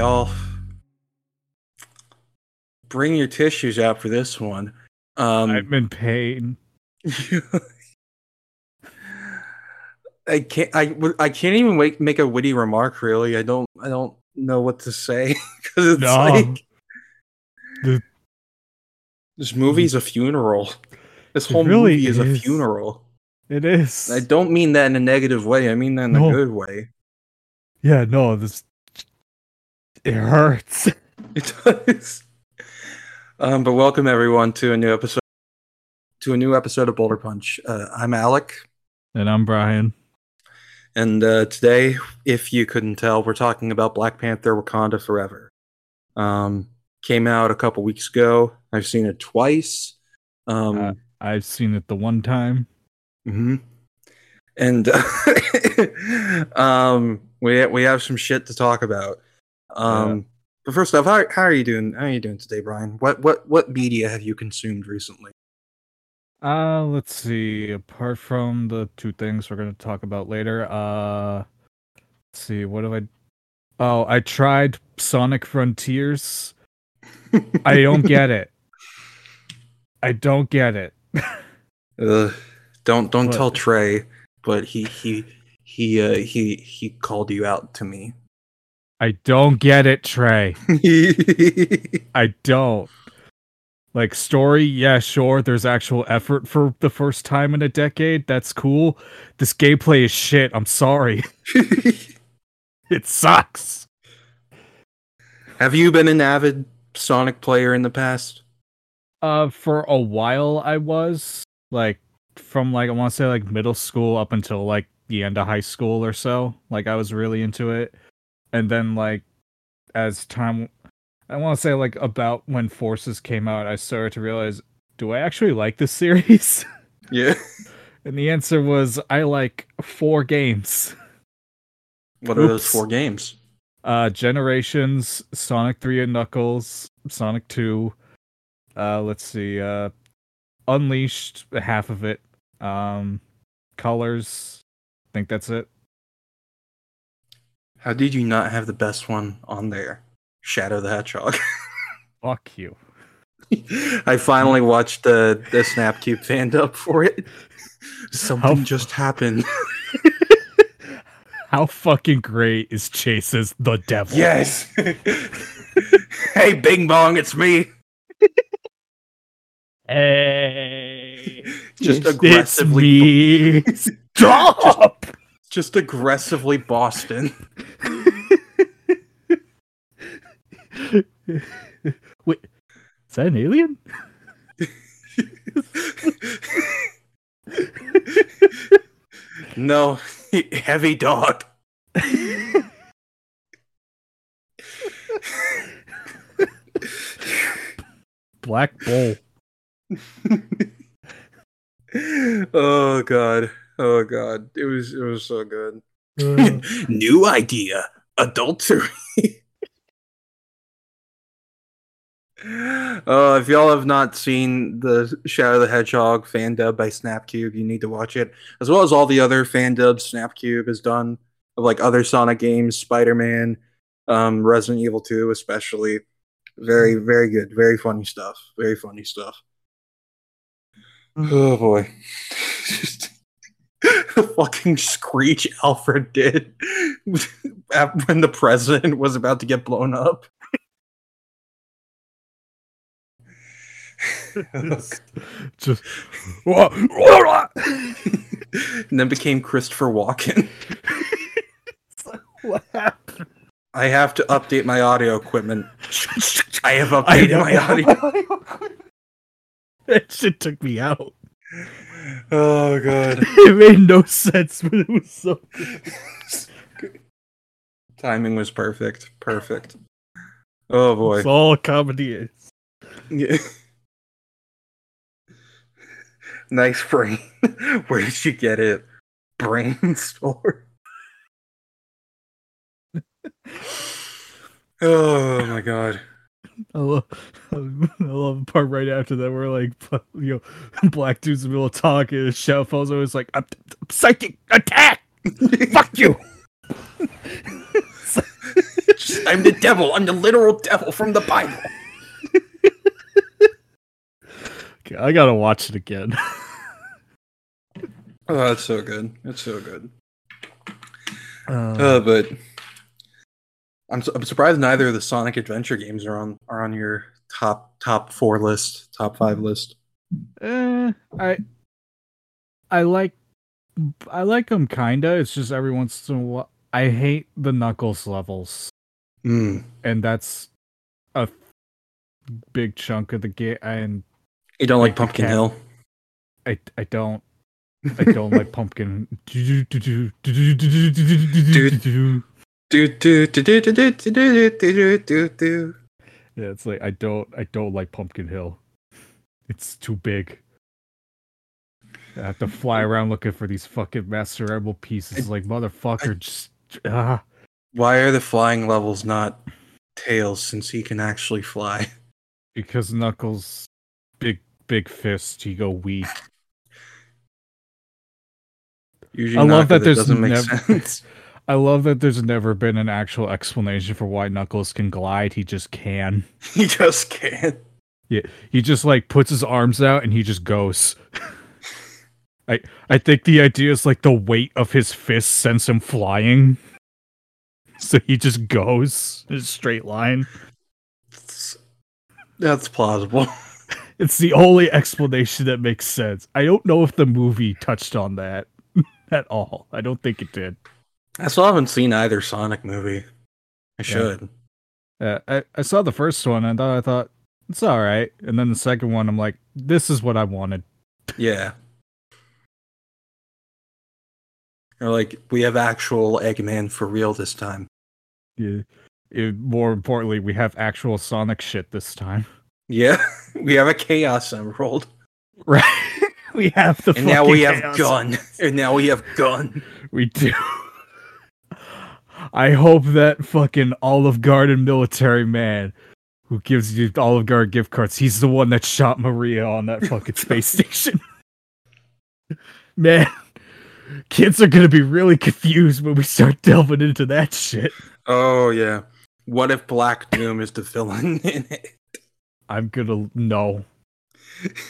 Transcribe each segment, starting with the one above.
Y'all. Bring your tissues out for this one. Um, I'm in pain. I can't. I, I can't even wait, make a witty remark. Really, I don't. I don't know what to say because it's No. like The- this movie's a funeral. This whole really movie is, a funeral. It is. I don't mean that in a negative way. I mean that in No. a good way. yeah, no, this it hurts. It does. Um, but welcome everyone to a new episode. To a new episode of Boulder Punch. Uh, I'm Alec. And I'm Brian. And uh, today, if you couldn't tell, we're talking about Black Panther Wakanda Forever. Um, came out a couple weeks ago. I've seen it twice. Um, Uh, I've seen it the one time. mhm. And um, we we have some shit to talk about. Um, But first off, how, how are you doing? How are you doing today, Brian? What what what media have you consumed recently? Uh let's see. Apart from the two things we're gonna talk about later, uh let's see, what have I Oh, I tried Sonic Frontiers. I don't get it. I don't get it. Uh, don't don't What? tell Trey, but he he he uh, he he called you out to me. I don't get it, Trey. I don't. Like story, yeah, sure. There's actual effort for the first time in a decade. That's cool. This gameplay is shit. I'm sorry. It sucks. Have you been an avid Sonic player in the past? Uh, for a while I was like from like I want to say like middle school up until like the end of high school or so. Like I was really into it, and then like as time, I want to say like about when Forces came out, I started to realize, do I actually like this series? Yeah. And the answer was I like four games. What are those four games? Uh Generations, Sonic 3 and Knuckles, Sonic 2. Uh let's see. Uh Unleashed, half of it. Um Colors. I think that's it. How did you not have the best one on there? Shadow the Hedgehog. Fuck you. I finally watched the the Snapcube fan dub for it. Something How- just happened. How fucking great is Chase's The Devil? Yes. hey, Bing Bong, it's me. Hey. Just it's aggressively, me. Stop. Just aggressively Boston. Wait. Is that an alien? no, heavy dog. Black Bull. oh god. Oh god. It was it was so good. Uh, New idea. Adultery. Uh, if y'all have not seen the Shadow the Hedgehog fan dub by Snapcube, you need to watch it, as well as all the other fan dubs Snapcube has done of like other Sonic games, Spider Man, um, Resident Evil 2, especially. Very, very good. Very funny stuff. Very funny stuff. Oh boy. Just the fucking screech Alfred did when the president was about to get blown up. just and then became Christopher Walken. what happened? I have to update my audio equipment. I have updated know. my audio. that shit took me out. Oh god. It made no sense, but it was so good. Timing was perfect. Perfect. Oh boy. It's all comedy is. Yeah. nice brain. Where did you get it? Brain store. oh my god. I love, I love the part right after that where like you know black dudes in the middle of talking and shout falls over. It's like I'm, I'm psychic attack. Fuck you. I'm the devil. I'm the literal devil from the Bible. Okay, I gotta watch it again. Oh, that's so good. That's so good. Uh, Uh, but I'm su- I'm surprised neither of the Sonic Adventure games are on are on your top top four list, top five list. eh, I I like I like them kinda. It's just every once in a while. I hate the Knuckles levels, Mm. and that's a big chunk of the game. And You don't like the Pumpkin. Hill? I I don't I don't like pumpkin. Do do do do do do do do do do do do. Yeah, it's like I don't I don't like Pumpkin Hill. It's too big. I have to fly around looking for these fucking Master Emerald pieces. like motherfucker, just ah. Why are the flying levels not Tails since he can actually fly? Because Knuckles, big big fist, he go weak. Usually I love not, 'cause that there's doesn't make never- sense. I love that there's never been an actual explanation for why Knuckles can glide. He just can. he just can't. He just like puts his arms out and he just goes. I I think the idea is like the weight of his fist sends him flying. So he just goes in a straight line. It's- That's plausible. It's the only explanation that makes sense. I don't know if the movie touched on that at all. I don't think it did. I still haven't seen either Sonic movie. I should. Uh, I, I saw the first one and thought I thought it's all right, and then the second one I'm like, this is what I wanted. Yeah. Or like we have actual Eggman for real this time. Yeah. It- more importantly, we have actual Sonic shit this time. Yeah, we have a Chaos Emerald, Right. we have the and now we have. Gun, and now we have Gun. We do. I hope that fucking Olive Garden military man who gives you Olive Garden gift cards, he's the one that shot Maria on that fucking space station. Man, kids are gonna be really confused when we start delving into that shit. Oh yeah. What if Black Doom is the villain in it? I'm gonna no.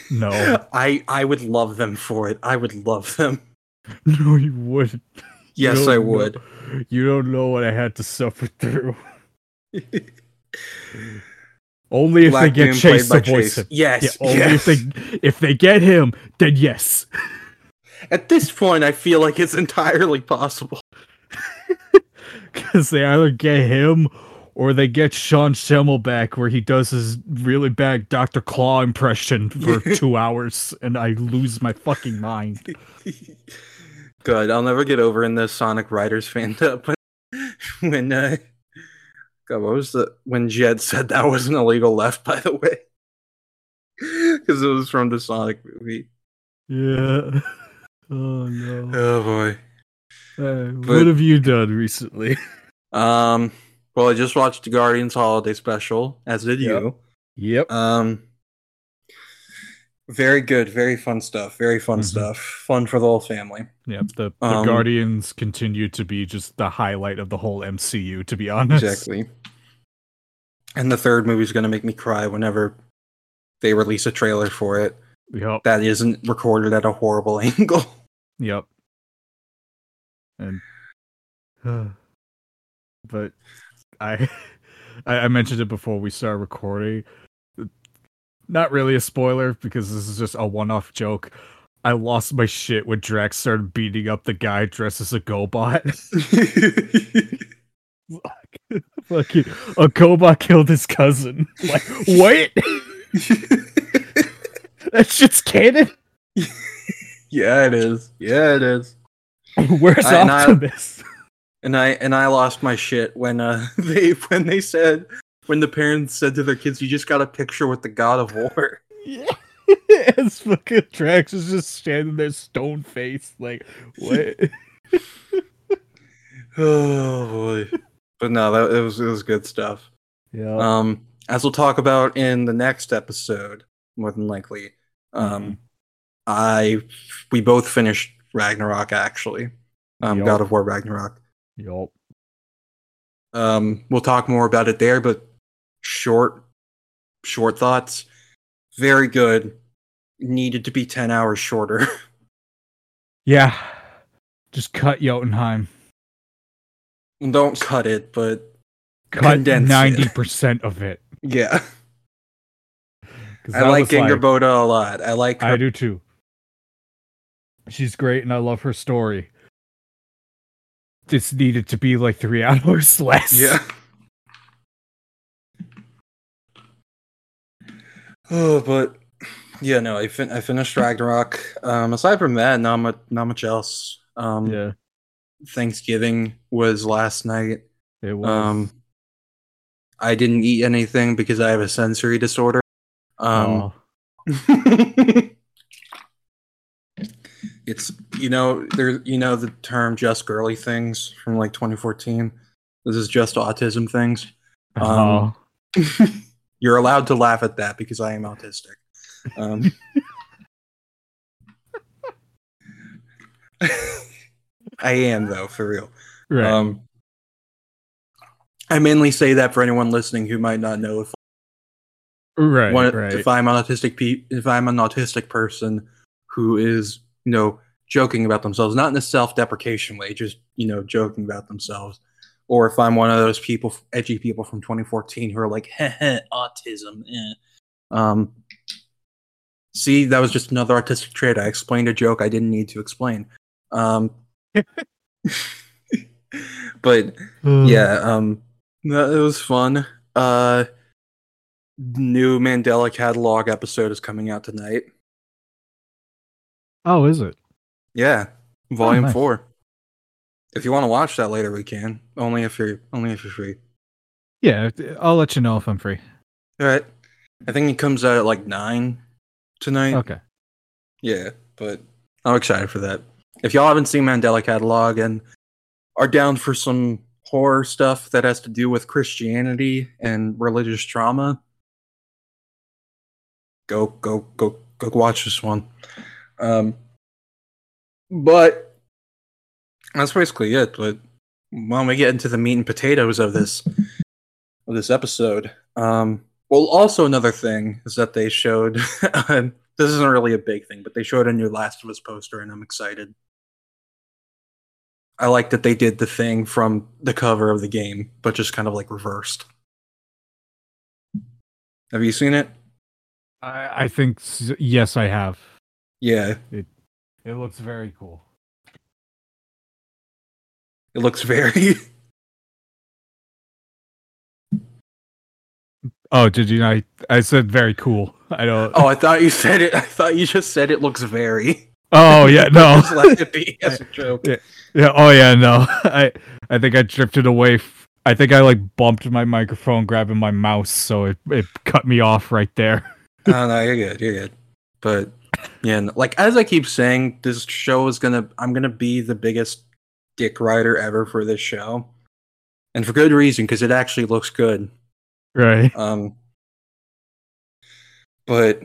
No. I I would love them for it. I would love them. No, you wouldn't. Yes, I know. would. You don't know what I had to suffer through. Only if Black they get Chase by voice Chase. Yes. Yeah, only yes. if they if they get him, then yes. At this point, I feel like it's entirely possible. Because they either get him or they get Sean Schemmel back where he does his really bad Dr. Claw impression for two hours and I lose my fucking mind. Good. I'll never get over in the Sonic Riders fandom when when uh, God, what was the when Jed said that was an illegal left, by the way, because it was from the Sonic movie. Yeah. Oh no. Oh boy. Uh, But- what have you done recently? Um. Well, I just watched the Guardians Holiday Special, as did you. Yep. Um. Very good, very fun stuff. Very fun Mhm. stuff. Fun for the whole family. Yeah, The, the Um, Guardians continue to be just the highlight of the whole MCU, to be honest. Exactly. And the third movie is gonna make me cry whenever they release a trailer for it. Yep. that isn't recorded at a horrible angle. Yep. And but I I I mentioned it before we started recording. Not really a spoiler because this is just a one-off joke. I lost my shit when Drax started beating up the guy dressed as a GoBot. Fuck you! a GoBot killed his cousin. Like what? that shit's canon. yeah, it is. Yeah, it is. Where's I- and I- And I and I lost my shit when uh they when they said when the parents said to their kids, "You just got a picture with the God of War." Yeah. As fucking Drax is just standing there stone faced, like what? Oh boy. But no, that it was it was good stuff. yeah. Um, as we'll talk about in the next episode, more than likely. Um, Mhm. I we both finished Ragnarok actually. Um, Yup. God of War Ragnarok. Yup. Um, we'll talk more about it there, but short, short thoughts. Very good. Needed to be 10 hours shorter. Yeah. Just cut Jotunheim. Don't cut it, but Cut Condense ninety percent of it. Yeah. I like was like- a lot. I like her. I do too. She's great, and I love her story. This needed to be like three hours less. Yeah. Oh, but yeah, no, I fin- I finished Ragnarok. Um, aside from that, not much, not much else. Um, yeah. Thanksgiving was last night. It was. Um, I didn't eat anything because I have a sensory disorder. Um, oh, it's you know there you know the term just girly things from like 2014. This is just autism things. oh. You're allowed to laugh at that because I am autistic. Um, I am though, for real. right. Um, I mainly say that for anyone listening who might not know if right. one, right. if I'm an autistic pe- if I'm an autistic person who is you know joking about themselves, not in a self-deprecation way, just you know joking about themselves, or if I'm one of those people, edgy people from 2014 who are like, "Heh heh, autism." Eh. Um, see, that was just another autistic trait. I explained a joke I didn't need to explain. Um, but yeah um it was fun uh new mandela catalogue episode is coming out tonight Oh, is it? yeah volume nice. four if you want to watch that later we can. Only if you're only if you're free. Yeah, I'll let you know if I'm free. all right i think it comes out at like nine tonight. Okay. yeah but i'm excited for that. If y'all haven't seen mandela catalogue and are down for some horror stuff that has to do with christianity and religious trauma go go go go watch this one. Um but that's basically it. But when we get into the meat and potatoes of this of this episode um well also another thing is that they showed this isn't really a big thing but they showed a new last of us poster and i'm excited. I like that they did the thing from the cover of the game but just kind of like reversed. Have you seen it? I, I think yes, I have. yeah. It It looks very cool. It looks very Oh, did you? I I said very cool. I don't. oh i thought you said it i thought you just said it looks very Oh yeah, no. just it be as a joke Yeah. yeah. Oh yeah, no. I I think I drifted away. F- I think I like bumped my microphone grabbing my mouse, so it it cut me off right there. oh no, you're good. You're good. But yeah, like as I keep saying, this show is gonna. I'm gonna be the biggest dick rider ever for this show, and for good reason because it actually looks good. Right. Um, but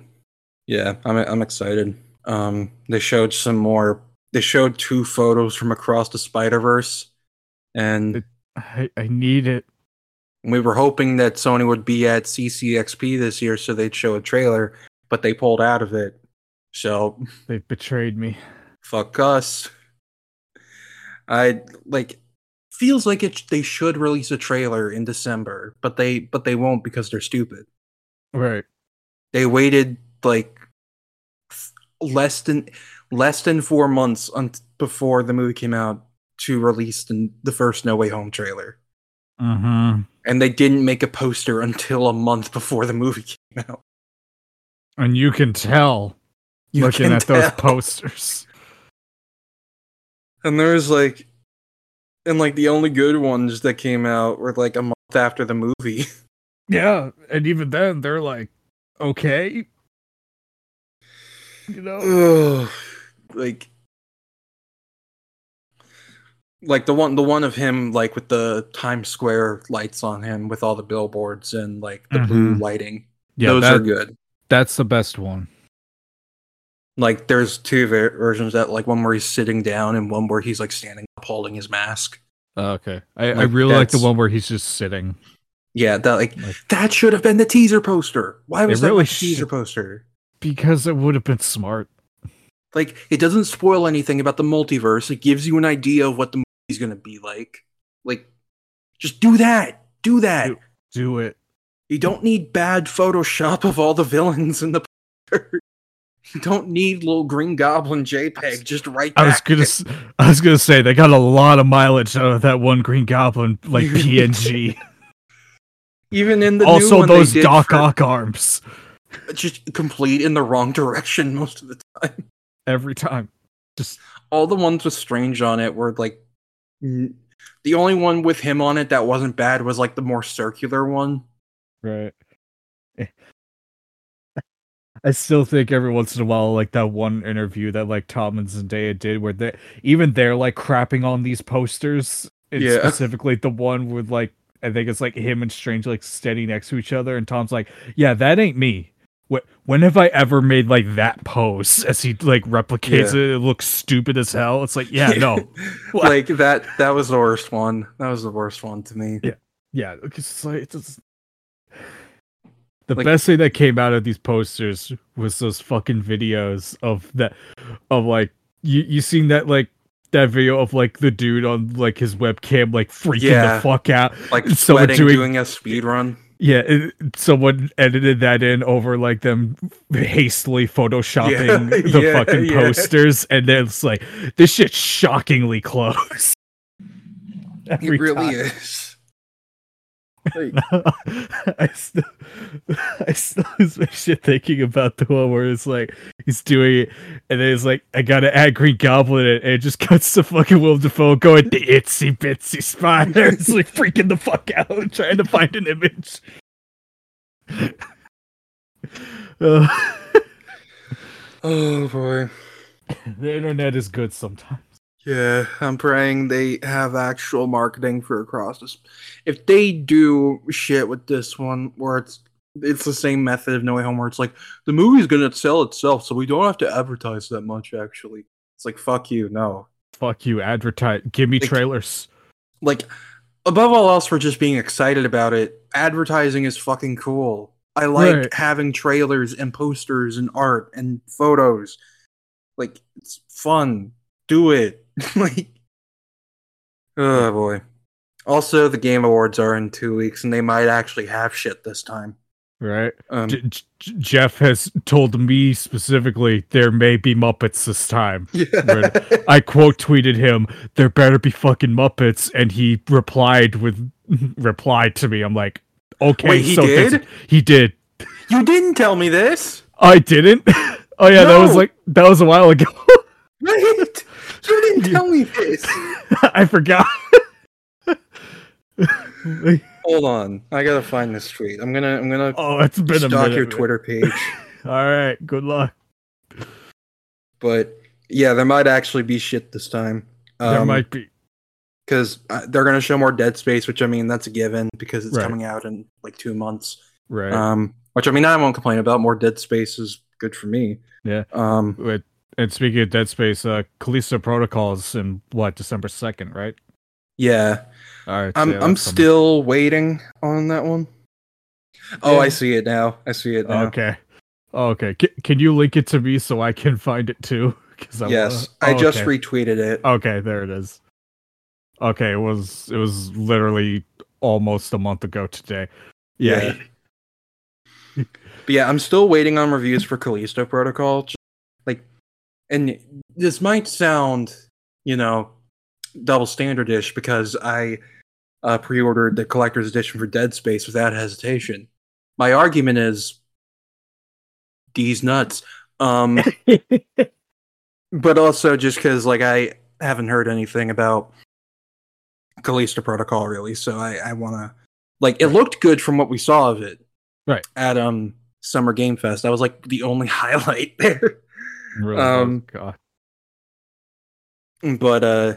yeah, I'm I'm excited. Um, they showed some more. They showed two photos from across the Spider Verse, and I I need it. we were hoping that Sony would be at CCXP this year, so they'd show a trailer, but they pulled out of it. So They betrayed me. fuck us. I like feels like it they should release a trailer in December, but they but they won't because they're stupid. Right. They waited like less than less than 4 months un- before the movie came out to release the, the first No Way Home trailer. Mm-hmm. And they didn't make a poster until a month before the movie came out. And you can tell You looking can at those posters. And there's like, and like the only good ones that came out were like a month after the movie. Yeah, and even then they're like, okay. You know. Ugh, like, like the one, the one of him, like with the Times Square lights on him, with all the billboards and like the blue Mhm. lighting. Yeah, Those that, are good. that's the best one. Like, there's two ver- versions that, like one where he's sitting down and one where he's like standing up holding his mask. Oh, okay. I, I really like the one where he's just sitting. Yeah, that like Like- that should have been the teaser poster. Why was that really the teaser should- poster? Because it would have been smart. Like it doesn't spoil anything about the multiverse. It gives you an idea of what the movie's gonna be like. Like, just do that. Do that. Do- Do it. You don't need bad Photoshop of all the villains in the. You don't need little Green Goblin JPEG. Just right I was gonna, I was gonna say they got a lot of mileage out of that one Green Goblin like PNG. Even in the new also, those Doc for- Ock arms just complete in the wrong direction most of the time. every time. Just all the ones with Strange on it were like n- the only one with him on it that wasn't bad was like the more circular one. right. Eh, I still think every once in a while, like that one interview that like Tom and Zendaya did, where they even they're like crapping on these posters, and Yeah. specifically the one with like I think it's like him and Strange like standing next to each other, and Tom's like, "Yeah, that ain't me." Wh- When have I ever made like that pose as he like replicates Yeah. it? It looks stupid as hell. It's like, yeah, no, like that that was the worst one. That was the worst one to me. Yeah. yeah, it's like it's just... the Like- best thing that came out of these posters was those fucking videos of that of like you you seen that like that video of like the dude on like his webcam like freaking Yeah. the fuck out. Like Someone sweating doing- doing, a speed run. Yeah, it, someone edited that in over like them hastily photoshopping Yeah, the yeah, fucking yeah. posters, and then it's like this shit's shockingly close. Every it really time. is. Like, I still, I still lose my shit thinking about the one where it's like he's doing it, and then it's like I gotta add Green Goblin, and it just cuts to fucking Willem Dafoe going the itsy bitsy spider, it's like freaking the fuck out, trying to find an image. Uh, oh boy. the internet is good sometimes. Yeah, I'm praying they have actual marketing for across this. If they do shit with this one, where it's it's the same method of No Way Home, where it's like the movie's gonna sell itself, so we don't have to advertise that much. Actually, it's like fuck you, no. Fuck you, advertise. Give me Like- trailers. Like above all else, for just being excited about it, advertising is fucking cool. I like Right. having trailers and posters and art and photos. Like it's fun. Do it. like Oh boy. Also, the Game Awards are in two weeks, and they might actually have shit this time. Right. Um, J- J- Jeff has told me specifically there may be Muppets this time. yeah. I quote tweeted him, "There better be fucking Muppets," and he replied with replied to me. I'm like, okay, Wait, he so did? He did. you didn't tell me this. I didn't. oh yeah, that was like that was a while ago. Right? You didn't tell me this. I forgot. Hold on, I gotta find this tweet. I'm gonna, I'm gonna oh, it's been a stalk minute. your man. Twitter page. All right, good luck. but yeah, there might actually be shit this time. there Um, might be. because uh, they're gonna show more Dead Space, which I mean that's a given because it's Right. coming out in like two months. Right. Um, which I mean I won't complain about. More Dead Space is good for me. Yeah. Um, With, and speaking of Dead Space, uh, Callisto Protocols in what December second, right? yeah. All right. I'm yeah, I'm that's coming. still waiting on that one. Oh, I see it now. I see it now. Okay. Okay. Can, can you link it to me so I can find it too? Because I Yes, wanna- I oh, just okay. retweeted it. Okay, there it is. Okay, it was it was literally almost a month ago today. Yeah. But yeah, I'm still waiting on reviews for Callisto Protocol. And this might sound, you know, double standardish because I uh, pre-ordered the collector's edition for Dead Space without hesitation. My argument is these nuts. Um, but also just because like I haven't heard anything about Callisto Protocol really, so I I want to like it looked good from what we saw of it, Right. At um Summer Game Fest, that was like the only highlight there. Really Um. God. but uh,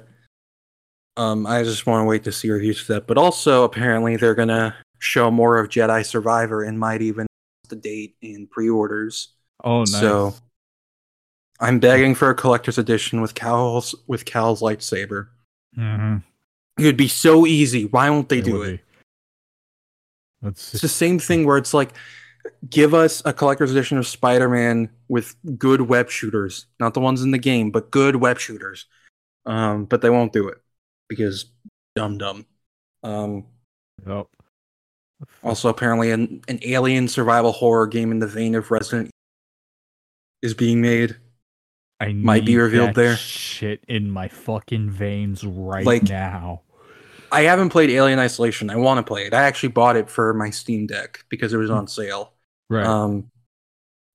um, I just want to wait to see reviews for that. But also, apparently, they're gonna show more of Jedi Survivor and might even the date in pre-orders. Oh nice. So I'm begging for a collector's edition with Cal's with Cal's lightsaber. hmm It would be so easy. Why won't they It do it? be. Let's It's the same thing where it's like, give us a collector's edition of Spider-Man with good web shooters, not the ones in the game, but good web shooters. Um, but they won't do it because dumb dumb. Um, oh. also, apparently, an, an alien survival horror game in the vein of Resident is being made. I might be revealed there. Shit in my fucking veins right Like- now. I haven't played Alien Isolation. I want to play it. I actually bought it for my Steam Deck because it was on sale. Right. Um,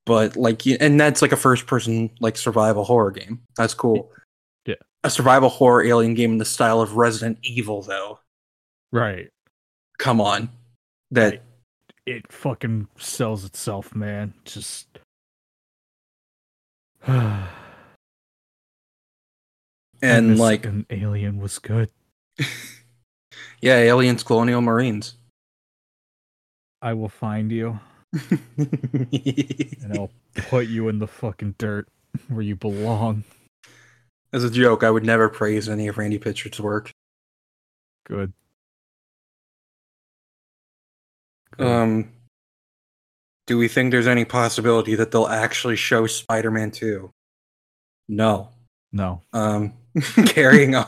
but like, and that's like a first-person like survival horror game. That's cool. Yeah. A survival horror alien game in the style of Resident Evil, though. right. Come on, that Right. It fucking sells itself, man. Just. And miss like, an alien was good. yeah, aliens, colonial marines. I will find you and I'll put you in the fucking dirt where you belong. As a joke, I would never praise any of Randy Pitchford's work. Good. Good. Um, do we think there's any possibility that they'll actually show Spider-Man 2? No. no. Um, carrying on.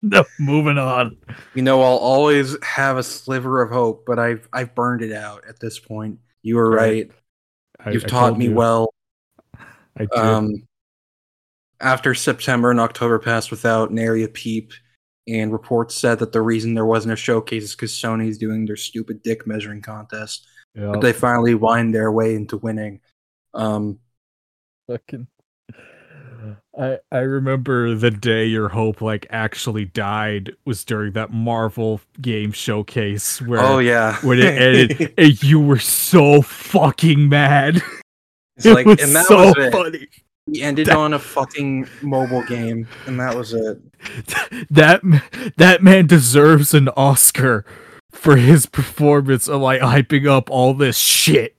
No. Moving on. You know, I'll always have a sliver of hope, but I've I've burned it out at this point. You were Right. right. I, You've I taught told me you. well. I did. Um, after September and October passed without nary a peep, and reports said that the reason there wasn't a showcase is because Sony's doing their stupid dick measuring contest. Yep. But they finally wind their way into winning. Um, fucking I I remember the day your hope like actually died was during that Marvel game showcase where oh yeah, when it ended and you were so fucking mad. it's it like, was and that so was it. funny. He ended That- on a fucking mobile game, and that was it. That that man deserves an Oscar for his performance of like hyping up all this shit.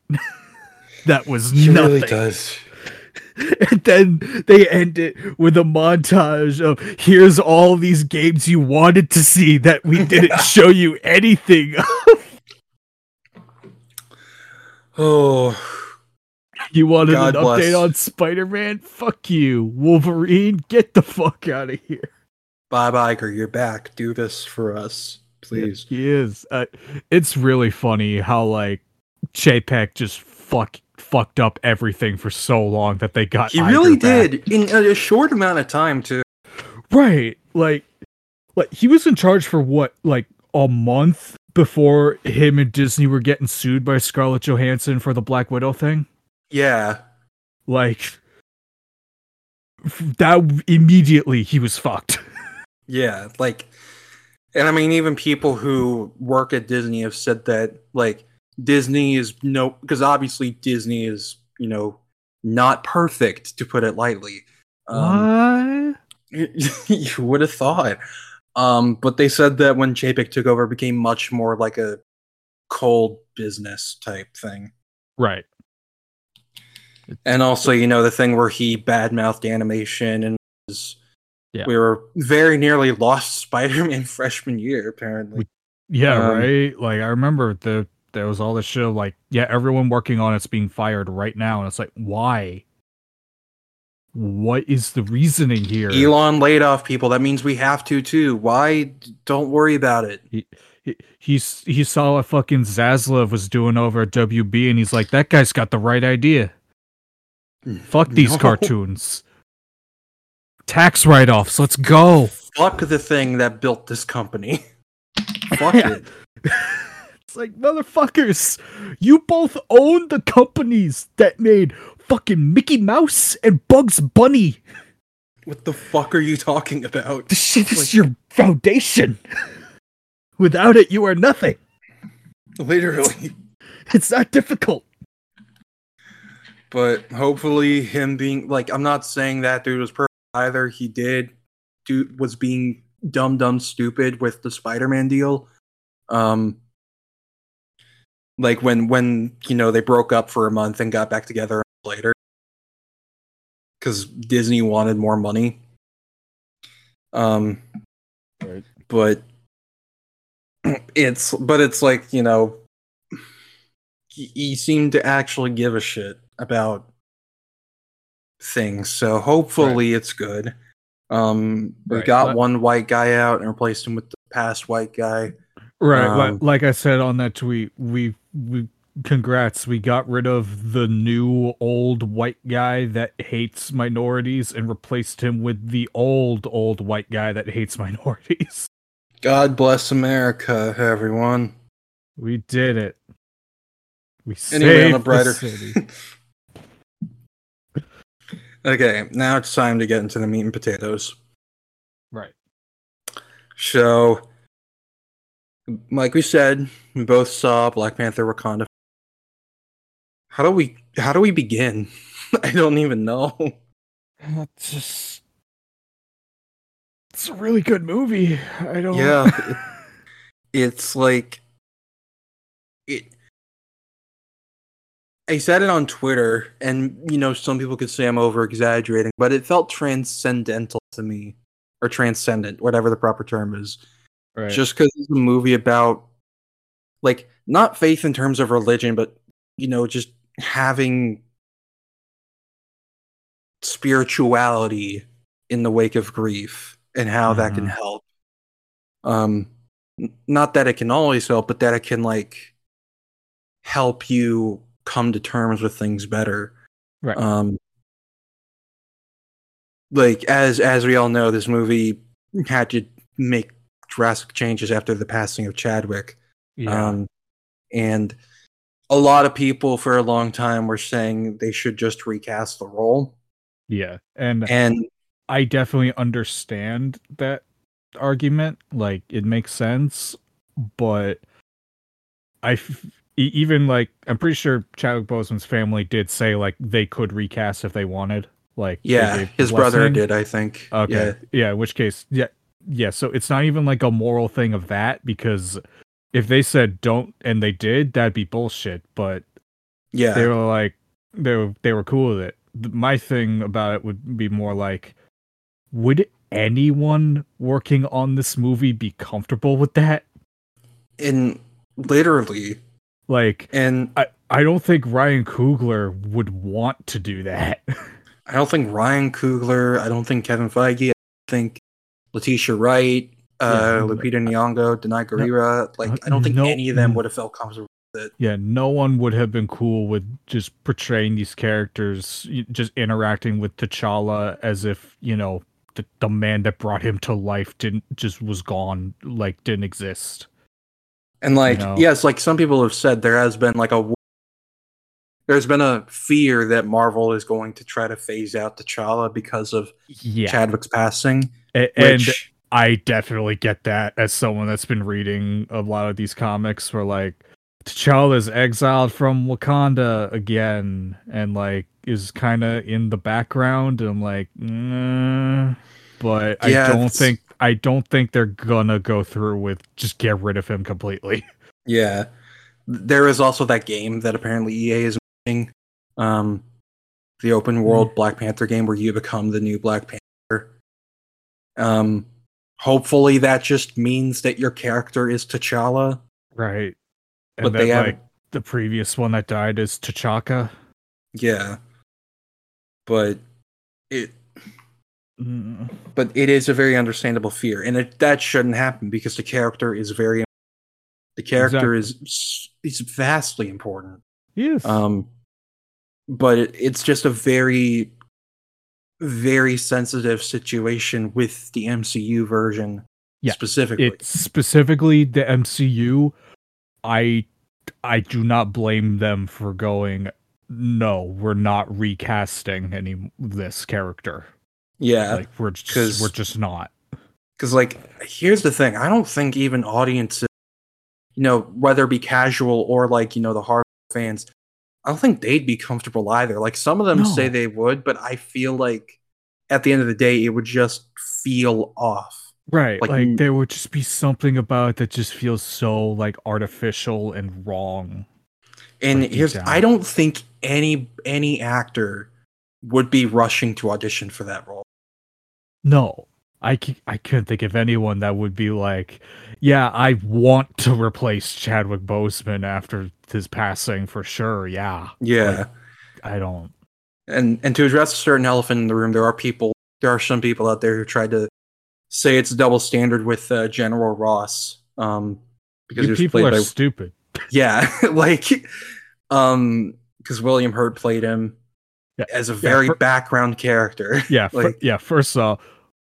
that was He nothing. really does. and then they end it with a montage of here's all these games you wanted to see that we didn't show you anything of. Oh, you wanted God an bless. update on spider-man fuck you wolverine get the fuck out of here Bob Iger, you're back. Do this for us, please. he is uh, it's really funny how like Chapek just fuck fucked up everything for so long that they got He really back. did in a short amount of time too. Right. Like like he was in charge for what, like a month before him and Disney were getting sued by Scarlett Johansson for the Black Widow thing? Yeah, Like that immediately he was fucked. yeah, like, and I mean, even people who work at Disney have said that like Disney is no, because obviously Disney is you know not perfect to put it lightly. Um, what? you would have thought. Um, but they said that when Chapek took over, it became much more like a cold business type thing. Right. And also, you know, the thing where he badmouthed animation and was, Yeah. we were very nearly lost Spider-Man freshman year, apparently. Yeah, Um, right. Like I remember the there was all this shit of like, yeah, everyone working on it's being fired right now, and it's like, why? What is the reasoning here? Elon laid off people. That means we have to too. Why? Don't worry about it. he, he's he saw what fucking Zaslav was doing over at WB, and he's like, that guy's got the right idea. Fuck these No. cartoons. Tax write offs. Let's go. Fuck the thing that built this company. Fuck it. It's like motherfuckers. You both own the companies that made fucking Mickey Mouse and Bugs Bunny. What the fuck are you talking about? This shit is Like- your foundation. Without it, you are nothing. Literally. It's not difficult. but hopefully him being like i'm not saying that dude was perfect either he did do was being dumb dumb stupid with the spider-man deal um like when when you know they broke up for a month and got back together later. Because disney wanted more money. Um Right. but it's but it's like you know he, seemed to actually give a shit about things so hopefully it's good. Um we Right, got but- one white guy out and replaced him with the past white guy. Right, Um, like, like I said on that tweet, we we congrats, we got rid of the new old white guy that hates minorities and replaced him with the old old white guy that hates minorities. god bless america everyone We did it. We anyway saved on a brighter the city. okay now it's time to get into the meat and potatoes right. So, like we said, we both saw Black Panther: Wakanda. How do we? How do we begin? I don't even know. It's just it's a really good movie. I don't Yeah. It's like it. I said it on Twitter, and you know, some people could say I'm over exaggerating, but it felt transcendental to me, or transcendent, whatever the proper term is. right. just because it's a movie about like not faith in terms of religion but you know just having spirituality in the wake of grief and how that can Mhm. help um not that it can always help but that it can like help you come to terms with things better Right. um like as as we all know this movie had to make drastic changes after the passing of Chadwick. Yeah. Um, and a lot of people for a long time were saying they should just recast the role. yeah. And And I definitely understand that argument. Like it makes sense, but I f- even like I'm pretty sure Chadwick Boseman's family did say like they could recast if they wanted. Like yeah, his brother did, I think. Okay. Yeah. Yeah. in which case, yeah, yeah. So it's not even like a moral thing of that because if they said don't and they did, that'd be bullshit. But Yeah. they were like they were they were cool with it. My thing about it would be more like, would anyone working on this movie be comfortable with that? and literally. Like, And I I don't think Ryan Coogler would want to do that. I don't think Ryan Coogler, I don't think Kevin Feige, I think Letitia Wright, uh, Yeah. Lupita Nyong'o, Danai Gurira, like I don't think No- any of them would have felt comfortable. With it. Yeah, no one would have been cool with just portraying these characters, just interacting with T'Challa as if you know the, the man that brought him to life didn't just was gone, like didn't exist. And like, know? yes, like some people have said, there has been like a there's been a fear that Marvel is going to try to phase out T'Challa because of Yeah, Chadwick's passing. And Which, I definitely get that as someone that's been reading a lot of these comics where like T'Challa's exiled from Wakanda again and like is kind of in the background and I'm like mm, but Yeah, I don't it's- think I don't think they're gonna go through with just get rid of him completely. yeah, there is also that game that apparently EA is making, um, the open world Black Panther game where you become the new Black Panther. Um, hopefully that just means that your character is T'Challa, Right. And but that they have like the previous one that died is T'Chaka. yeah, but it Mm, but it is a very understandable fear, and it, that shouldn't happen because the character is very. The character is is vastly important, Yes. um, but it, it's just a very, very sensitive situation with the MCU version Yeah, specifically. it's specifically the MCU. I I do not blame them for going. No, we're not recasting any this character. yeah, like we're just we're just not. because like here's the thing: I don't think even audiences, you know, whether it be casual or like you know the hard fans, I don't think they'd be comfortable either. Like some of them say they would, but I feel like at the end of the day, it would just feel off. Right. Like, Like, there would just be something about it that just feels so like artificial and wrong. And Like, here's I don't think any any actor would be rushing to audition for that role. No. I I couldn't think of anyone that would be like, yeah, I want to replace Chadwick Boseman after his passing for sure. Yeah, Yeah. I don't. and and to address a certain elephant in the room, there are people, there are some people out there who tried to say it's a double standard with uh, General Ross, um, because You people are by stupid. yeah, like, um, because William Hurt played him Yeah, as a very for- background character. Yeah, Like- yeah. First off,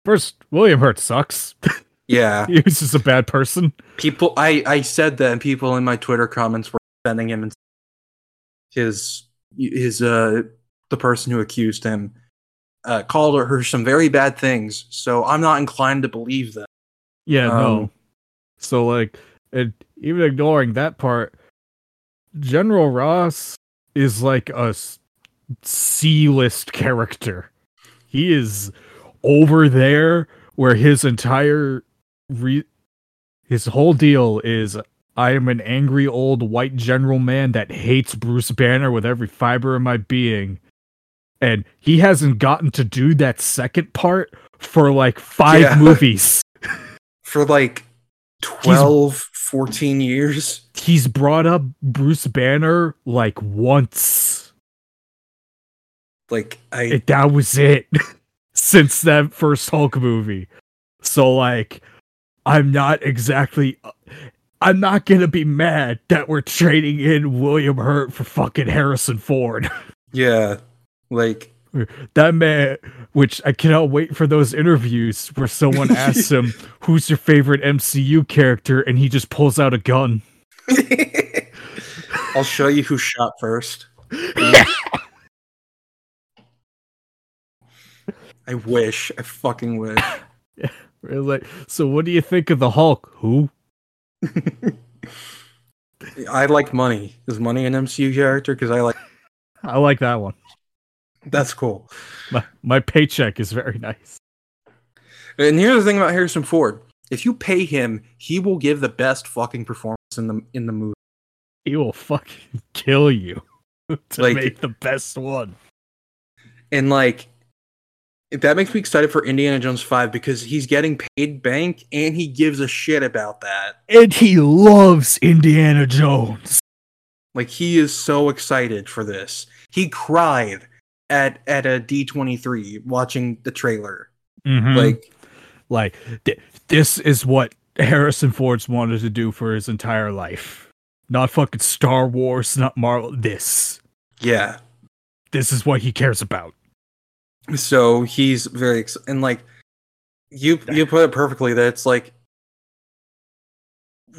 first William Hurt sucks. yeah, he was just a bad person. people, I I said that, and people in my Twitter comments were defending him and his his uh the person who accused him uh called her some very bad things. So I'm not inclined to believe them. Yeah, no. Um, So like, and even ignoring that part, General Ross is like a C list character. He is over there where his entire re- his whole deal is I am an angry old white general man that hates Bruce Banner with every fiber of my being. And he hasn't gotten to do that second part for like five Yeah. movies. for like 12 14 years he's brought up Bruce Banner like once. like i It, that was it since that first Hulk movie. So like I'm not exactly I'm not going to be mad that we're trading in William Hurt for fucking Harrison Ford. yeah like that man which I cannot wait for those interviews where someone asks him who's your favorite MCU character and he just pulls out a gun. i'll show you who shot first i wish i fucking wish We're like, so what do you think of the Hulk? Who? i like money is money an mcu character because i like I like that one. that's cool My my paycheck is very nice. and here's the thing about harrison ford if you pay him he will give the best fucking performance in the in the movie He will fucking kill you to Like- make the best one. and like that makes me excited for Indiana Jones 5 because he's getting paid bank and he gives a shit about that. And he loves Indiana Jones. Like he is so excited for this. He cried at at a D23 watching the trailer. Like, Like like th- this is what Harrison Ford's wanted to do for his entire life. Not fucking Star Wars, not Marvel. This. yeah. This is what he cares about. So he's very ex- and like you you put it perfectly that it's like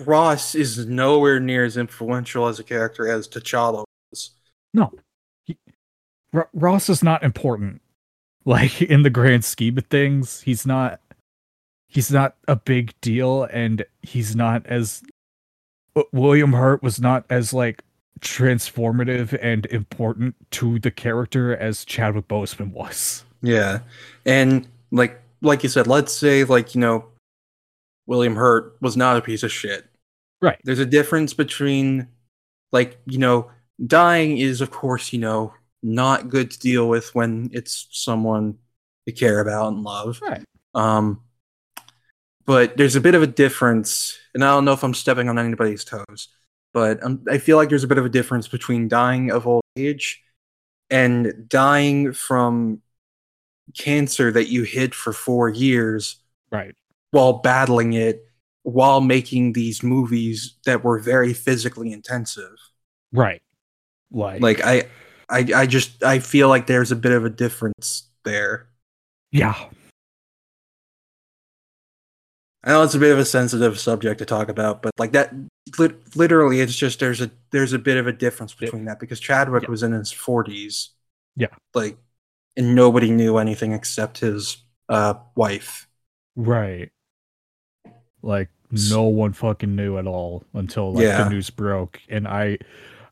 Ross is nowhere near as influential as a character as T'Challa was. No. He, R- Ross is not important. Like in the grand scheme of things, he's not he's not a big deal and he's not as uh, William Hurt was not as like transformative and important to the character as Chadwick Boseman was. Yeah. And like like you said, let's say like, you know, William Hurt was not a piece of shit. Right. There's a difference between like, you know, dying is of course, you know, not good to deal with when it's someone you care about and love. Right. Um but there's a bit of a difference, and I don't know if I'm stepping on anybody's toes, but um, I feel like there's a bit of a difference between dying of old age and dying from cancer that you hid for four years Right. while battling it while making these movies that were very physically intensive Right. Like, like i i, I just i feel like there's a bit of a difference there yeah. I know it's a bit of a sensitive subject to talk about but like that lit- literally it's just there's a there's a bit of a difference Yeah. between that because chadwick Yeah. was in his 40s Yeah. like and nobody knew anything except his uh wife Right. Like no one fucking knew at all until like Yeah. the news broke. And I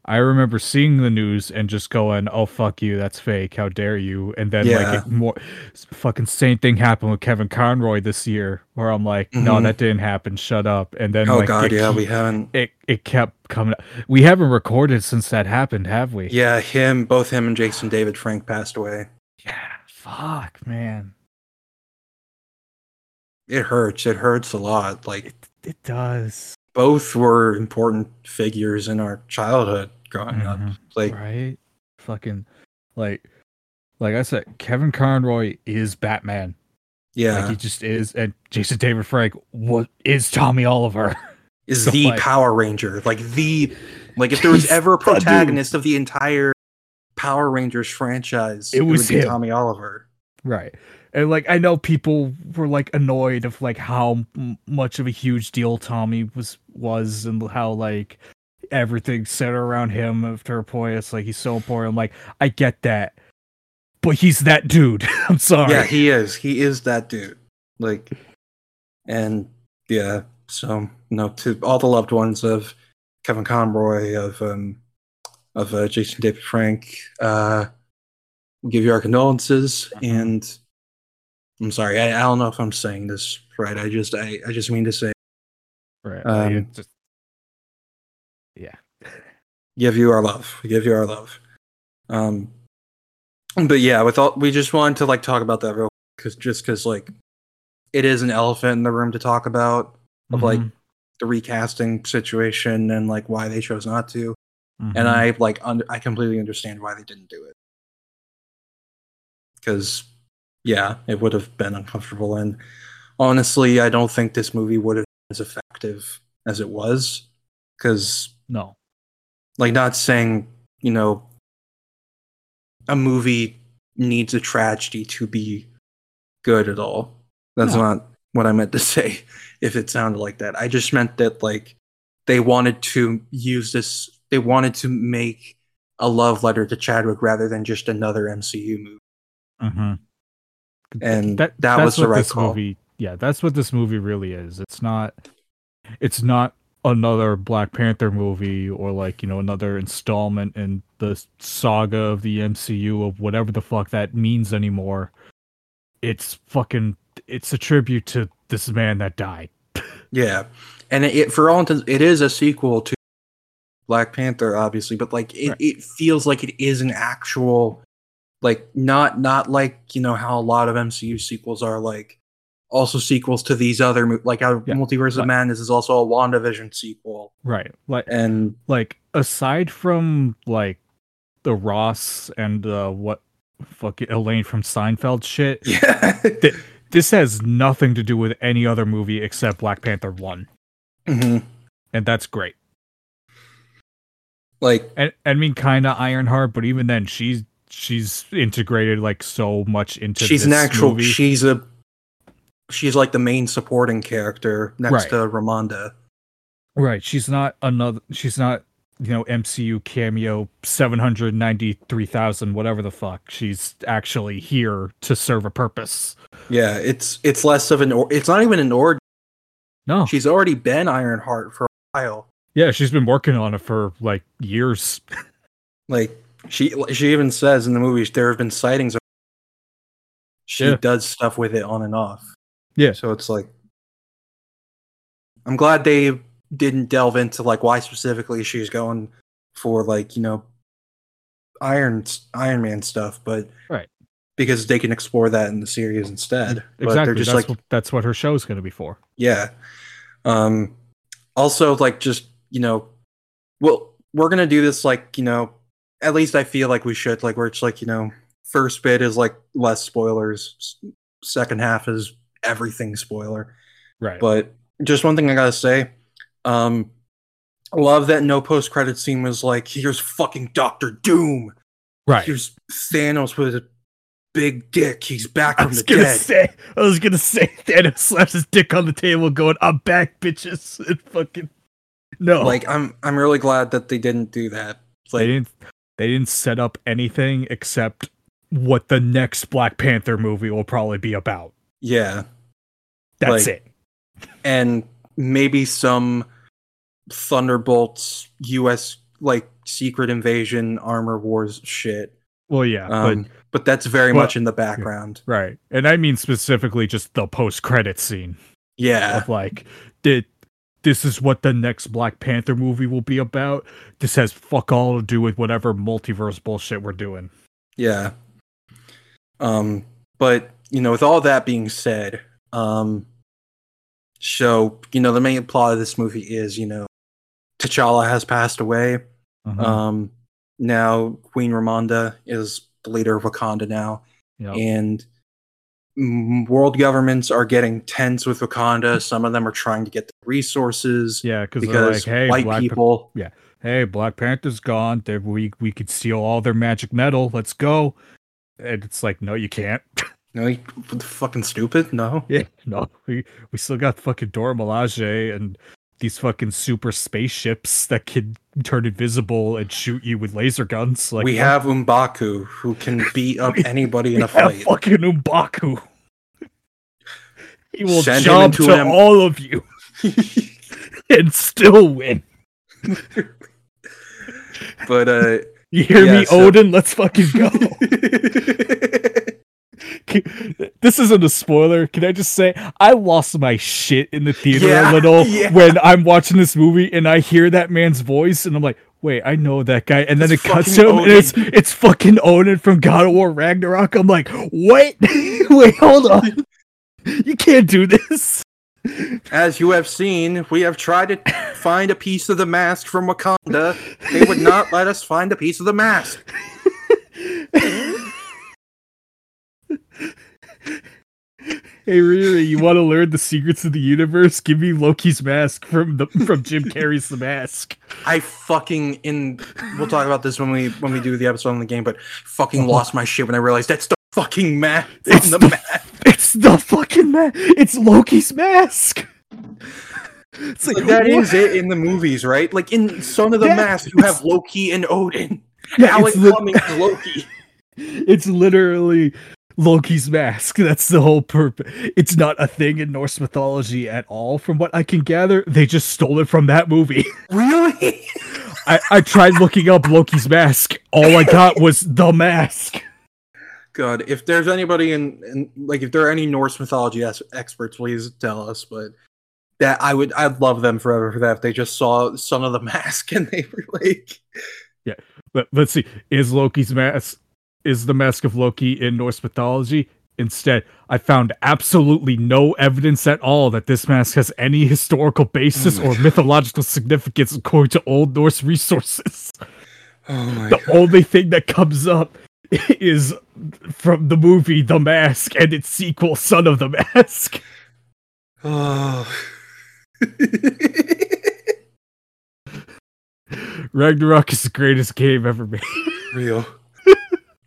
I remember seeing the news and just going, "Oh fuck you, that's fake. How dare you?" And then Yeah. like it more fucking same thing happened with Kevin Conroy this year where I'm like, "No, Mhm. that didn't happen. Shut up." And then oh like god yeah we haven't it it kept coming up. We haven't recorded since that happened, have we? yeah him both him and jason david frank passed away Yeah. Fuck, man. it hurts. It hurts a lot. Like It, it does. both were important figures in our childhood growing up. Mhm. Like right? Fucking like like I said, Kevin Conroy is Batman. yeah, Like he just is and Jason David Frank what is Tommy Oliver. is so, the like- Power Ranger. Like the like if there was ever a protagonist of the entire Power Rangers franchise, It was would be him. Tommy Oliver. right. And like I know people were like annoyed of like how m- much of a huge deal Tommy was was and how like everything centered around him after a point. It's like he's so important. I'm like, I get that. But he's that dude. I'm sorry. Yeah, he is. He is that dude. Like, and yeah. So no, to all the loved ones of Kevin Conroy, of um, of uh, Jason David Frank, uh, we give you our condolences. And I'm sorry, I, I don't know if I'm saying this right. I just I, I just mean to say right. Um, just- yeah. Give you our love. We give you our love. Um, but yeah, with all we just wanted to like talk about that real because just because like it is an elephant in the room to talk about of like Mhm. the recasting situation and like why they chose not to. Mhm. And I like un- I completely understand why they didn't do it because yeah, it would have been uncomfortable. And honestly, I don't think this movie would have been as effective as it was because no. Like not saying you know a movie needs a tragedy to be good at all that's No. not what i meant to say if it sounded like that i just meant that like they wanted to use this they wanted to make a love letter to chadwick rather than just another mcu movie Mm-hmm. and that, was the right call movie. Yeah, that's what this movie really is. It's not. It's not another Black Panther movie or like you know another installment in the saga of the MCU of whatever the fuck that means anymore. It's fucking. It's a tribute to this man that died. Yeah, and it, it for all intents, it is a sequel to Black Panther, obviously, but like it, Right. it feels like it is an actual, like not not like you know how a lot of MCU sequels are like also sequels to these other mo- like our Yeah, Multiverse of Madness is also a WandaVision sequel, Right. Like and like aside from like the Ross and uh what fucking Elaine from Seinfeld shit. yeah, this has nothing to do with any other movie except Black Panther 1 Mhm. and that's great like and I mean kind of Ironheart but even then she's she's integrated like so much into she's an actual movie. she's a she's like the main supporting character next Right. to Ramonda. right she's not another she's not you know MCU cameo 793,000 whatever the fuck she's actually here to serve a purpose Yeah, it's it's less of an or- it's not even an origin. no She's already been Ironheart for a while. yeah she's been working on it for like years Like she she even says in the movies there have been sightings of she Yeah. does stuff with it on and off. Yeah. So it's like I'm glad they didn't delve into like why specifically she's going for like, you know, Iron Iron Man stuff, but Right. Because they can explore that in the series instead. But exactly they're just that's like what, that's what her show's going to be for Yeah. Um also like just, you know, well, we're going to do this like, you know, at least I feel like we should like where it's like, you know, first bit is like less spoilers, second half is everything spoiler. right But just one thing I got to say, um love that no post credit scene was like here's fucking Doctor Doom. right Here's Thanos with a big dick. He's back I from was the gonna dead. say, I was gonna say, Thanos slaps his dick on the table, going, "I'm back, bitches!" And fucking no, Like I'm I'm really glad that they didn't do that. they didn't, they didn't set up anything except what the next Black Panther movie will probably be about. Yeah. That's Like- it. and maybe some Thunderbolts US like secret invasion armor wars shit. Well, yeah, Um, but but, that's very but- much in the background. right, and I mean specifically just the post-credit scene Yeah. of like, did this is what the next Black Panther movie will be about. This has fuck all to do with whatever multiverse bullshit we're doing. Yeah. Um but you know with all that being said, um so you know the main plot of this movie is you know T'Challa has passed away. Uh-huh. Um, now Queen Ramonda is the leader of Wakanda now, Yep. and world governments are getting tense with Wakanda. Some of them are trying to get the resources yeah, because they're like, hey, white Black, Pa- people. hey, Black Panther's gone. They, we we could steal all their magic metal. Let's go. And it's like, no, you can't. No, you fucking stupid. No. yeah, no, we we still got fucking Dora Milaje and these fucking super spaceships that can turn invisible and shoot you with laser guns. Like we what? have M'Baku who can beat up anybody in a fight. fucking M'Baku. He will Send jump to an- all of you and still win. but uh You hear Yeah, me, so- Odin? Let's fucking go. This isn't a spoiler. Can I just say I lost my shit in the theater Yeah, a little yeah. when I'm watching this movie and I hear that man's voice and I'm like, wait, I know that guy. And then It's it cuts him and it's it's fucking Odin from God of War Ragnarok. I'm like, what? wait, hold on. You can't do this. as you have seen, we have tried to find a piece of the mask from Wakanda. They would not let us find a piece of the mask. Hey Riri, you want to learn the secrets of the universe? Give me Loki's mask from the from Jim Carrey's The Mask. I fucking in we'll talk about this when we when we do the episode on the game, but fucking lost my shit when I realized that's the fucking mask It's the the- mask. It's the fucking mask. It's Loki's mask. It's Like, that what? is it in the movies, right? Like in Son of the Yeah, Mask, you have Loki and Odin. Yeah, Alan Cumming's Loki. it's literally Loki's mask. That's the whole purpose. It's not a thing in Norse mythology at all, from what I can gather. They just stole it from that movie. Really? I, I tried looking up Loki's mask. All I got was the mask. God, if there's anybody in, in like if there are any Norse mythology es- experts, please tell us. But that I would, I'd love them forever for that. If they just saw Son of the Mask and they were like, Yeah. But let's see. Is Loki's mask is the mask of Loki in Norse mythology? Instead, I found absolutely no evidence at all that this mask has any historical basis Oh or my mythological significance according to Old Norse resources. oh my The only thing that comes up is from the movie The Mask and its sequel, Son of the Mask. Oh. Ragnarok is the greatest game ever made. Real.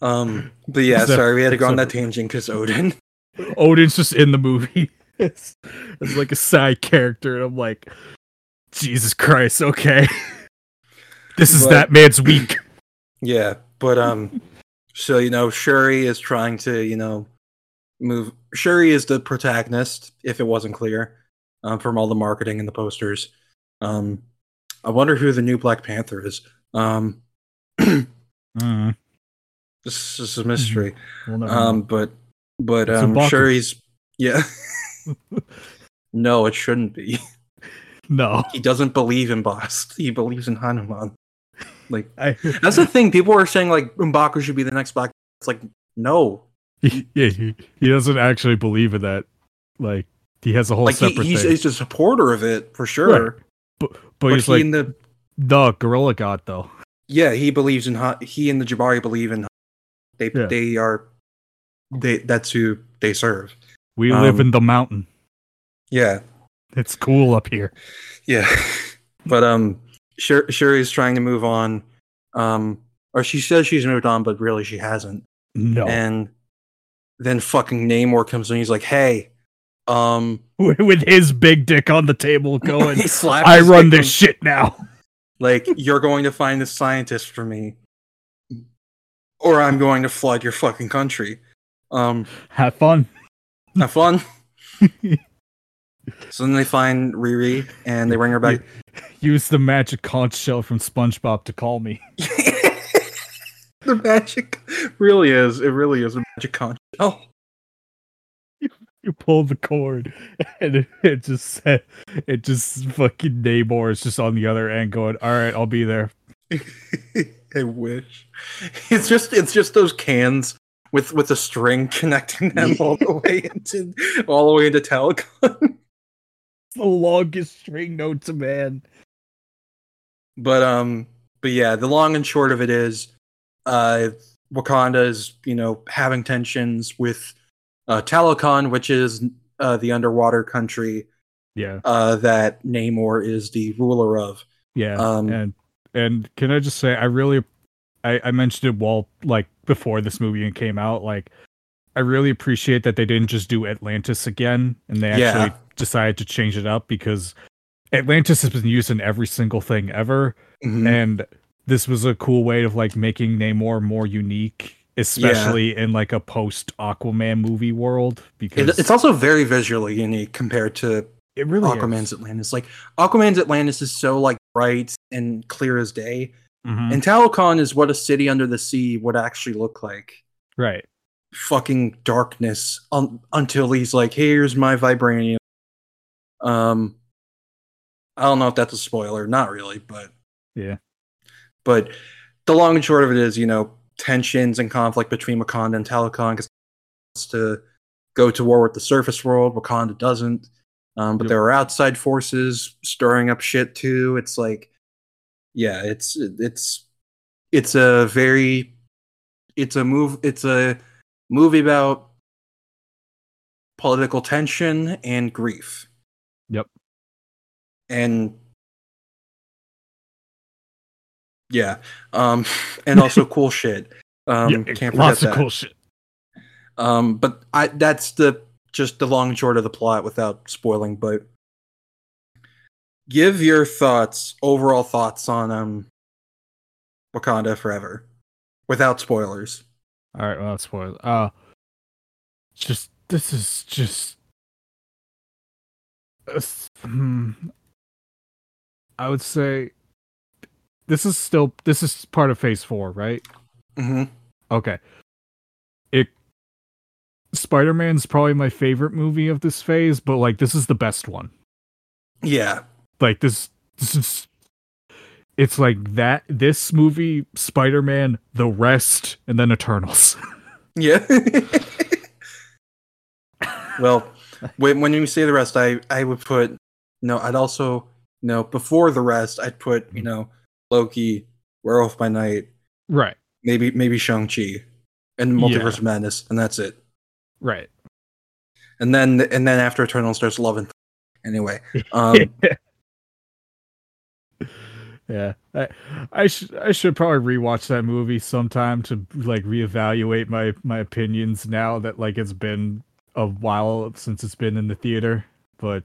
Um, but yeah, sorry, we had to go on that tangent because Odin. Odin's just in the movie. It's, it's like a side character, and I'm like, Jesus Christ, okay. This is But- that man's week. Yeah, but um, so you know, Shuri is trying to you know move. Shuri is the protagonist. If it wasn't clear, um, from all the marketing and the posters. Um, I wonder who the new Black Panther is. Um, Mm, this is a mystery. we'll never Um, but but It's um, M'Baku. Shuri's yeah. no, it shouldn't be. no, He doesn't believe in Bast. He believes in Hanuman. Like I, that's the thing. People are saying like M'Baku should be the next Black. It's like no, he, yeah, he, he doesn't actually believe in that. Like, he has a whole like he, separate he's, thing. he's a supporter of it for sure. but But, he's he like, the the Gorilla God, though. yeah, he believes in he and the Jabari believe in. They Yeah. they are they that's who they serve. We live Um, in the mountain. Yeah, It's cool up here. yeah. but um, Shur- Shuri's trying to move on. Um, or she says she's moved on, but really she hasn't. No. And then fucking Namor comes in. He's like, "Hey, um, With his big dick on the table going, I run this shit now. Like, you're going to find a scientist for me, or I'm going to flood your fucking country. Um, Have fun. have fun. so then they find Riri and they bring her back. Use the magic conch shell from SpongeBob to call me. the magic really is. It really is a magic conch shell. You pull the cord, and it, it just said, it just fucking Namor is just on the other end going, "All right, I'll be there." I wish. It's just it's just those cans with with a string connecting them all the way into all the way into telecom. the longest string known to man. But um, but yeah, the long and short of it is, uh, Wakanda is you know having tensions with uh, Talokan, which is uh, the underwater country Yeah, uh, that Namor is the ruler of. yeah. Um, and and can I just say, I really, I, I mentioned it while like before this movie came out. Like, I really appreciate that they didn't just do Atlantis again, and they Yeah. actually decided to change it up because Atlantis has been used in every single thing ever. Mhm. and this was a cool way of like making Namor more unique, especially in like a post Aquaman movie world because It, it's also very visually unique compared to it really Aquaman's is. Atlantis. Like Aquaman's Atlantis is so like bright and clear as day, Mhm. and Talokan is what a city under the sea would actually look like. right. Fucking darkness un- until he's like, "Here's my vibranium." Um, I don't know if that's a spoiler. Not really, but Yeah. But the long and short of it is, you know, tensions and conflict between Wakanda and Talokan because wants to go to war with the surface world. Wakanda doesn't. Um, but Yep. there are outside forces stirring up shit too. It's like, yeah, it's it's it's a very it's a move it's a movie about political tension and grief. Yep. And yeah, um, and also cool shit. Um, Yeah, can't forget lots that. of cool shit. Um, but I that's the just the long and short of the plot without spoiling. But give your thoughts, overall thoughts on um Wakanda Forever, without spoilers. All right, well, spoil. Uh, just this is just. uh, hmm, I would say this is still this is part of Phase Four, right? hmm Okay. It Spider-Man's probably my favorite movie of this phase, but like this is the best one. Yeah, Like this this is it's like that this movie, Spider-Man, The Rest, and then Eternals. yeah. well, when when you say the rest, I I would put no. I'd also no before the rest. I'd put you know Loki, Werewolf by Night, right. maybe maybe Shang Chi, and Multiverse of Madness, and that's it. Right. and then and then after Eternal starts loving. Anyway, um, yeah. I I should I should probably rewatch that movie sometime to like reevaluate my my opinions now that like it's been a while since it's been in the theater, but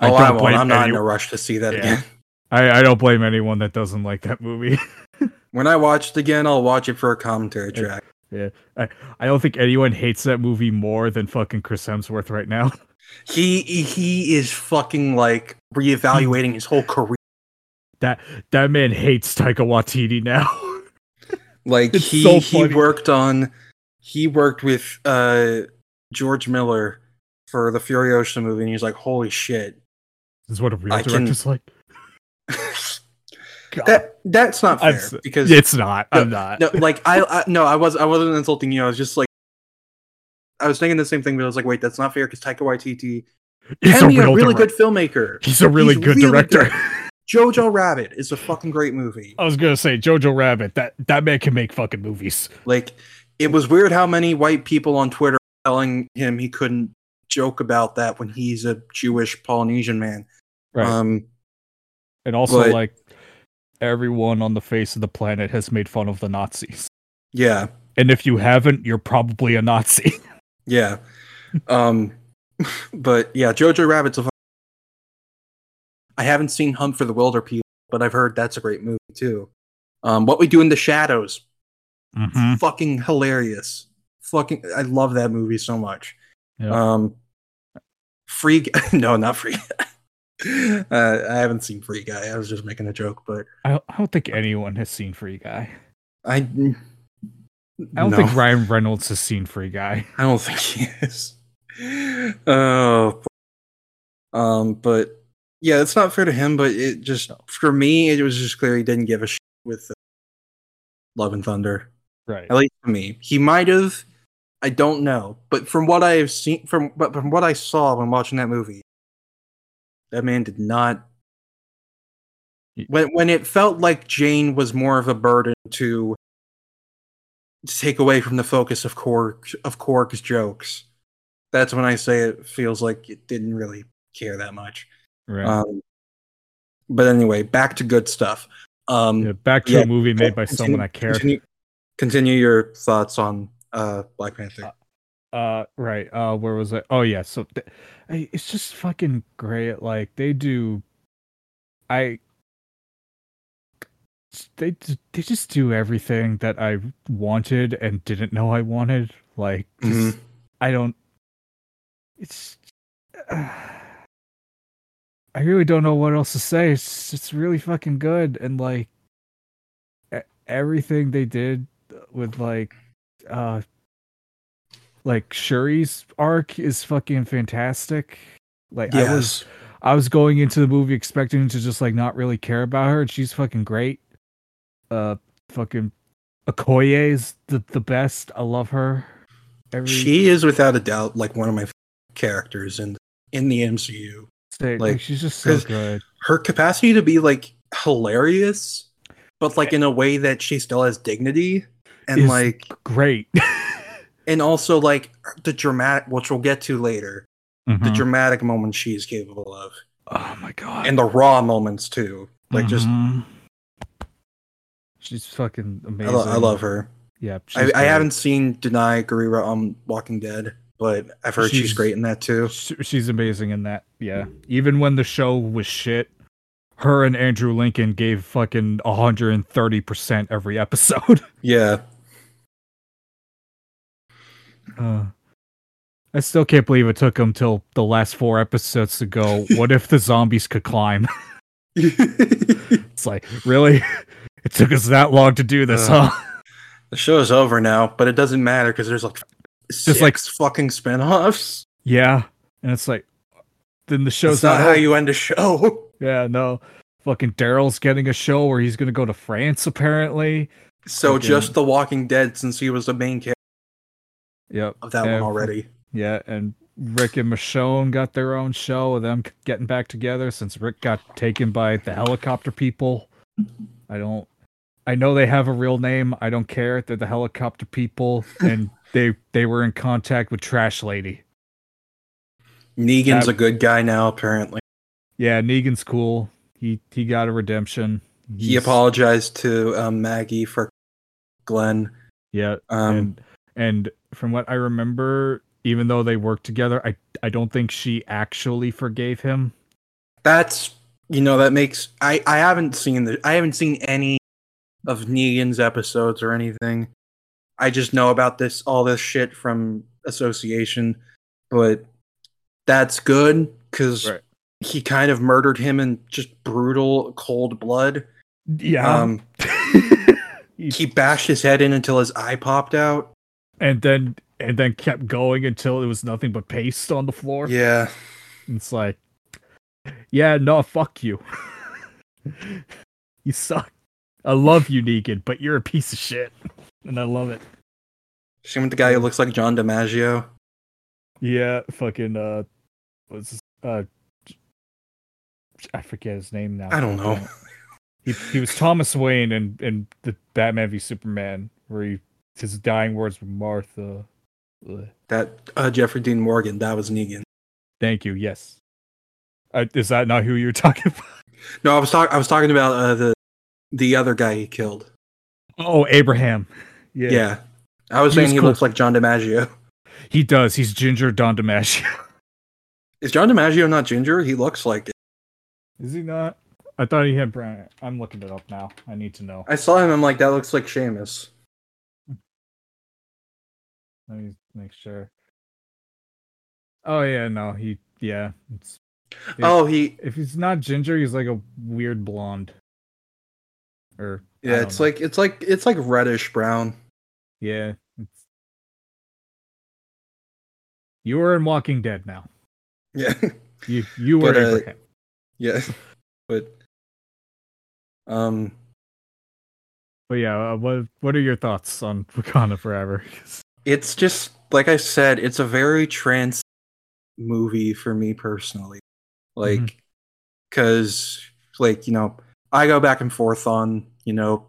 oh, I, won't. I'm not in a rush to see that Yeah. again. I, I don't blame anyone that doesn't like that movie. When I watch it again, I'll watch it for a commentary Yeah. track. I don't think anyone hates that movie more than fucking Chris Hemsworth right now. He he is fucking like reevaluating his whole career. That that man hates Taika Waititi now. Like It's he so he worked on he worked with uh George Miller for the Furiosa movie, and he's like, "Holy shit." this is what a real I can- like. God. that that's not I'm fair because it's not. I'm not. no, like I, I no, I was I wasn't insulting you. I was just like, I was thinking the same thing, but I was like, wait, that's not fair because Taika Waititi he's can a be a really direct- good filmmaker. He's a really he's good really director. good. Jojo Rabbit is a fucking great movie. I was gonna say Jojo Rabbit. That that man can make fucking movies. Like, it was weird how many white people on Twitter telling him he couldn't joke about that when he's a Jewish Polynesian man. Um, and also but- like everyone on the face of the planet has made fun of the Nazis. yeah, And if you haven't, you're probably a Nazi. yeah. um, but yeah, Jojo Rabbit's a. fu- I haven't seen Hunt for the Wilderpeople, but I've heard that's a great movie too. Um, what we do in the shadows, mm-hmm. fucking hilarious. Fucking, I love that movie so much. Yeah. Um, Free, no, not Free. Uh, I haven't seen Free Guy. I was just making a joke, but I, don't- I don't think anyone has seen Free Guy. I. I don't no, think Ryan Reynolds has seen Free Guy. I don't think he is. Oh, um, but yeah, it's not fair to him. But it just for me, it was just clear he didn't give a shit with uh, Love and Thunder. Right. At least for me, he might have. I don't know, but from what I have seen, from but from what I saw when watching that movie, That man did not. When when it felt like Jane was more of a burden to take away from the focus of Korg of Korg's jokes, that's when I say it feels like it didn't really care that much. Right. Um, but anyway, back to good stuff. Um, Yeah, back to yeah, a movie made by continue- someone I cared. Continue, continue your thoughts on uh, Black Panther. Uh, right. Uh, where was I? Oh yeah. So th- I, it's just fucking great. Like they do. I. They they just do everything that I wanted and didn't know I wanted. Like just, Mhm. I don't. It's. I really don't know what else to say. It's it's really fucking good and like everything they did with like uh like Shuri's arc is fucking fantastic. Like I was I was going into the movie expecting to just like not really care about her and she's fucking great. Uh fucking Okoye is the, the best. I love her. Every She is without a doubt like one of my characters in in the MCU. like, like she's just so good. Her capacity to be like hilarious, but like in a way that she still has dignity and like Great. and also like the dramatic which we'll get to later the Mhm. dramatic moments she's capable of oh my god. and the raw moments too like just Mhm. She's fucking I, amazing. lo- I love her Yeah, I, I haven't seen Danai Gurira on Walking Dead but I've heard she's, She's- great in that too She's amazing in that. Yeah. Even when the show was shit, her and Andrew Lincoln gave fucking 130% every episode. yeah Uh, I still can't believe it took them till the last four episodes to go, what if the zombies could climb? It's like, really? It took us that long to do this, Ugh. huh? the show's over now but it doesn't matter because there's like six like- fucking spin-offs Yeah. And it's like, then the show's That's not how you end a show Yeah, no. Fucking Daryl's getting a show where he's gonna go to France, apparently. so just The Walking Dead since he was the main character Yep. of that And- one already Yeah, and Rick and Michonne got their own show of them getting back together since Rick got taken by the helicopter people. I don't I know they have a real name. I don't care. They're the helicopter people and they they were in contact with Trash Lady. Negan's That- a good guy now apparently Yeah, Negan's cool. He he got a redemption. he apologized to um, Maggie for Glenn Yeah, um and and from what I remember, even though they worked together, I I don't think she actually forgave him. that's you know that makes I I haven't seen the I haven't seen any of Negan's episodes or anything. I just know about this all this shit from association, but that's good because Right. he kind of murdered him in just brutal cold blood. Yeah. Um, He- he bashed his head in until his eye popped out. And then and then kept going until it was nothing but paste on the floor. Yeah, It's like, yeah, no, fuck you. you suck. I love you, Negan, but you're a piece of shit, and I love it. same with the guy who looks like John DiMaggio. Yeah, fucking uh, was uh, I forget his name now. I don't know. He he was Thomas Wayne in in the Batman v Superman, where he his dying words were Martha. Ugh. That uh, Jeffrey Dean Morgan, that was Negan. Thank you. Yes. Uh, is that not who you're talking about? No, I was talking. I was talking about uh, the the other guy he killed. Oh, Abraham. Yeah. Yeah, I was He saying was he cool. looks like John DiMaggio. He does. He's Ginger Don DiMaggio. Is John DiMaggio not ginger? He looks like it. Is he not? I thought he had brown. I'm looking it up now. I need to know. I saw him. I'm like, that looks like Seamus. Let me make sure. Oh yeah, no, he yeah. It's. Oh, he. if he's not ginger, he's like a weird blonde. Or Yeah, it's know. like it's like it's like reddish brown. yeah. It's... You are in Walking Dead now. Yeah, You you were But, uh, Abraham. yeah, but um, But yeah, uh, what what are your thoughts on Wakanda Forever? it's just like I said, it's a very trans movie for me personally. Like, because like you know I go back and forth on you know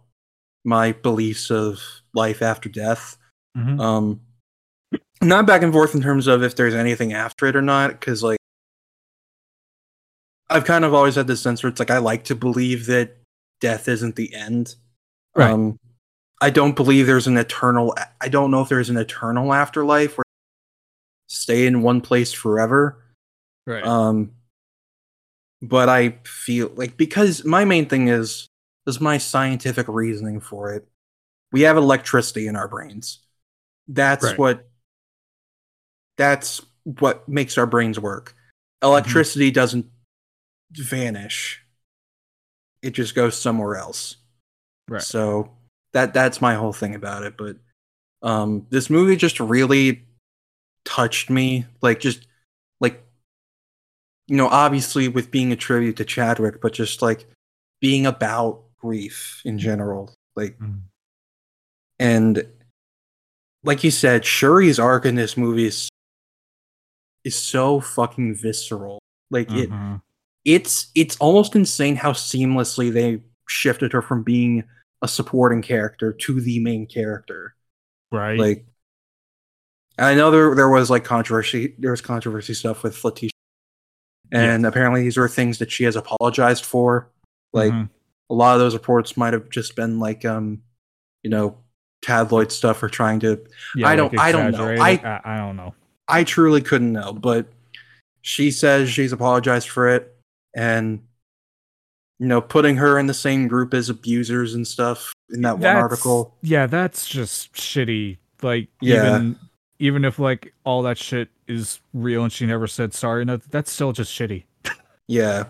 my beliefs of life after death. Mhm. Um, not back and forth in terms of if there's anything after it or not, because like I've kind of always had this sense where it's like I like to believe that death isn't the end. Right. Um, I don't believe there's an eternal. I don't know if there's an eternal afterlife where stay in one place forever. Right. Um, but I feel like because my main thing is is my scientific reasoning for it. We have electricity in our brains. That's Right. what that's what makes our brains work. Electricity doesn't vanish. It just goes somewhere else. right. So that that's my whole thing about it. But um this movie just really touched me. Like just like you know, obviously with being a tribute to Chadwick, but just like being about grief in general. Like Mhm. and like you said, Shuri's arc in this movie is is so fucking visceral. Like it Mhm. it's it's almost insane how seamlessly they shifted her from being a supporting character to the main character. Right. Like I know there there was like controversy there was controversy stuff with Letitia. And apparently these were things that she has apologized for. Like Mhm. a lot of those reports might have just been like um you know tabloid stuff or trying to Yeah, I don't- I don't know. exaggerated. I, I don't know. I truly couldn't know, but she says she's apologized for it and you know putting her in the same group as abusers and stuff in that one article. Yeah, that's just shitty. Like Yeah. even even if like all that shit is real and she never said sorry, no, that's still just shitty. Yeah.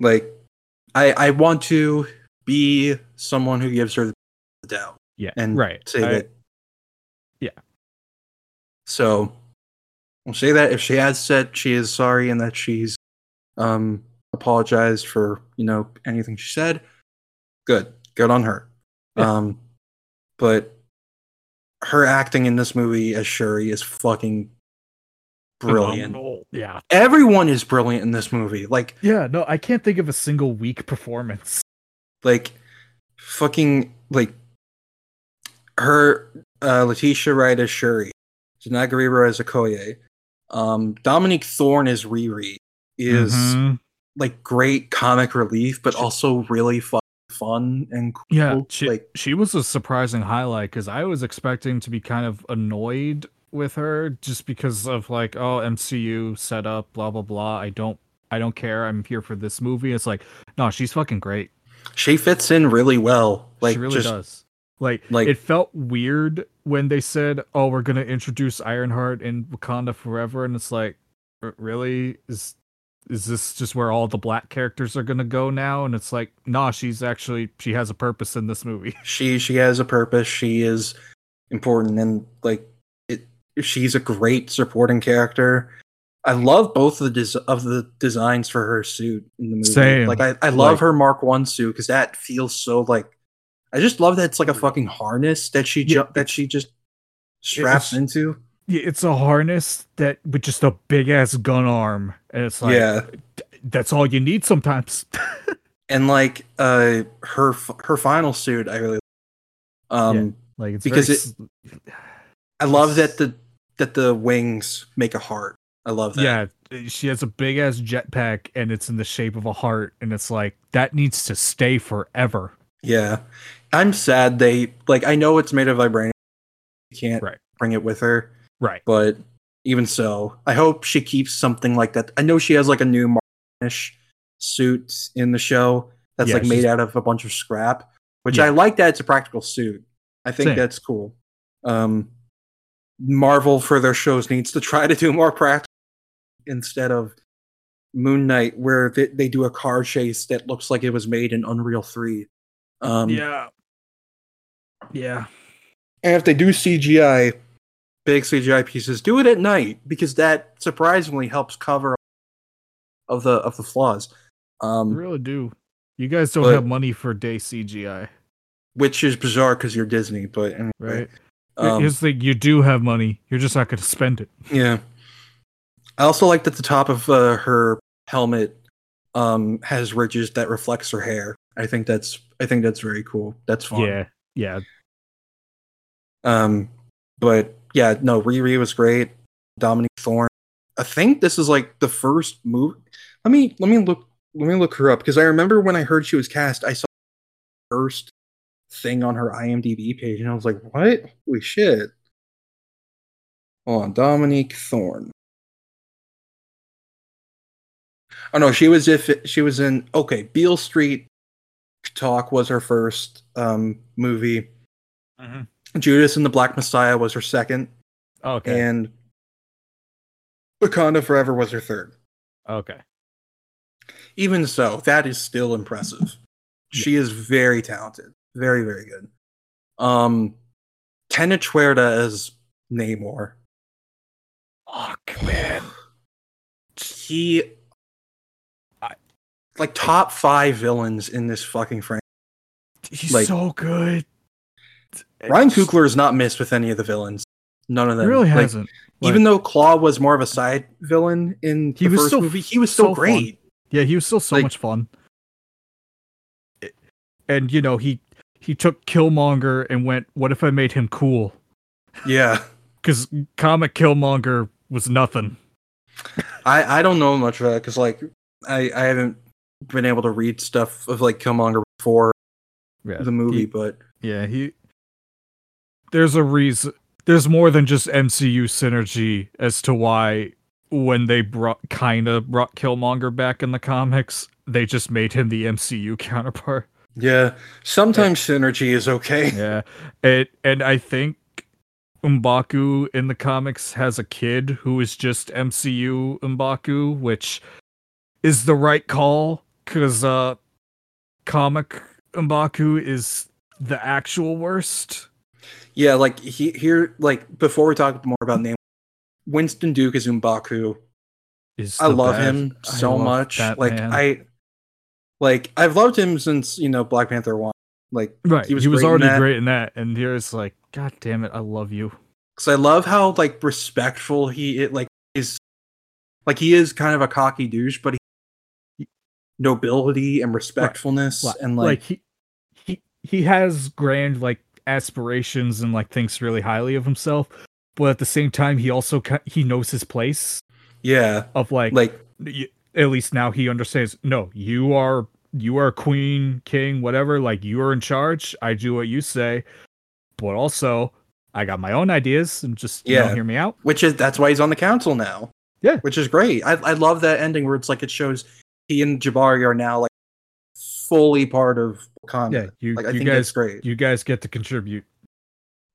Like I I want to be someone who gives her the doubt Yeah. and right. say I- that Yeah. So I'll say that if she has said she is sorry and that she's um apologized for, you know, anything she said, good. Good on her. Yeah. Um but her acting in this movie as Shuri is fucking brilliant. Yeah. Everyone is brilliant in this movie. Like Yeah, no, I can't think of a single weak performance. like fucking like her uh Letitia Wright as Shuri, Danai Gurira as Okoye, um Dominique Thorne as Riri is Mhm. Like great comic relief, but also really fun fun and cool. Yeah, she, like she was a surprising highlight because I was expecting to be kind of annoyed with her just because of like, oh, MCU setup, blah blah blah. I don't, I don't care. I'm here for this movie. It's like, no, she's fucking great. she fits in really well. Like she really just does. Like, like- it felt weird when they said, "Oh, we're gonna introduce Ironheart in Wakanda forever," and it's like, "R- really is is this just where all the black characters are gonna go now? And it's like, nah, she's actually she has a purpose in this movie. she she has a purpose. She is important and like it. She's a great supporting character. I love both of the des- of the designs for her suit in the movie. Same. Like I, I love Like- her Mark One suit because that feels so like. I just love that it's like a fucking harness that she Yeah, that she just straps into. Yeah, it's a harness that with just a big ass gun arm, and it's like, yeah, that's all you need sometimes. and like uh her her final suit, I really. Um, like it's Because very it- I love that the that the wings make a heart. I love that. yeah, she has a big ass jetpack, and it's in the shape of a heart, and it's like that needs to stay forever. Yeah. I'm sad they like I know it's made of vibranium. You can't Right. bring it with her, Right. but even so, I hope she keeps something like that. I know she has like a new Martish suit in the show that's Yeah, like made out of a bunch of scrap, which Yeah. I like that it's a practical suit. I think Same. that's cool. Um Marvel for their shows needs to try to do more practical instead of Moon Knight where they, they do a car chase that looks like it was made in Unreal 3. Um yeah. Yeah. And if they do CGI, big CGI pieces, do it at night because that surprisingly helps cover of the of the flaws. Um, really do. You guys don't But- have money for day CGI, which is bizarre because you're Disney, but anyway, right? Um, Here's the you do have money. You're just not going to spend it. yeah. I also like that the top of uh, her helmet um has ridges that reflects her hair. I think that's I think that's very cool. That's fun. Yeah, yeah. Um, but yeah, no, Riri was great. Dominique Thorne. I think this is like the first movie. Let me let me look let me look her up because I remember when I heard she was cast, I saw first thing on her IMDb page, and I was like, "What? Holy shit!" Hold on, Dominique Thorne. Oh no, she was if she was in okay. Beale Street Talk was her first um, movie. Mhm. Judas and the Black Messiah was her second, Okay. and Wakanda Forever was her third. okay. Even so, that is still impressive. She is very talented, very very good. Um, Tenoch Huerta as Namor. Fuck, man. He, I- like top five villains in this fucking franchise. He's Like- so good. Ryan Coogler has not missed with any of the villains. None of He them. really Like, hasn't. even though Claw was more of a side villain in He the was first still movie, he was still so great. Yeah, he was still so Like- much fun. And you know, he he took Killmonger and went, "What if I made him cool?" Yeah. Because comic Killmonger was nothing. I, I don't know much about it because like I, I haven't been able to read stuff of like Killmonger before Yeah, the movie, he- but yeah, he. There's a reason. There's more than just MCU synergy as to why when they brought kind of brought Killmonger back in the comics, they just made him the MCU counterpart. yeah, sometimes synergy is okay. yeah it and i think M'Baku in the comics has a kid who is just mcu M'Baku which is the right call because uh comic M'Baku is the actual worst Yeah, like he here like before we talk more about name, Winston Duke is M'Baku. is I love best. him so love much. like man. I like I've loved him since you know Black Panther one. Like right he was he was great already that. great in that and here's like god damn it i love you because I love how like respectful he it like is. Like he is kind of a cocky douche, but he nobility and respectfulness Li- and like like, he he he has grand like aspirations and like thinks really highly of himself but at the same time he also he knows his place yeah, of like, like y- at least now he understands no you are you are queen king whatever like you are in charge i do what you say but also i got my own ideas and just you know, Yeah. hear me out which is that's why he's on the council now. Yeah. which is great. I I love that ending where it's like it shows he and Jabari are now like fully part of Wakanda. yeah you, like I you think guys that's great. you guys get to contribute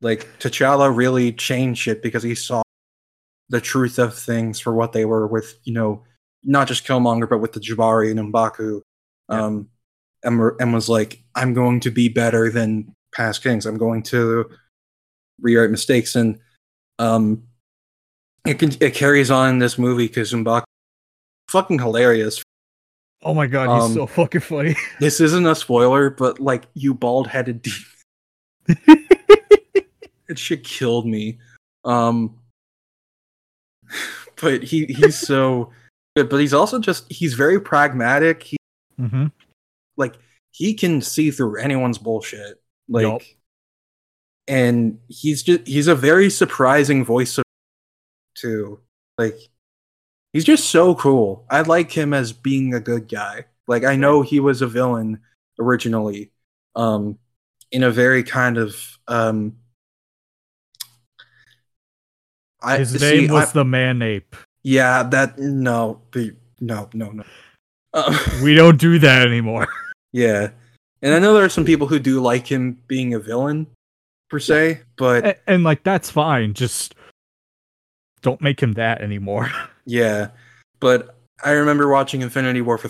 like T'Challa really changed it because he saw the truth of things for what they were with, you know, not just Killmonger, but with the Jabari and M'Baku. Yeah. Um, and, and was like, I'm going to be better than past kings. I'm going to rewrite mistakes. And um, it, can, it carries on in this movie because M'Baku fucking hilarious. Oh my god he's Um, so fucking funny This isn't a spoiler, but like, you bald headed demon. it shit killed me. Um, but he he's so good. But he's also just he's very pragmatic. He hmm like he can see through anyone's bullshit. Like, Yup. and he's just he's a very surprising voice of too. Like, he's just so cool. I like him as being a good guy. Like, I know he was a villain originally, um, in a very kind of um. I, his see, name was I- the man ape yeah, that no, be- no, no, no. Um, we don't do that anymore yeah, and I know there are some people who do like him being a villain per se, but and, and like that's fine just don't make him that anymore yeah, but I remember watching Infinity War for,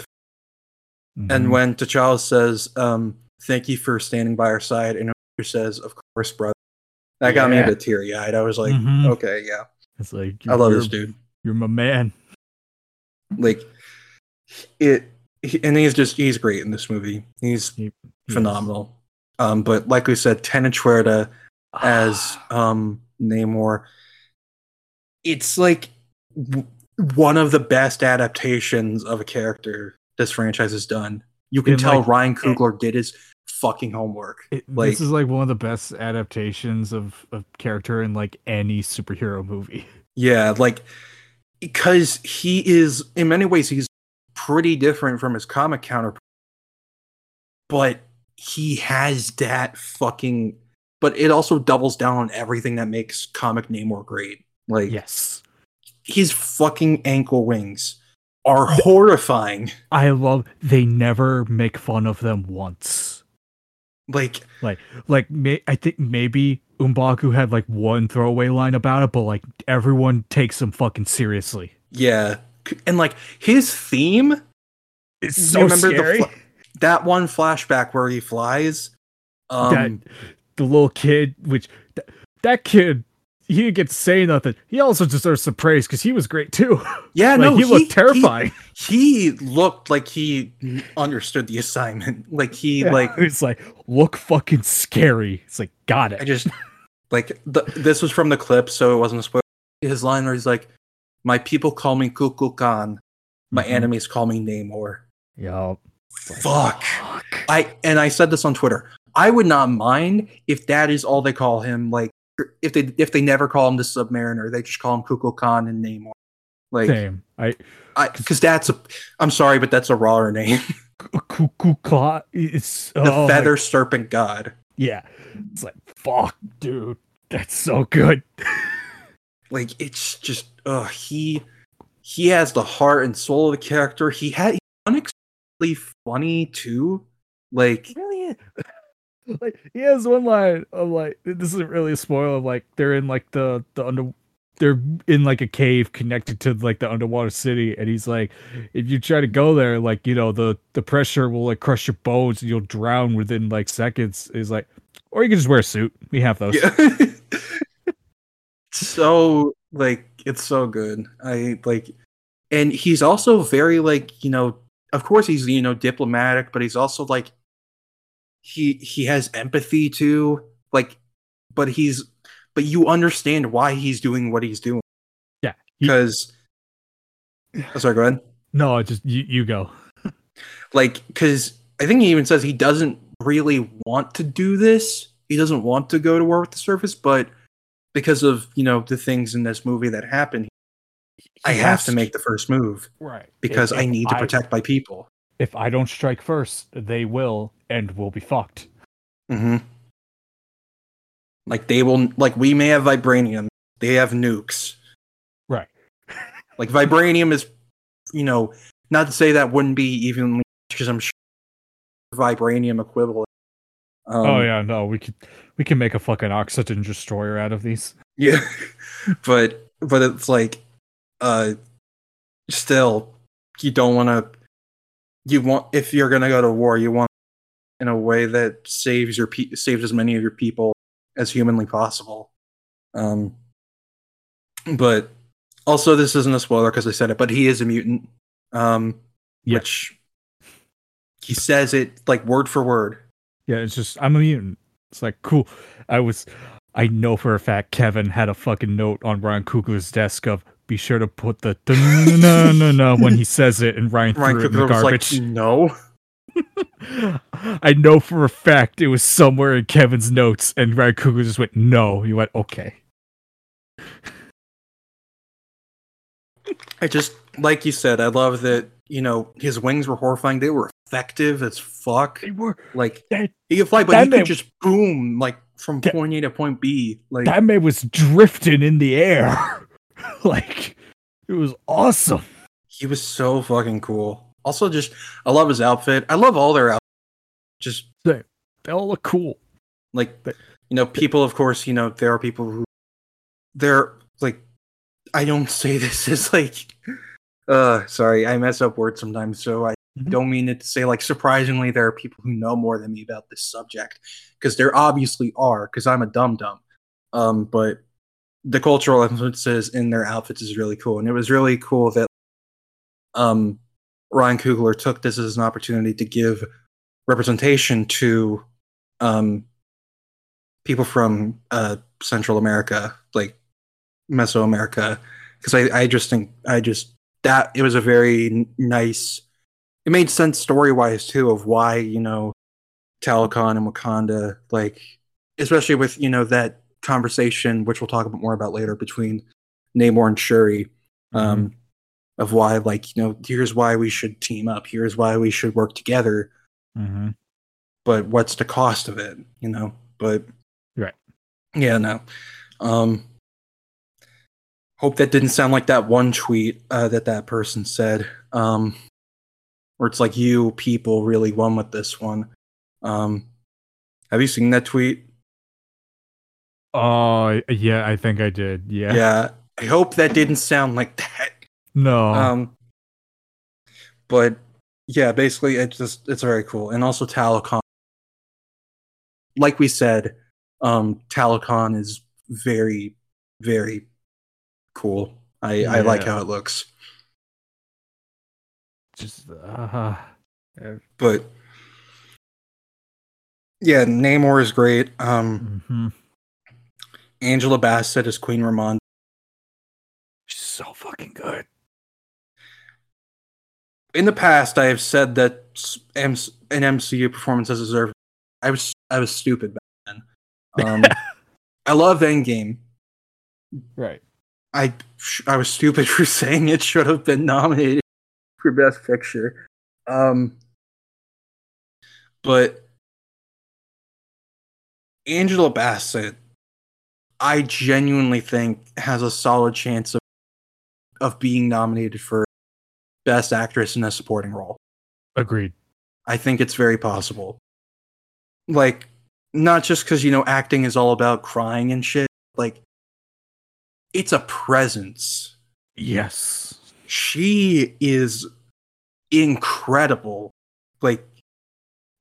Mm-hmm. and when T'Challa says, um, "Thank you for standing by our side," and Omer says, "Of course, brother," that got me a Yeah. bit teary eyed. I was like, Mhm. "Okay, yeah, it's like I love this dude." you're my man Like, it, he, and he's just he's great in this movie. He's He- he is- phenomenal. Um, but like we said, Tenoch Huerta as um Namor. It's like one of the best adaptations of a character this franchise has done. You can And, tell like, Ryan Coogler did his fucking homework. It, Like- this is like one of the best adaptations of a character in like any superhero movie. Yeah, like because he is in many ways he's pretty different from his comic counterpart, but he has that fucking. But it also doubles down on everything that makes comic Namor great. Like Yes. His fucking ankle wings are horrifying. I love they never make fun of them once. Like Like like may, I think maybe M'Baku had like one throwaway line about it, but like everyone takes him fucking seriously. yeah, and like his theme You so remember the scary. fl- that one flashback where he flies. Um, that the little kid, which th- that kid, he didn't get to say nothing. He also deserves some praise because he was great too. yeah, like no, he looked terrifying. He, looked like he understood the assignment. Like he Yeah, like it's like look fucking scary. It's like got it. I just like the, this was from the clip, so it wasn't a spoiler. His line where he's like, "My people call me Kukulkan, Khan. My Mhm. enemies call me Namor." Yup. Fuck. I and I said this on Twitter. I would not mind if that is all they call him. Like if they if they never call him the Submariner, they just call him Kukulkan Khan and Namor. Like Same. I I because that's a I'm sorry, but that's a rawer name. clock. It's the oh feather serpent god. Yeah. It's like fuck, dude. That's so good. Like it's just uh he he has the heart and soul of the character. He had unexpectedly funny too. Like really like he has one line of like this isn't really a spoil of like they're in like the the under they're in like a cave connected to like the underwater city and he's like if you try to go there like you know the the pressure will like crush your bones and you'll drown within like seconds is like or you can just wear a suit we have those yeah. so like it's so good. I like and he's also very like, you know, of course he's you know diplomatic, but he's also like he he has empathy too. Like but he's but you understand why he's doing what he's doing. Yeah, he- Because oh, sorry, go ahead. no just you, you go like because i think he even says he doesn't really want to do this he doesn't want to go to war with the surface but because of you know the things in this movie that happen i He have to make the first move right because If- i need to protect my people if i don't strike first they will and we'll be fucked. Hmm like they will like we may have vibranium they have nukes. Right. Like vibranium is you know not to say that wouldn't be evenly because i'm sure vibranium equivalent. Um, oh yeah no we could we can make a fucking oxygen destroyer out of these. Yeah, but but it's like, uh, still, you don't want to. You want if you're gonna go to war, you want in a way that saves your pe- saves as many of your people as humanly possible. Um, but also this isn't a spoiler because I said it, but he is a mutant. Um, Yeah. which he says it like word for word. Yeah, it's just I'm a mutant. It's like cool. I was I know for a fact Kevin had a fucking note on Ryan Coogler's desk of be sure to put the no no no when he says it and Ryan, Ryan threw it in the garbage. like, "No." I know for a fact it was somewhere in Kevin's notes and Ryan Coogler just went no. He went okay. I just like you said, I love that, you know, his wings were horrifying. They were effective as fuck. They were Like that, he could fly, but he could just boom like from That- point A to point B. Like that man was drifting in the air. like it was awesome. he was so fucking cool. Also, just I love his outfit. I love all their outfits. Just They all look cool. like But- you know, people of course, you know, there are people who they're like I don't say this as like uh sorry, I mess up words sometimes, so I Mhm. don't mean it to say like surprisingly there are people who know more than me about this subject because there obviously are because I'm a dum dum. Um but the cultural influences in their outfits is really cool and it was really cool that um Ryan Coogler took this as an opportunity to give representation to um people from uh Central America, like Mesoamerica, because I I just think I just that it was a very nice, it made sense story wise too of why you know Talokan and Wakanda like especially with you know that conversation which we'll talk about more about later between Namor and Shuri um of why like you know here's why we should team up here's why we should work together Mm-hmm. but what's the cost of it you know but Right. yeah no um hope that didn't sound like that one tweet uh, that that person said um where it's like you people really won with this one um have you seen that tweet Oh yeah, I think I did. Yeah. yeah i hope that didn't sound like that No. um but yeah basically it's just it's very cool. And also Talokan like we said um Talokan is very very cool. I i like how it looks. Just uh, but yeah namor is great. Um mhm. angela bassett is queen ramonda. She's so fucking good. In the past i have said that an mcu performance has deserved i was i was stupid back then um i love endgame Right. I I was stupid for saying it should have been nominated for best picture. Um but Angela Bassett I genuinely think has a solid chance of of being nominated for best actress in a supporting role. Agreed. I think it's very possible. Like, not just because, you know, acting is all about crying and shit. Like, it's a presence. Yes. She is incredible. Like,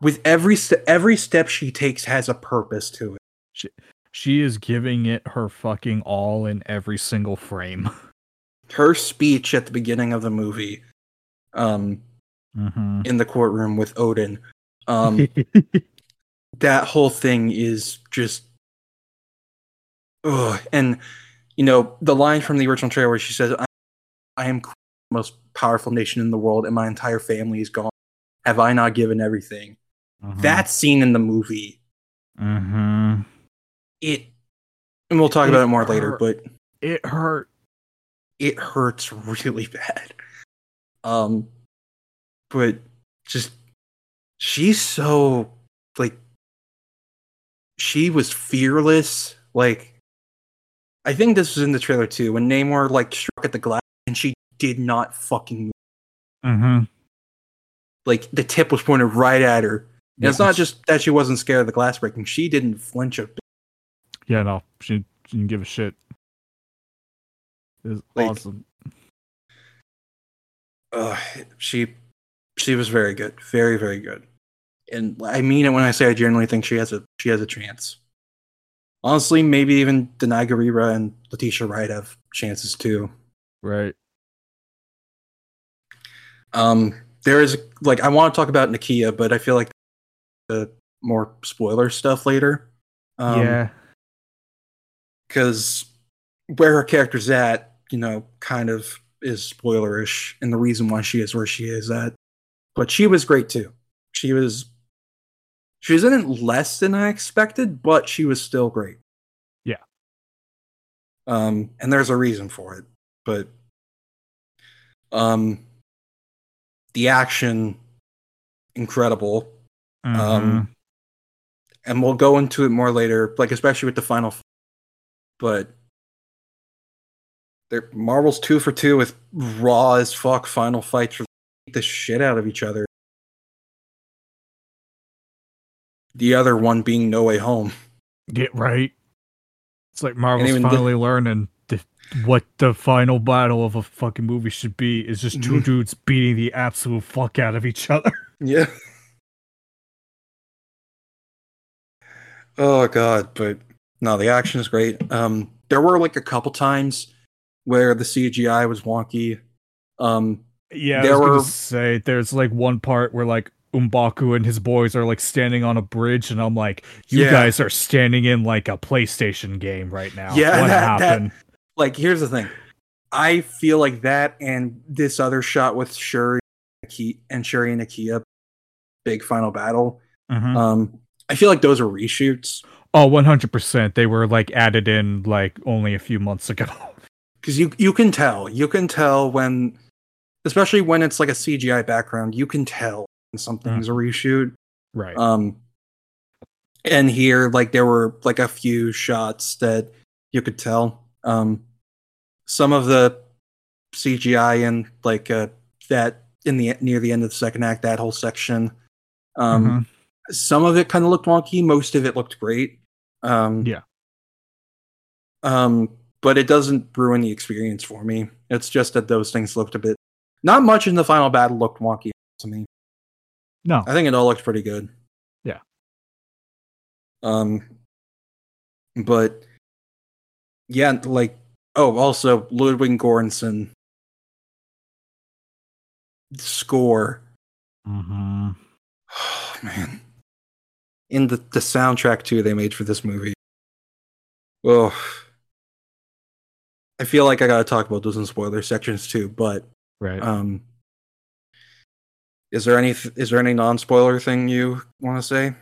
with every st- every step she takes has a purpose to it. She is giving it her fucking all in every single frame. Her speech at the beginning of the movie, um, Mm-hmm. in the courtroom with Odin, um, that whole thing is just ugh. and you know the line from the original trailer where she says I, I am the most powerful nation in the world and my entire family is gone have i not given everything that scene in the movie Mm-hmm. it and we'll talk It about it more later but It hurt. it hurts really bad um but just she's so like she was fearless like i think this was in the trailer too when namor like struck at the glass and she did not fucking move. Mm-hmm. like the tip was pointed right at her and it's not just that she wasn't scared of the glass breaking she didn't flinch a bit Yeah, no. She, she didn't give a shit. It was Like- awesome. Uh, she she was very good, very very good, and I mean it when I say I genuinely think she has a she has a chance. Honestly, maybe even Danai Gurira and Letitia Wright have chances too. Right. Um, there is like I want to talk about Nakia, but I feel like the more spoiler stuff later. Um, yeah. because where her character's at, you know, kind of is spoilerish, and the reason why she is where she is at. But she was great too. She was, she was in it less than I expected, but she was still great. Yeah. Um, and there's a reason for it, but, um, the action, incredible. Mhm. Um, and we'll go into it more later, like especially with the final. But they're Marvel's two for two with raw as fuck final fights for the shit out of each other. The other one being No Way Home. Get right. It's like Marvel's even the- finally learning the, what the final battle of a fucking movie should be is just 2 Mhm. dudes beating the absolute fuck out of each other. Yeah. Oh god, but no, the action is great. Um, there were like a couple times where the CGI was wonky. Um, Yeah, There I was were- say there's like one part where like M'Baku and his boys are like standing on a bridge, and I'm like, you Yeah. guys are standing in like a PlayStation game right now. Yeah, what that- that- happened? like here's the thing i feel like that and this other shot with shuri and Shuri and Nakia big final battle. Mhm. Um, I feel like those are reshoots Oh, oh, one hundred percent. They were like added in like only a few months ago. Because you you can tell you can tell when, especially when it's like a CGI background, you can tell when something's a reshoot. right. Um, and here, like there were like a few shots that you could tell. Um, some of the CGI and like uh, that in the near the end of the second act, that whole section. Um, Mhm. some of it kind of looked wonky. Most of it looked great. Um, Yeah. Um, but it doesn't ruin the experience for me. It's just that those things looked a bit. Not much in the final battle looked wonky to me. No. I think it all looked pretty good. Yeah. Um, but yeah, like oh, also Ludwig Göransson score. hmm Oh man, in the the soundtrack too they made for this movie. Oh, I feel like I gotta talk about those in spoiler sections too. But Right. um, is there any is there any non spoiler thing you want to say?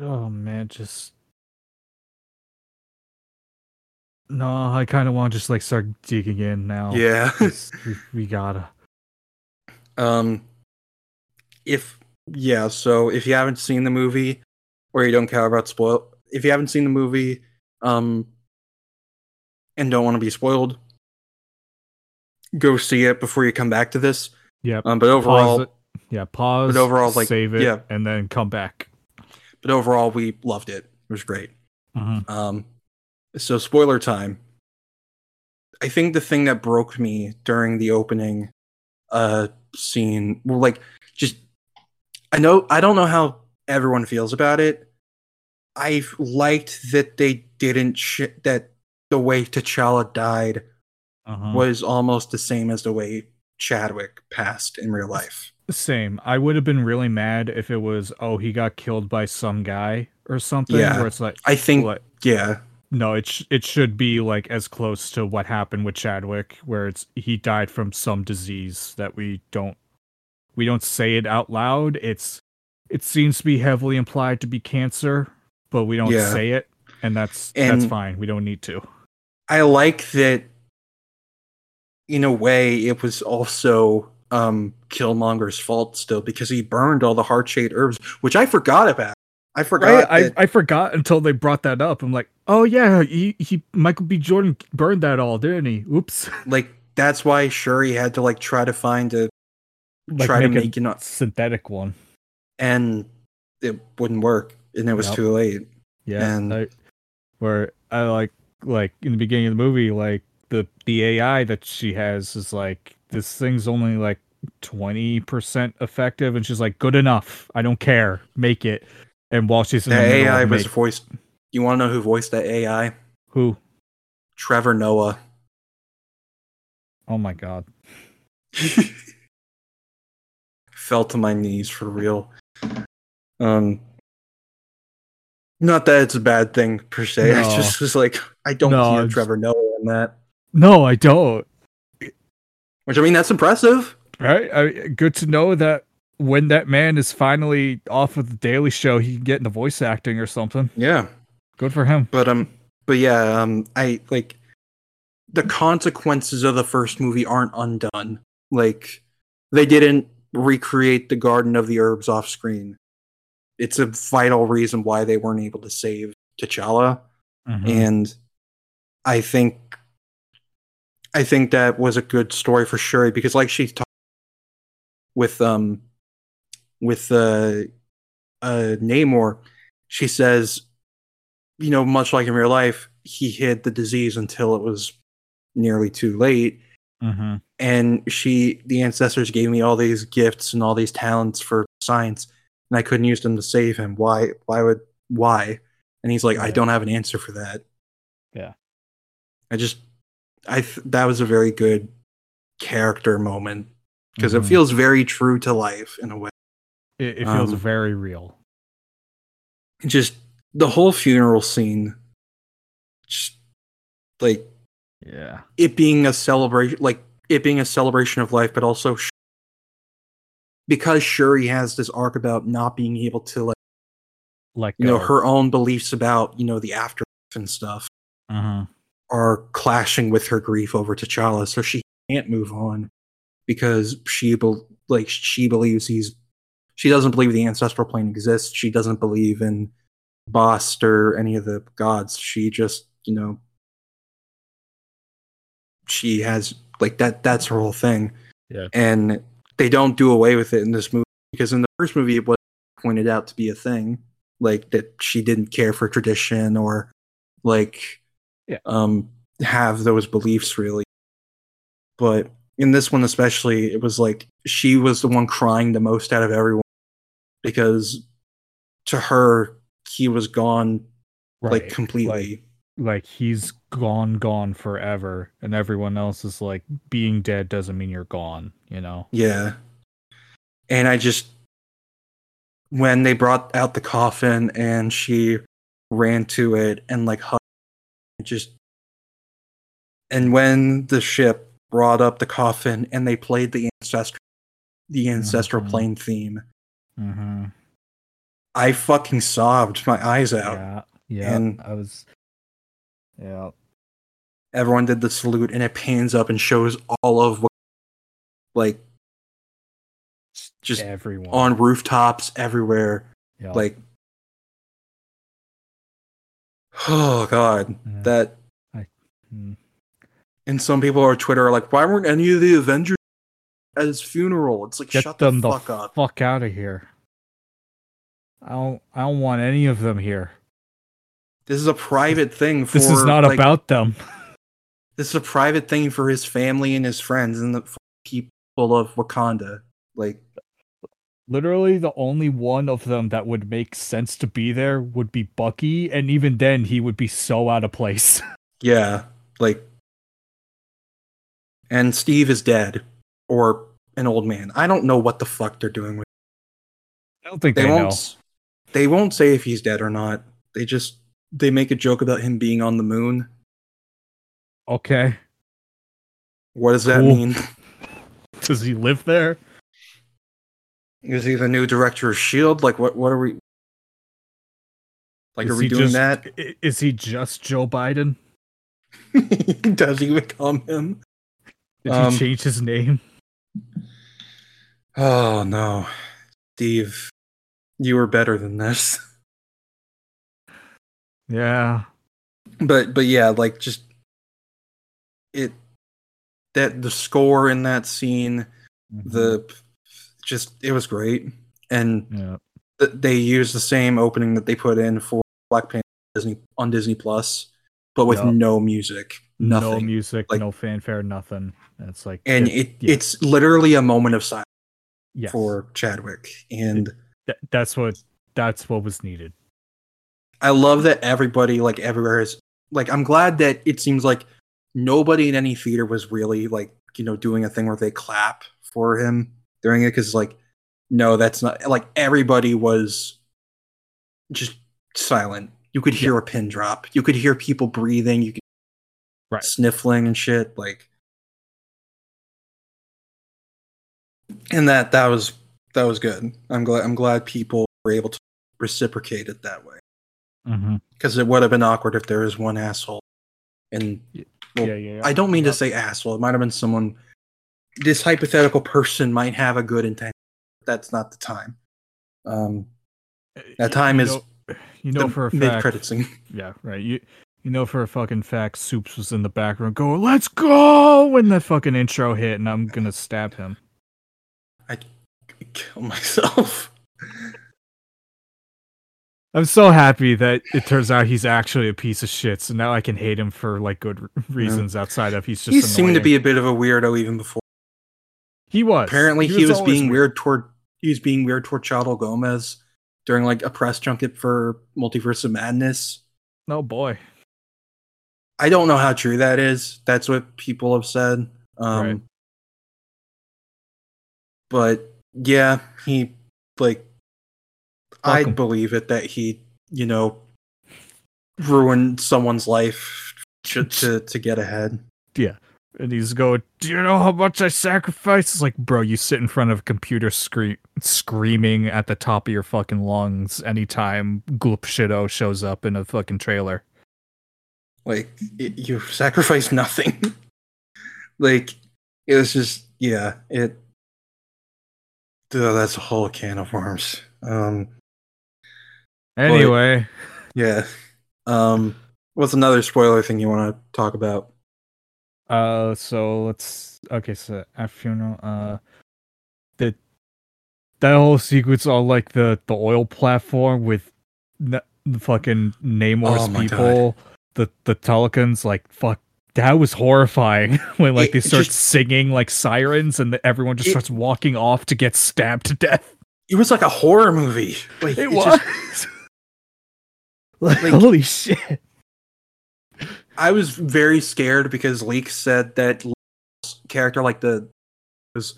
oh man, just no. I kind of want to just like start digging in now. Yeah, we, we gotta. Um, if yeah, so if you haven't seen the movie, or you don't care about spoil, if you haven't seen the movie, um, and don't want to be spoiled, go see it before you come back to this. Yep. Um, but overall. Yeah. Pause. but overall, like, save it. yeah. And then come back. but overall, we loved it. It was great. Mhm. Um, so spoiler time. I think the thing that broke me during the opening uh scene, well, like just I know I don't know how everyone feels about it. I liked that they didn't sh- that the way T'Challa died Uh-huh. was almost the same as the way Chadwick passed in real life. Same. I would have been really mad if it was, oh, he got killed by some guy or something. Yeah. Where it's like, I think yeah, No, it sh- it should be like as close to what happened with Chadwick, where it's he died from some disease that we don't we don't say it out loud. It's it seems to be heavily implied to be cancer, but we don't Yeah. say it, and that's that's fine. We don't need to. I like that in a way it was also um Killmonger's fault still because he burned all the heart shaped herbs, which I forgot about. I forgot Right? I, that- I forgot until they brought that up. I'm like, oh yeah, he, he Michael B. Jordan burned that all, didn't he? Oops. like that's why Shuri had to like try to find a Like, try to make a make not synthetic one. and it wouldn't work and it was Yep. too late. Yeah, And- I, where I like like in the beginning of the movie, like the the AI that she has is like this thing's only like twenty percent effective, and she's like, "Good enough. I don't care. Make it." And while she's in The the AI was make- voiced you wanna know who voiced that AI? who? Trevor Noah. Oh my god! fell to my knees for real. Um, not that it's a bad thing per se. I just was like, I don't No, hear Trevor Noah in that. No, I don't. Which I mean, that's impressive. Right? I, good to know that when that man is finally off of the Daily Show, he can get into voice acting or something. Yeah, Good for him. but um, but yeah, um, I like the consequences of the first movie aren't undone. Like they didn't recreate the Garden of the Herbs off screen. It's a vital reason why they weren't able to save T'Challa. Mhm. and I think I think that was a good story for Shuri because like she talked with um with uh uh Namor, she says, you know, much like in real life, he hid the disease until it was nearly too late. Mhm. And she the ancestors gave me all these gifts and all these talents for science, and I couldn't use them to save him. Why why would why? And he's like, I don't have an answer for that. Yeah. I just, I th- that was a very good character moment because Mhm. it feels very true to life in a way. It, it feels um, very real. Just the whole funeral scene, just like Yeah. it being a celebration, like it being a celebration of life, but also Sh- because Shuri has this arc about not being able to like Like you know her own beliefs about you know the afterlife and stuff uh are clashing with her grief over T'Challa, so she can't move on because she bel like she believes he's she doesn't believe the ancestral plane exists. She doesn't believe in Bast or any of the gods. She just you know she has like that. That's her whole thing. Yeah. and they don't do away with it in this movie because in the first movie it was pointed out to be a thing, like that she didn't care for tradition or like Yeah. um have those beliefs really. But in this one especially, it was like she was the one crying the most out of everyone because to her he was gone like completely. like he's gone gone forever and everyone else is like being dead doesn't mean you're gone you know Yeah. And I just when they brought out the coffin and she ran to it and like hugged it just and when the ship brought up the coffin and they played the ancestral the ancestral Mhm. plane theme, mm-hmm. I fucking sobbed my eyes out. yeah yeah And- i was yeah Everyone did the salute and it pans up and shows all of what like just everyone on rooftops everywhere. yeah. Like Oh god. Yeah. That Mm. and some people on Twitter are like, why weren't any of the Avengers at his funeral? It's like get shut them the the fuck up. fuck out of here i don't i don't want any of them here This is a private thing for this is not like, about them this is a private thing for his family and his friends and the people of Wakanda. Like literally the only one of them that would make sense to be there would be bucky and even then he would be so out of place yeah, like and Steve is dead or an old man. I don't know what the fuck they're doing with i don't think they they, won't know they won't say if he's dead or not. They just they make a joke about him being on the moon. okay What does that Cool. mean? does he live there Is he the new director of Shield? Like what what are we like Is are we doing just- that? Is he just Joe Biden? Does he become him? Did Um, he change his name? Oh no. Steve, you were better than this. Yeah. But but yeah, like just it that the score in that scene, mm-hmm. the just it was great. And yeah. th- they used the same opening that they put in for Black Panther Disney on Disney Plus, but with Yeah. no music, nothing. No music, Like- no fanfare, nothing. And it's like and it- it yeah. it's literally a moment of silence yes. for Chadwick. And Th- that's what that's what was needed. I love that everybody, like everywhere, is like. I'm glad that it seems like nobody in any theater was really like you know doing a thing where they clap for him during it because like no, that's not like everybody was just silent. You could hear a pin drop. You could hear people breathing. You could Right. sniffling and shit like. And that that was that was good. I'm glad I'm glad people were able to reciprocate it that way Mm-hmm. because it would have been awkward if there was one asshole. And Well, yeah, yeah, yeah. I don't mean to Yep. say asshole. It might have been someone. This hypothetical person might have a good intent. That's not the time. Um, that time you is know, you know the for a mid credit scene. Yeah, right. You you know for a fucking fact, Soups was in the background going, "Let's go!" when that fucking intro hit, and I'm gonna stab him. I kill myself. I'm so happy that it turns out he's actually a piece of shit. So now I can hate him for like good reasons outside of he's just. he seemed to be a bit of a weirdo even before. He was. Apparently, he, was, always being weird toward. He was being weird toward Xochitl Gomez during like a press junket for Multiverse of Madness. Oh boy. I don't know how true that is. That's what people have said. Um, Right. But yeah, he like I'd believe it that he, you know, ruined someone's life to to, to get ahead. Yeah. And he's going, Do you know how much I sacrificed? It's like, bro, you sit in front of a computer screen screaming at the top of your fucking lungs anytime Gloop Shido shows up in a fucking trailer. Like it, you sacrificed nothing. like it was just yeah, it that's a whole can of worms. Um Anyway, yeah. Um what's another spoiler thing you want to talk about? uh, so let's okay. So at funeral, uh, the that whole sequence on like the the oil platform with the fucking Namor's Oh people, the the Talokans, like fuck. That was horrifying when like It- they start just- singing like sirens and the, everyone just It- starts walking off to get stabbed to death. It was like a horror movie. Like It just- was. like, Like- holy shit. I was very scared because Leak said that character, like the was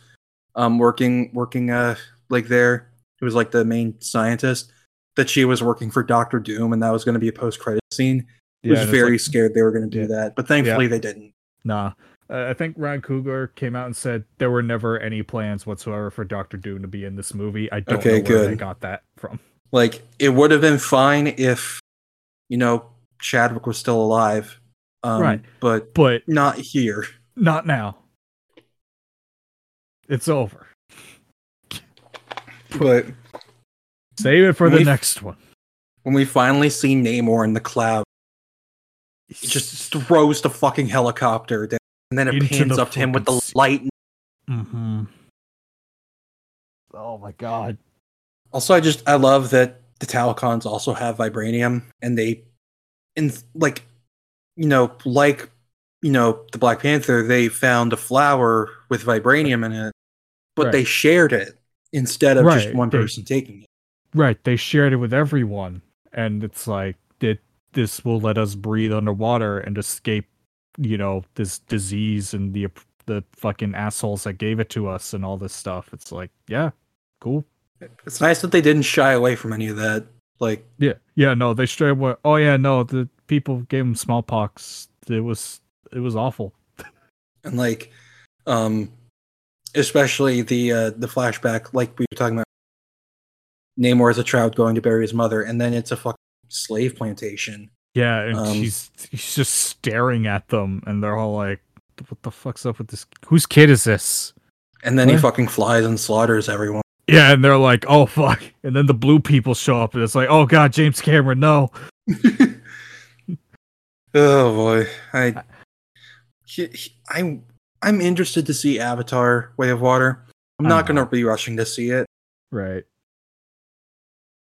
um working working uh like there, it was like the main scientist, that she was working for Doctor Doom, and that was going to be a post credit scene. I was very like- scared they were going to do Yeah. that, but thankfully they didn't. Nah. Uh, I think Ryan Coogler came out and said there were never any plans whatsoever for Doctor Doom to be in this movie. I don't Okay, know where they got that from. Like it would have been fine if you know Chadwick was still alive, um, Right. But But not here. not now. It's over. But Save it for the next one. when we finally see Namor in the cloud, he just throws the fucking helicopter down, and then it Into pans the up to him with the light. hmm Oh my god. Also, I just I love that the Talokans also have vibranium, and they, in like, you know, like, you know, the Black Panther, they found a flower with vibranium in it, but Right. they shared it instead of just Right, one they- person taking it. Right, they shared it with everyone, and it's like that. This will let us breathe underwater and escape, you know, this disease and the the fucking assholes that gave it to us and all this stuff. It's like, yeah, cool. It's nice that they didn't shy away from any of that. Like, Yeah, yeah, no, they straight away. Oh yeah, no, the people gave him smallpox. It was it was awful. and like, um, especially the uh, the flashback, like we were talking about. Namor as a child going to bury his mother, and then it's a fucking slave plantation. Yeah, and Um, she's he's just staring at them, and they're all like, "What the fuck's up with this? Whose kid is this?" And then he fucking flies and slaughters everyone. Yeah, and they're like, "Oh fuck!" And then the blue people show up, and it's like, "Oh god, James Cameron, no!" oh boy, I, he- he- I'm, I'm interested to see Avatar: Way of Water. I'm not uh-huh. gonna be rushing to see it. Right.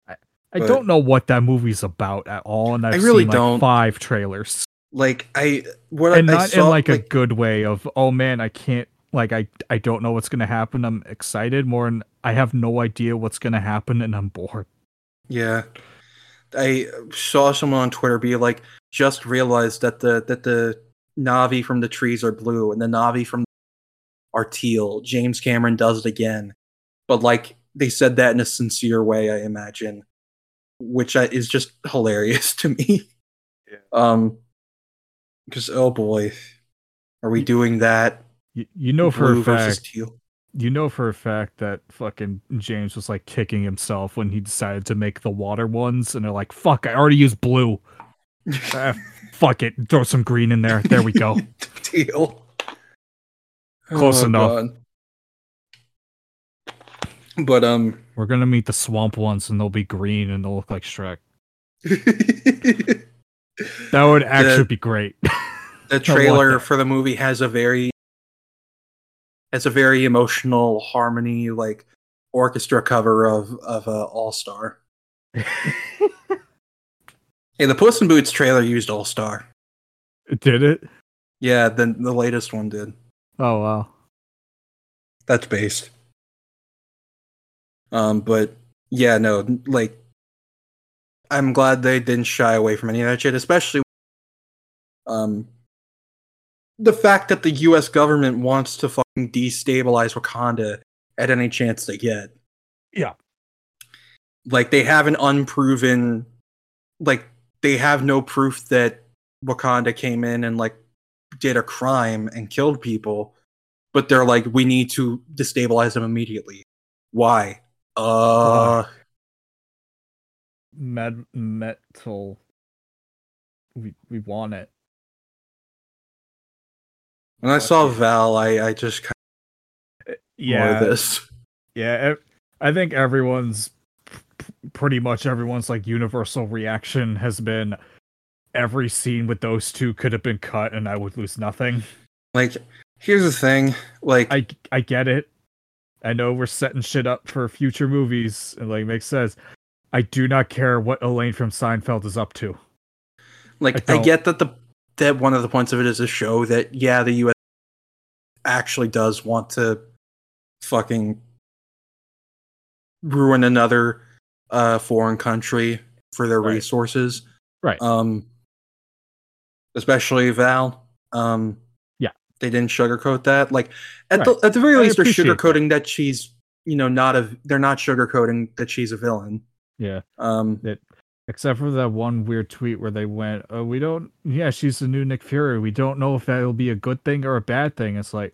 I I But- don't know what that movie's about at all, and I've really seen like don't. five trailers, Like I, what and I, I not saw, in like, a good way of, "Oh man, I can't." Like I, I don't know what's gonna happen. I'm excited more, and I have no idea what's gonna happen, and I'm bored. Yeah. I saw someone on Twitter be like, just realized that the that the Na'vi from the trees are blue and the Na'vi from are teal. James Cameron does it again. But like they said that in a sincere way, I imagine. Which is just hilarious to me. Yeah. Um because oh boy. Are we doing that? You, you know for blue a fact, versus teal. You know for a fact that fucking James was like kicking himself when he decided to make the water ones, and they're like, "Fuck, I already used blue. Ah, fuck it, throw some green in there. There we go." Deal. Close Oh, enough. God. But um We're gonna meet the swamp ones, and they'll be green, and they'll look like Shrek. That would actually The- be great. The trailer for the movie has a very has a very emotional harmony like orchestra cover of of uh, All Star. Hey, the Puss in Boots trailer used All Star. Did it? Yeah, the the latest one did. Oh wow. That's based. Um, but yeah, no, like I'm glad they didn't shy away from any of that shit, especially um the fact that the US government wants to fucking destabilize Wakanda at any chance they get. Yeah. Like they have an unproven like they have no proof that Wakanda came in and like did a crime and killed people, but they're like, we need to destabilize them immediately. Why? Uh, Med- metal. We we want it. When I saw Val, I I just kind of Yeah, this. yeah. I think everyone's pretty much everyone's like universal reaction has been every scene with those two could have been cut and I would lose nothing. Like, here's the thing. Like, I I get it. I know we're setting shit up for future movies and like makes sense. I do not care what Elaine from Seinfeld is up to. like I I, get that the that one of the points of it is to show that yeah, the U.S. actually does want to fucking ruin another uh foreign country for their Right. resources. Right. Um, especially Val. Um, Yeah. they didn't sugarcoat that. Like at Right. the at the very I least, they're appreciate that. sugarcoating that. she's you know not a. They're not sugarcoating that she's a villain. Yeah. Um, Except for that one weird tweet where they went, "Oh, we don't. Yeah, she's the new Nick Fury. We don't know if that will be a good thing or a bad thing." It's like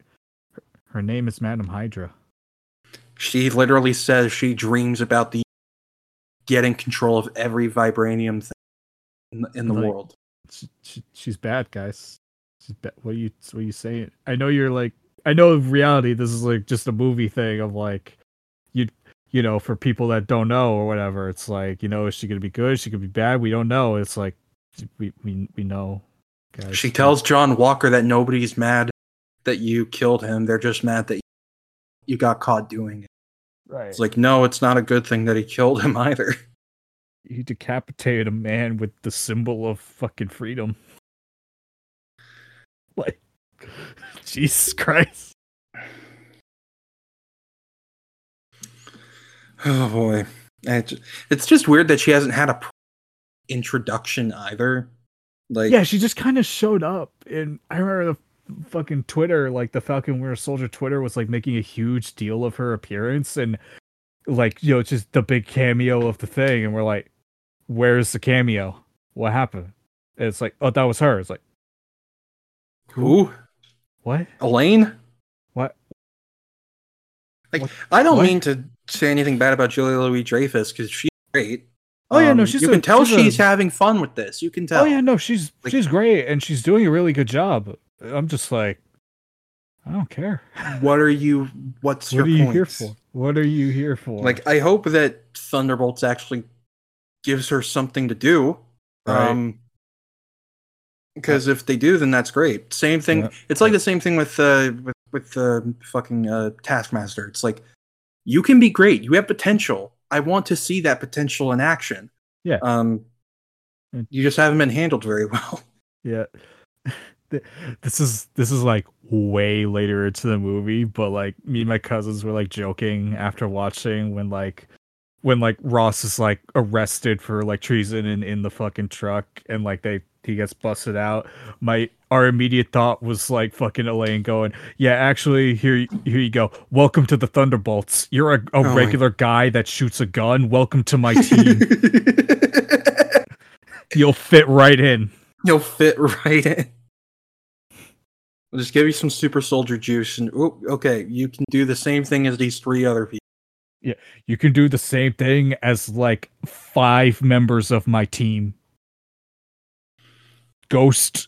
her, her name is Madam Hydra. She literally says she dreams about the getting control of every vibranium thing in the, in the Like- world. She, she, she's bad, guys. She's bad. What are you what are you saying? I know you're like. I know in reality this is like just a movie thing of like, you know for people that don't know or whatever. It's like you know is she gonna be good? Is she gonna be bad? We don't know. It's like we we we know. Guys. She tells John Walker that nobody's mad that you killed him. They're just mad that you got caught doing it. right. It's like, no, it's not a good thing that he killed him either. He decapitated a man with the symbol of fucking freedom. Like, Jesus Christ. Oh boy, it's, it's just weird that she hasn't had a pr- introduction either. Like, Yeah, she just kind of showed up, and I remember the fucking Twitter, like the Falcon Winter Soldier Twitter, was like making a huge deal of her appearance, and like you know, just the big cameo of the thing, and we're like, "Where's the cameo? What happened?" And it's like, "Oh, that was her." It's like, who? what? Elaine? What? Like, What- I don't what? mean to say anything bad about Julia Louis Dreyfus because she's great. Oh yeah, no, Um, she's You a- can tell she's a- having fun with this. You can tell. Oh yeah, no, she's Like- she's great and she's doing a really good job. I'm just like, I don't care. What are you? What's What your are you here for? What are you here for? Like, I hope that Thunderbolts actually gives her something to do. Right. Um, because if they do, then that's great. Same thing. Yeah. It's like the same thing with uh with with the fucking uh, Taskmaster. It's like you can be great. You have potential. I want to see that potential in action. Yeah. Um, you just haven't been handled very well. yeah. This is this is like way later into the movie, but like me and my cousins were like joking after watching when like when like Ross is like arrested for like treason in, in the fucking truck and like they he gets busted out. My our immediate thought was like fucking Elaine going, Yeah, actually here here you go. Welcome to the Thunderbolts. You're a, a oh my- regular guy that shoots a gun. Welcome to my team. You'll fit right in. You'll fit right in. I'll just give you some super soldier juice, and oh, okay, you can do the same thing as these three other people. Yeah, you can do the same thing as like five members of my team. Ghost,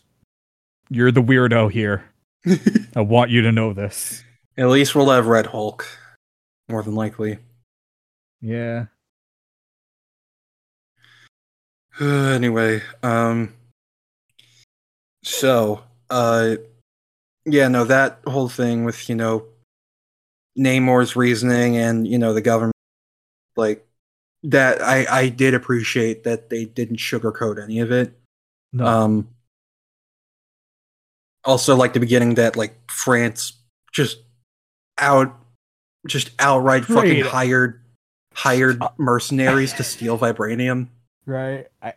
you're the weirdo here. I want you to know this. At least we'll have Red Hulk, more than likely. Yeah. anyway, um, so, uh, yeah, no, that whole thing with you know Namor's reasoning and you know the government, like that, I I did appreciate that they didn't sugarcoat any of it. No. Um, also, like the beginning that like France just out, just outright fucking Right. hired hired uh, mercenaries to steal vibranium. right. I,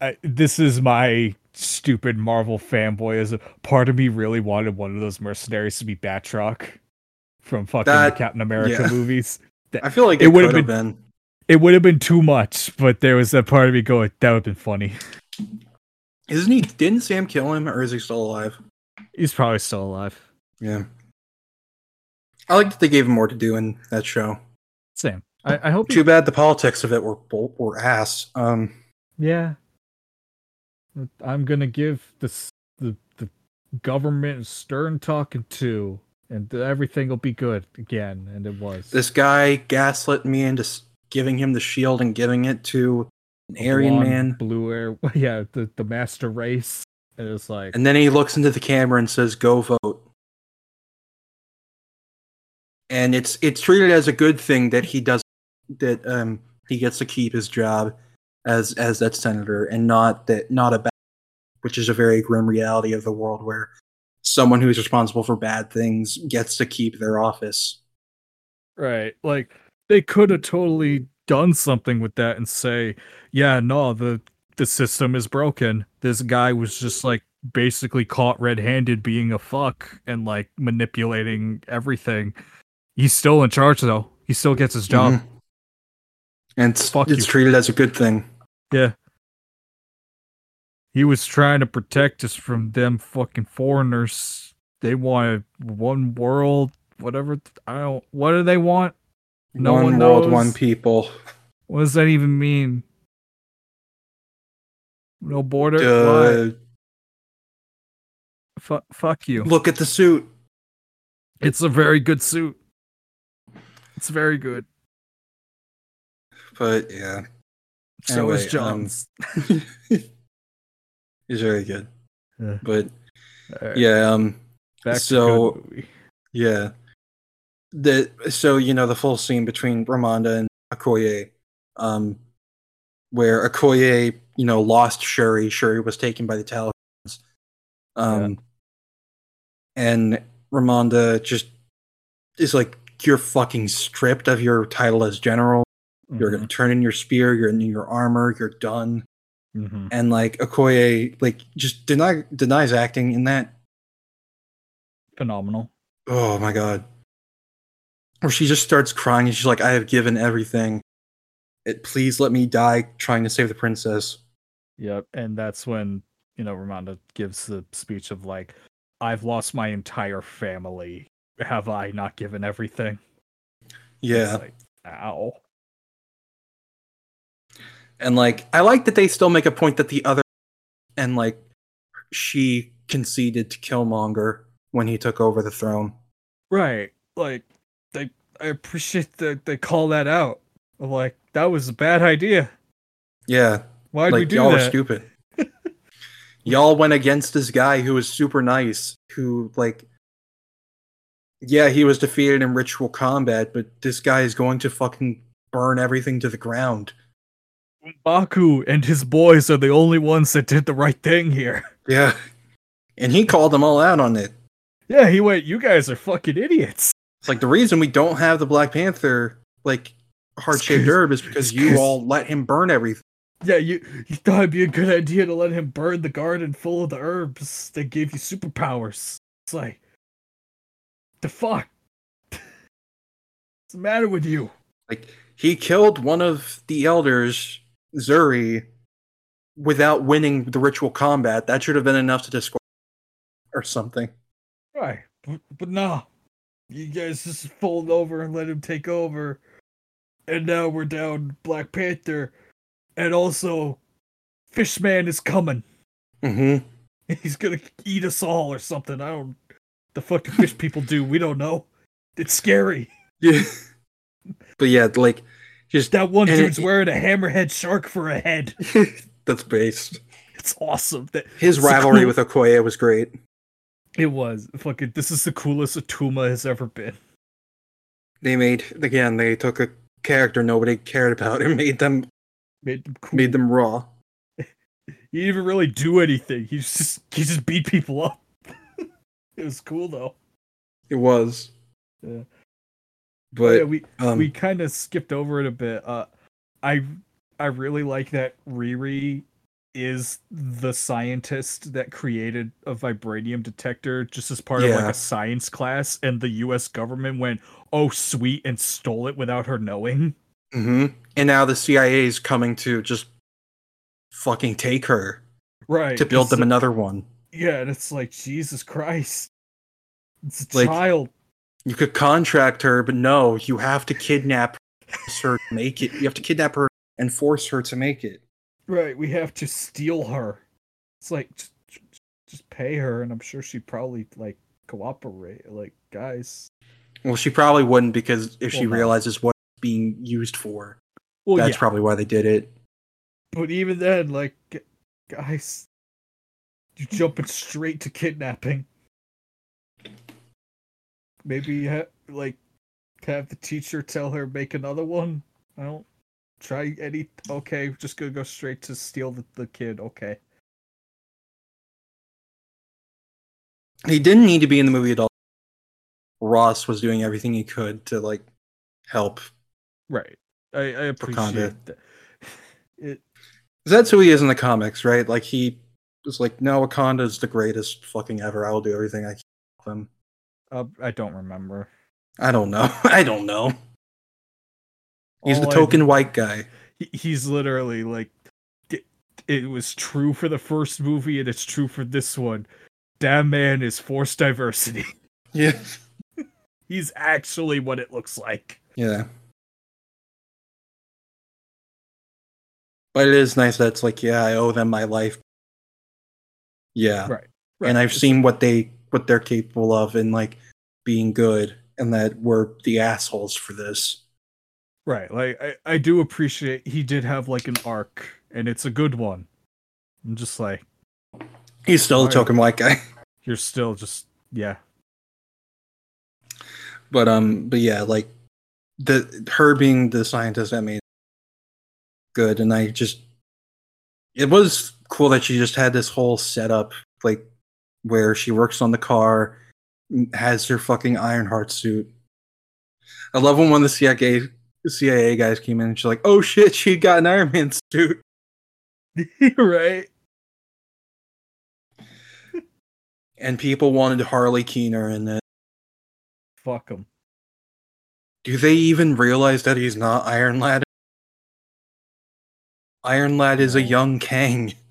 I this is my stupid Marvel fanboy as a part of me really wanted one of those mercenaries to be Batroc from fucking That- the Captain America yeah. movies. I feel like It would have been. It would have been too much, but there was that part of me going, that would have been funny. Isn't he? Didn't Sam kill him, or is he still alive? He's probably still alive. Yeah. I like that they gave him more to do in that show. Same. I, I hope. Too bad the politics of it were were ass. Um, Yeah. I'm gonna give this the the government stern talking to, and everything will be good again. And it was. this guy gaslit me into giving him the shield and giving it to an Aryan blonde, man, blue air. Yeah, the the master race. And it's like and then he looks into the camera and says, "Go vote." And it's it's treated as a good thing that he does that um he gets to keep his job as as that senator and not that not a bad which is a very grim reality of the world where someone who's responsible for bad things gets to keep their office. Right. Like they could have totally done something with that and say, yeah, no, the the system is broken. This guy was just like basically caught red-handed being a fuck and like manipulating everything. He's still in charge though. He still gets his job. Mhm. And it's, Fuck it's you. treated as a good thing. Yeah. He was trying to protect us from them fucking foreigners. They wanted one world, whatever. I don't. What do they want? No one, one world, knows. one people. What does that even mean? No border. Uh, fuck you. look at the suit. It's a very good suit. It's very good. But yeah, So is Anyway, um, John's. he's very good. Yeah. But Alright, yeah, um, back so- good yeah. The so you know the full scene between Ramonda and Okoye, um, where Okoye you know lost Shuri. Shuri was taken by the Talokans, um, and Ramonda just is like you're fucking stripped of your title as general. You're gonna turn in your spear. You're in your armor. You're done. Mhm. and like Okoye like just deny denies acting in that. phenomenal. Oh my god. Or she just starts crying and she's like, I have given everything. It please let me die trying to save the princess. Yep, and that's when you know Ramonda gives the speech of like, "I've lost my entire family. Have I not given everything?" It's Yeah. like, ow. And like I like that they still make a point that the other and like she conceded to Killmonger when he took over the throne. Right, like. I appreciate that they call that out. Of like that was a bad idea. Yeah. Why'd we like do y'all are stupid. y'all went against this guy who was super nice, who like yeah, he was defeated in ritual combat, but this guy is going to fucking burn everything to the ground. Baku and his boys are the only ones that did the right thing here. Yeah. And he called them all out on it. Yeah, he went. You guys are fucking idiots. It's like the reason we don't have the Black Panther like heart shaped herb is because you all let him burn everything. Yeah, you you thought it'd be a good idea to let him burn the garden full of the herbs that gave you superpowers. It's like the fuck. What's the matter with you? Like he killed one of the elders, Zuri, without winning the ritual combat. That should have been enough to disqualify or something. Right, but, but nah, you guys just fold over and let him take over, and now we're down Black Panther, and also Fishman is coming. Mm-hmm. He's gonna eat us all or something. I don't. The fuck do fish people do? We don't know. It's scary. Yeah. but yeah, like just That one dude's it- wearing a hammerhead shark for a head. that's based. It's awesome. That His rivalry cool- with Okoye was great. It was fucking. This is the coolest Atuma has ever been. They made again, they took a character nobody cared about and made them Made them cool. made them raw. He didn't even really do anything. He just he just beat people up. it was cool though. It was. Yeah. But yeah, we um we kind of skipped over it a bit. Uh, I I really like that Riri is the scientist that created a vibranium detector just as part of like a science class, and the U.S. government went, "Oh, sweet," and stole it without her knowing. mhm. and now the CIA is coming to just fucking take her. right to build it's them like- another one. Yeah, and it's like Jesus Christ. It's a Like- child. You could contract her, but no, you have to kidnap her to make it. You have to kidnap her and force her to make it. Right, we have to steal her. It's like just, just- pay her, and I'm sure she'd probably like cooperate. Like, guys. Well, she probably wouldn't because if she Well, no. realizes what it's being used for, Well, that's yeah, probably why they did it. but even then, like, guys, you're jumping straight to kidnapping. Maybe ha- like have the teacher tell her make another one. I don't try any. Okay, just gonna go straight to steal the, the kid. Okay. He didn't need to be in the movie at all. Ross was doing everything he could to like help. Right. I, I appreciate that. It that's who he is in the comics, right? Like he was like, "No, Wakanda is the greatest fucking ever. I will do everything I can." with him." uh, I don't remember. I don't know. I don't know. He's the All token white guy. he's literally like it, it was true for the first movie and it's true for this one. Damn man is forced diversity. Yeah. He's actually what it looks like. Yeah. But it is nice that it's like, yeah, I owe them my life. Yeah. Right. and I've It's- seen what they what they're capable of in like being good and that we're the assholes for this. Right. Like I, I do appreciate he did have like an arc and it's a good one. I'm just like He's still a token white guy. you're still just yeah. But um but yeah, like the her being the scientist that made good and I just it was cool that she just had this whole setup like where she works on the car has her fucking Ironheart suit. I love when one of the CIA CIA guys came in and she's like, "Oh shit, she got an Iron Man suit." right. And people wanted Harley Keener in it. Fuck him. Do they even realize that he's not Iron Lad? Iron Lad is a young Kang.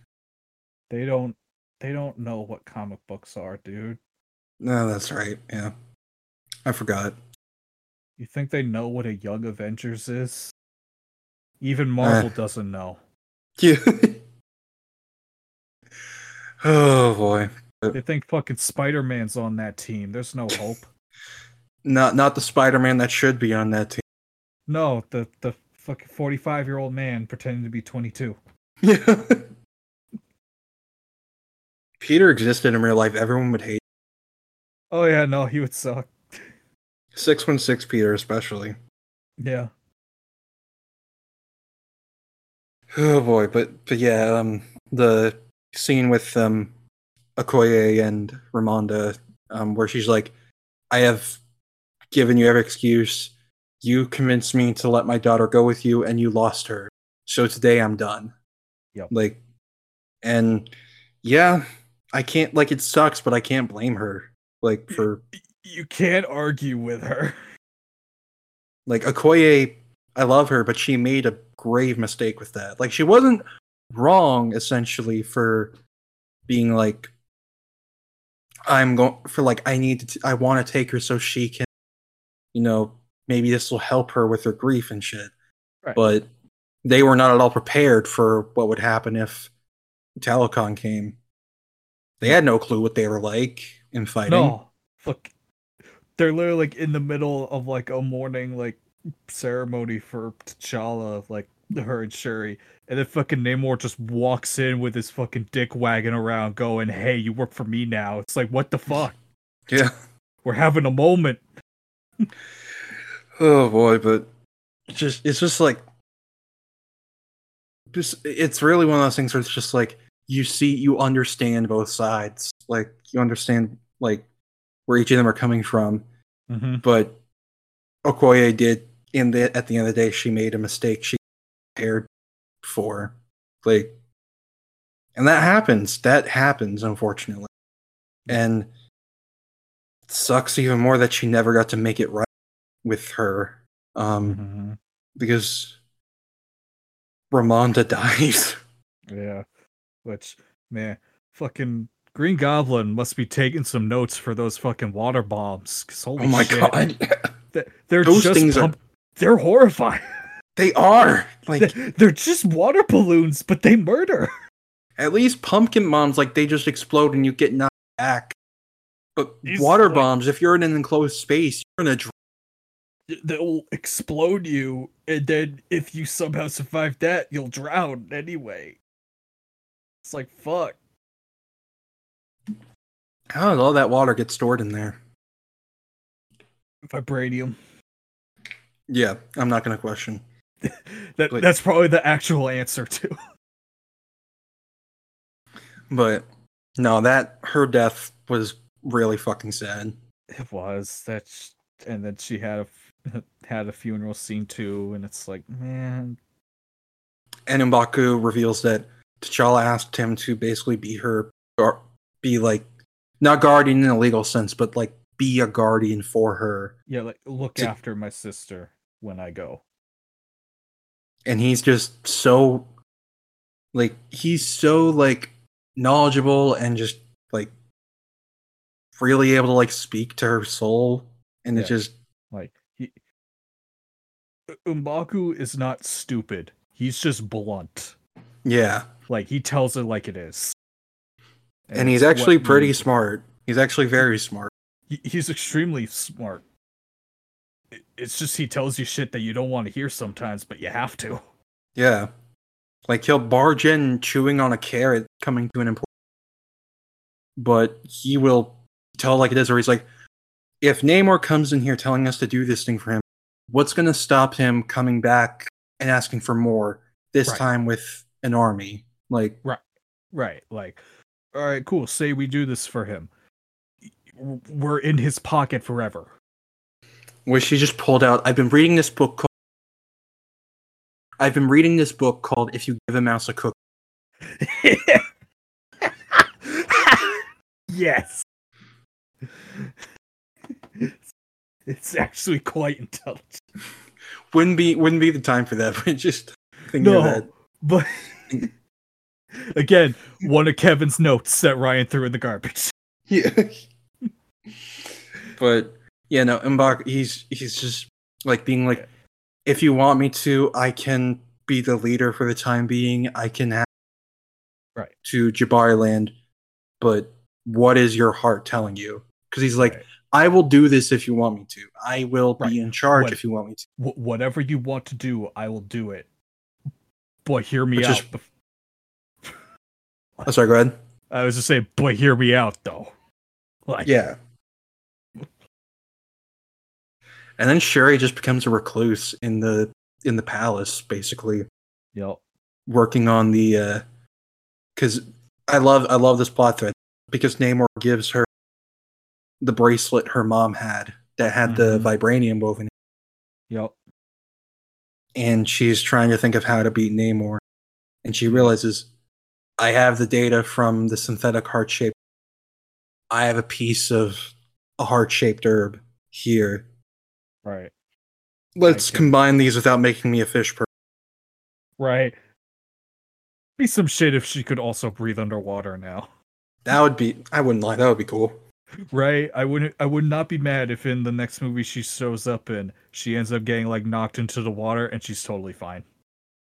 They don't they don't know what comic books are, dude. No, that's right. Yeah. I forgot. You think they know what a young Avengers is? Even Marvel Uh. doesn't know. Yeah. oh boy. They think fucking Spider Man's on that team. There's no hope. Not not the Spider-Man that should be on that team. No, the the fucking forty five year old man pretending to be twenty two. Yeah. Peter existed in real life, everyone would hate. Oh yeah, no, he would suck. 616 Peter especially. Yeah. Oh boy, but but yeah, um the scene with um Okoye and Ramonda, um, where she's like, I have given you every excuse. You convinced me to let my daughter go with you and you lost her. So today I'm done. Yep. Like and yeah, I can't like it sucks, but I can't blame her. Like for You can't argue with her. like Okoye, I love her, but she made a grave mistake with that. Like she wasn't wrong essentially for being like I'm going for like I need to t- I want to take her so she can you know maybe this will help her with her grief and shit. Right. But they were not at all prepared for what would happen if Talokan came. They had no clue what they were like in fighting. No. Look. They're literally like in the middle of like a morning like ceremony for T'Challa, like her and Shuri. And then fucking Namor just walks in with his fucking dick wagging around going, Hey, you work for me now. It's like what the fuck? Yeah. We're having a moment. Oh boy, but it's just it's just like just it's really one of those things where it's just like you see you understand both sides. Like you understand like where each of them are coming from. Mm-hmm. But Okoye did in the at the end of the day she made a mistake she prepared for. Like and that happens. That happens unfortunately. And sucks even more that she never got to make it right with her. Um Mm-hmm. because Ramonda dies. Yeah. Which Man, fucking Green Goblin must be taking some notes for those fucking water bombs. holy Oh my shit, god. th- They're Those just things are... they're horrifying. they are. Like they're just water balloons, but they murder. at least pumpkin bombs, like they just explode and you get knocked back. But These, water like- bombs, if you're in an enclosed space, you're gonna dr- They'll explode you, and then if you somehow survive that, you'll drown anyway. It's like fuck. How does all that water get stored in there? Vibranium. Yeah, I'm not gonna question. That Like- that's probably the actual answer too. But no, that her death was really fucking sad. It was that, sh- and then she had a had a funeral scene too, and it's like, man, And M'Baku reveals that T'Challa asked him to basically be her, or be like, not guardian in a legal sense, but like be a guardian for her. yeah, like look To- after my sister when I go. And he's just so, like, he's so like knowledgeable and just like really able to like speak to her soul. And it just, Like he, M'Baku is not stupid. He's just blunt. yeah. Like he tells it like it is. And he's actually pretty you- smart. He's actually very smart. he's extremely smart. It's just he tells you shit that you don't want to hear sometimes, but you have to. Yeah. Like he'll barge in chewing on a carrot coming to an important but he will tell like it is, or he's like, if Namor comes in here telling us to do this thing for him, what's gonna stop him coming back and asking for more, this Right. time with an army? Like right, Right. Like, all right, cool. Say we do this for him. We're in his pocket forever. where she just pulled out I've been reading this book called I've been reading this book called If You Give a Mouse a Cook. yes. It's actually quite intelligent. Wouldn't be wouldn't be the time for that, but just thinking No. of that. But again, one of Kevin's notes that Ryan threw in the garbage. Yeah. but yeah, no, Mbak he's he's just like being like if you want me to, I can be the leader for the time being. I can have Right. to Jabari land, but what is your heart telling you? Because he's like, Right. I will do this if you want me to. I will Right. be in charge What- if you want me to. Wh- whatever you want to do, I will do it. But hear me Which out. is- Oh, sorry, go ahead. I was just saying, boy, hear me out though. Like, Yeah. And then Shuri just becomes a recluse in the in the palace, basically. Yep. working on the uh because I love I love this plot thread because Namor gives her the bracelet her mom had that had the Mhm. vibranium woven in Yep. and she's trying to think of how to beat Namor and she realizes I have the data from the synthetic heart shape I have a piece of a heart shaped herb here Right. let's combine these without making me a fish person Right. Be some shit if she could also breathe underwater now. that would be I wouldn't lie that would be cool Right? I wouldn't I would not be mad if in the next movie she shows up and she ends up getting like knocked into the water and she's totally fine.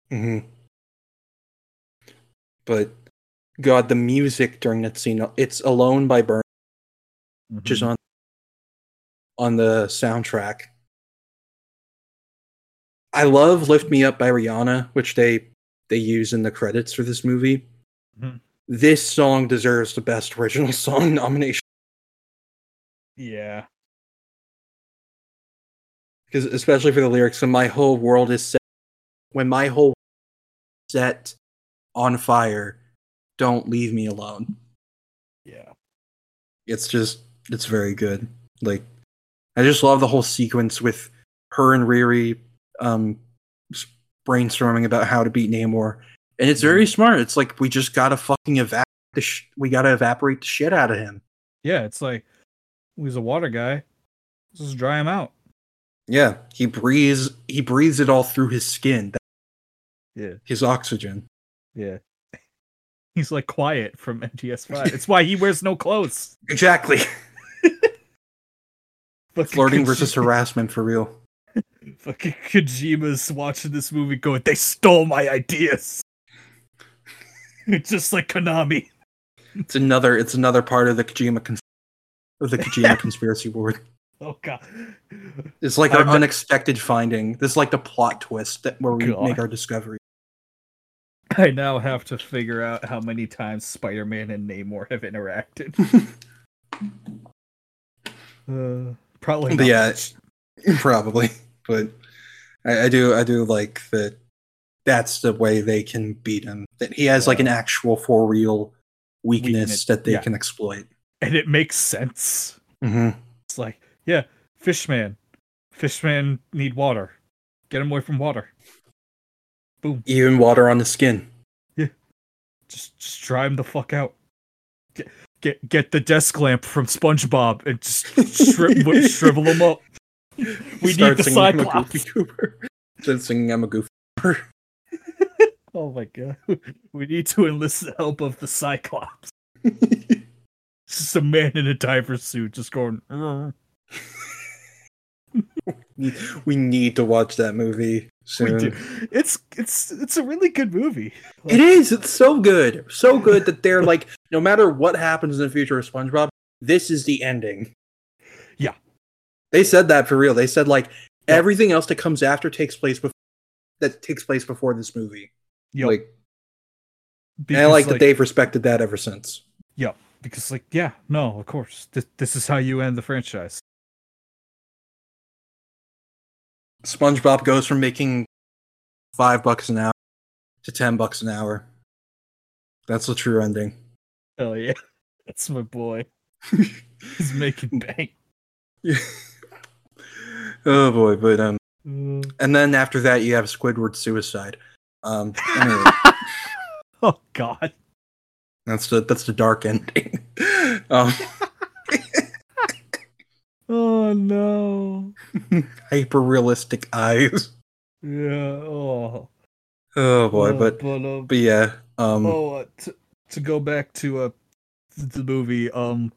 hmm But God, the music during that scene, it's Alone by Burn, which is Mhm. on on the soundtrack. I love Lift Me Up by Rihanna, which they they use in the credits for this movie. Mhm. This song deserves the best original song nomination Yeah. because especially for the lyrics, and my whole world is set when my whole set on fire, don't leave me alone. Yeah. it's just it's very good. Like I just love the whole sequence with her and Riri um brainstorming about how to beat Namor. And it's very smart. It's like we just gotta fucking evaporate the sh- we gotta evaporate the shit out of him. Yeah, it's like he's a water guy. Let's just dry him out. Yeah, he breathes he breathes it all through his skin, Yeah. his oxygen. Yeah. He's like quiet from MGS5. It's why he wears no clothes. Exactly. Fucking Flirting Koji- versus harassment for real. Fucking Kojima's watching this movie going, they stole my ideas. It's just like Konami. It's another. It's another part of the Kojima cons- of the Kojima conspiracy board. Oh god. It's like our I'm- unexpected finding. This is like the plot twist that where we God. make our discovery. I now have to figure out how many times Spider-Man and Namor have interacted. Uh, probably not yeah. Probably, but I, I do. I do like that. That's the way they can beat him. That he has like an actual for real weakness, Weakness, that they yeah. can exploit. And it makes sense. hmm It's like, yeah, Fishman. Fishman need water. Get him away from water. Boom. Even water on the skin. Yeah. Just just dry him the fuck out. Get get get the desk lamp from SpongeBob and just shri- shrivel him up. We Start need the a Cyclops. Then singing I'm a goofy. Oh my god. We need to enlist the help of the Cyclops. It's just a man in a diver suit just going. Uh. We need to watch that movie soon. It's it's it's a really good movie. It is. It's so good. So good that they're like, no matter what happens in the future of SpongeBob, this is the ending. Yeah. They said that for real. They said like Yeah. everything else that comes after takes place before that takes place before this movie. Yup, Like, and I because, like that they've respected that ever since. Yup, because like yeah, no, of course, this this is how you end the franchise. SpongeBob goes from making five bucks an hour to ten bucks an hour. That's the true ending. Hell yeah, that's my boy. He's making bank. oh boy, but um, Uh, and then after that you have Squidward suicide. Um, anyway. oh god. That's the that's the dark ending. um, Oh no. hyper realistic eyes. Yeah. Oh. Oh boy, Uh, but but uh, but yeah. Um, oh, uh, to, to go back to uh the movie, um,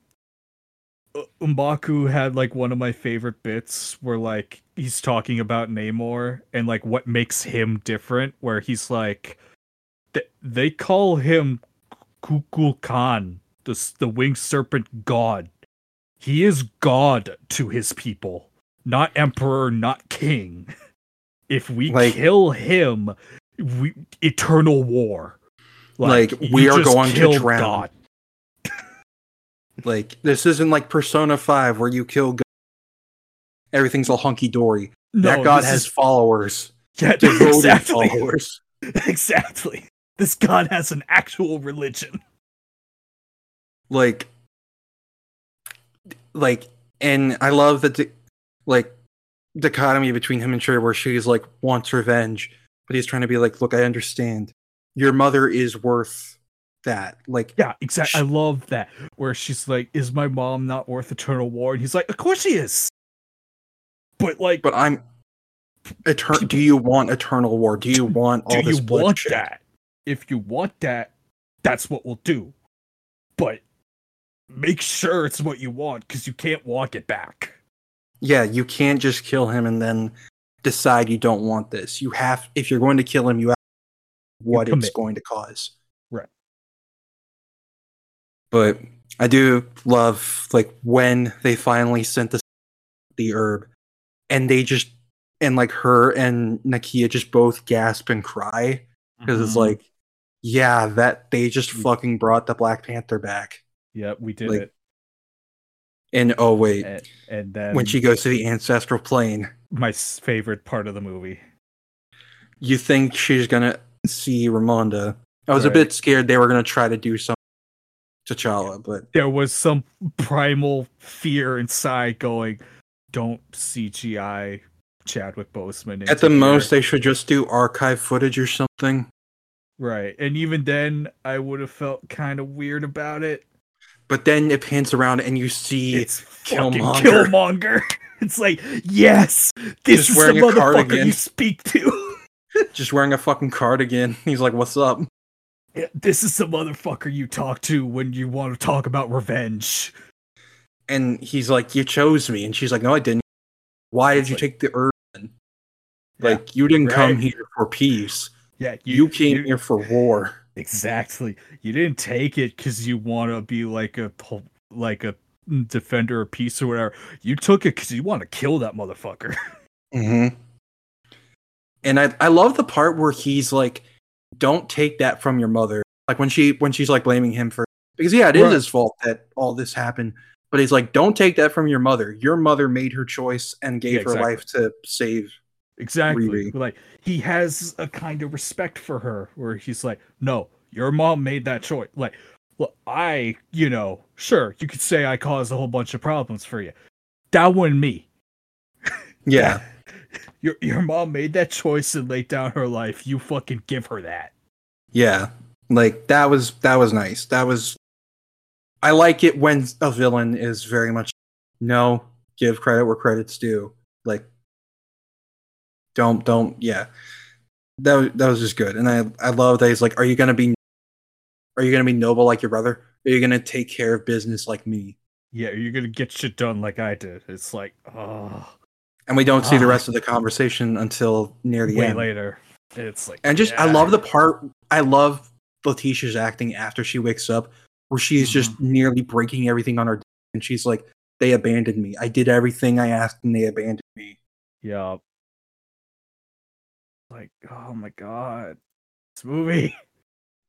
M'Baku had like one of my favorite bits where like he's talking about Namor and like what makes him different. Where he's like, th- they call him Kukulkan, the the winged serpent god. He is god to his people, not emperor, not king. If we Like- kill him, we eternal war. Like, you we are going to drown. God. like this isn't like Persona Five where you kill. God. Everything's all hunky dory. No, that god has is- followers, yeah, devoted exactly, followers. exactly. This god has an actual religion. Like, like, and I love that. The, like, dichotomy between him and Shuri, where she's like wants revenge, but he's trying to be like, look, I understand. Your mother is worth that. Like, Yeah, exactly. I love that. Where she's like, "Is my mom not worth eternal war?" And he's like, "Of course she is." But like, but I'm. Etern- do you want eternal war? Do you want all do this you want bloodshed? that? If you want that, that's what we'll do. But make sure it's what you want, because you can't walk it back. Yeah, you can't just kill him and then decide you don't want this. You have, if you're going to kill him, you have what it's going to cause. Right. But I do love like when they finally sent the the herb, and they just and like her and Nakia just both gasp and cry because it's Mhm. like, yeah, that they just fucking brought the Black Panther back. Yeah, we did like, it. And oh wait, And, and then when she goes to the ancestral plane. my favorite part of the movie. you think she's gonna see Ramonda. I was a bit scared they were gonna try to do something to T'Challa, but There was some primal fear inside going, "Don't CGI Chadwick Boseman." at the here." most they should just do archive footage or something. right? And even then, I would have felt kind of weird about it. But then it pans around and you see It's Killmonger. Killmonger. It's like, yes, this Just is the motherfucker you speak to. just wearing a fucking cardigan. He's like, "What's up?" This is the motherfucker you talk to when you want to talk about revenge. And he's like, "You chose me," and she's like, "No, I didn't. Why did It's you like- take the herb? Yeah, Like, you didn't come here for peace. Yeah, You, came here for war." Exactly. You didn't take it because you want to be like a like a defender of peace or whatever. You took it because you want to kill that motherfucker. Mm-hmm. And I I love the part where he's like, "Don't take that from your mother." Like when she when she's like blaming him for because yeah, it is Right. his fault that all this happened. But he's like, "Don't take that from your mother. Your mother made her choice and gave Yeah, her exactly. life to save." Exactly. Riri. Like he has a kind of respect for her, where he's like, "No, your mom made that choice." Like, well, I, you know, sure, you could say I caused a whole bunch of problems for you. That wasn't me. Yeah, Your your mom made that choice and laid down her life. You fucking give her that. yeah. Like that was that was nice. That was. I like it when a villain is very much no give credit where credit's due. Like don't don't yeah that was, that was just good and i i love that he's like are you gonna be are you gonna be noble like your brother are you gonna take care of business like me Yeah, you're gonna get shit done like I did. It's like, oh, and we don't see the Ah. rest of the conversation until near the way end later. It's like, and just i love the part i love letitia's acting after she wakes up where she's just Mm-hmm. nearly breaking everything on her and she's like they abandoned me i did everything i asked and they abandoned me Yeah. Like, oh my god, this movie.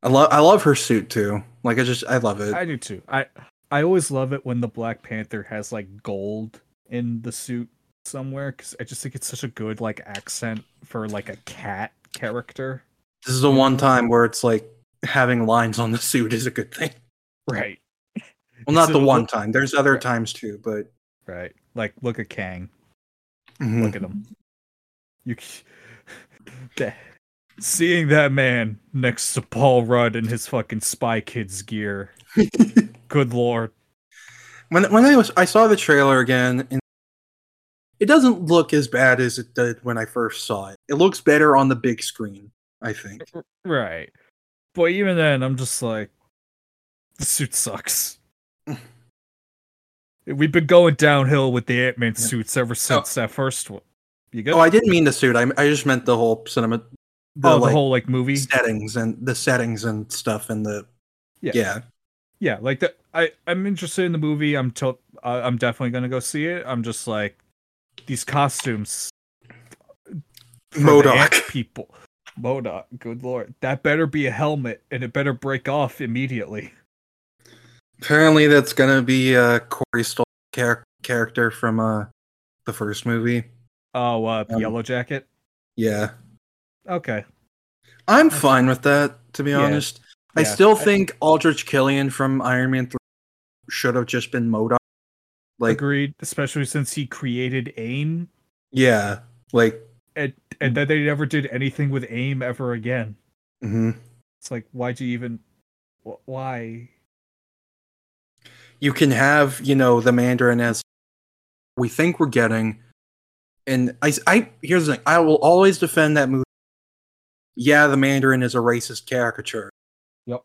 i love i love her suit too like i just i love it I do too. I I always love it when the Black Panther has like gold in the suit somewhere because I just think it's such a good like accent for like a cat character. This is the one time where it's like having lines on the suit is a good thing. Right. Well, not So the one time. There's other Right. times too, but Right. Like, look at Kang. Mhm. Look at him. You seeing that man next to Paul Rudd in his fucking Spy Kids gear. Good lord. when when I was I saw the trailer again, and it doesn't look as bad as it did when I first saw it. It looks better on the big screen. I think. Right. But even then, I'm just like, the suit sucks. We've been going downhill with the Ant Man suits ever oh. since that first one. You good? Oh, I didn't mean the suit. I I just meant the whole cinema, the, oh, the like, whole like movie. settings and the settings and stuff and the Yeah. yeah. yeah like the i i'm interested in the movie i'm to, uh, i'm definitely gonna go see it i'm just like these costumes MODOK. people MODOK good lord that better be a helmet and it better break off immediately Apparently, that's gonna be uh, Corey Stoll char- character from uh the first movie. Oh uh Um, yellow jacket Yeah. okay I'm fine with that, to be Yeah. honest. I Yeah. still I- think Aldrich Killian from Iron Man 3 should have just been MODOK. Like, agreed especially since he created aim yeah, like, and and then they never did anything with aim ever again mhm. it's like why'd you even wh- why you can have, you know, the Mandarin as we think we're getting. And I, I, here's the thing I will always defend that movie. Yeah, the Mandarin is a racist caricature. Yep.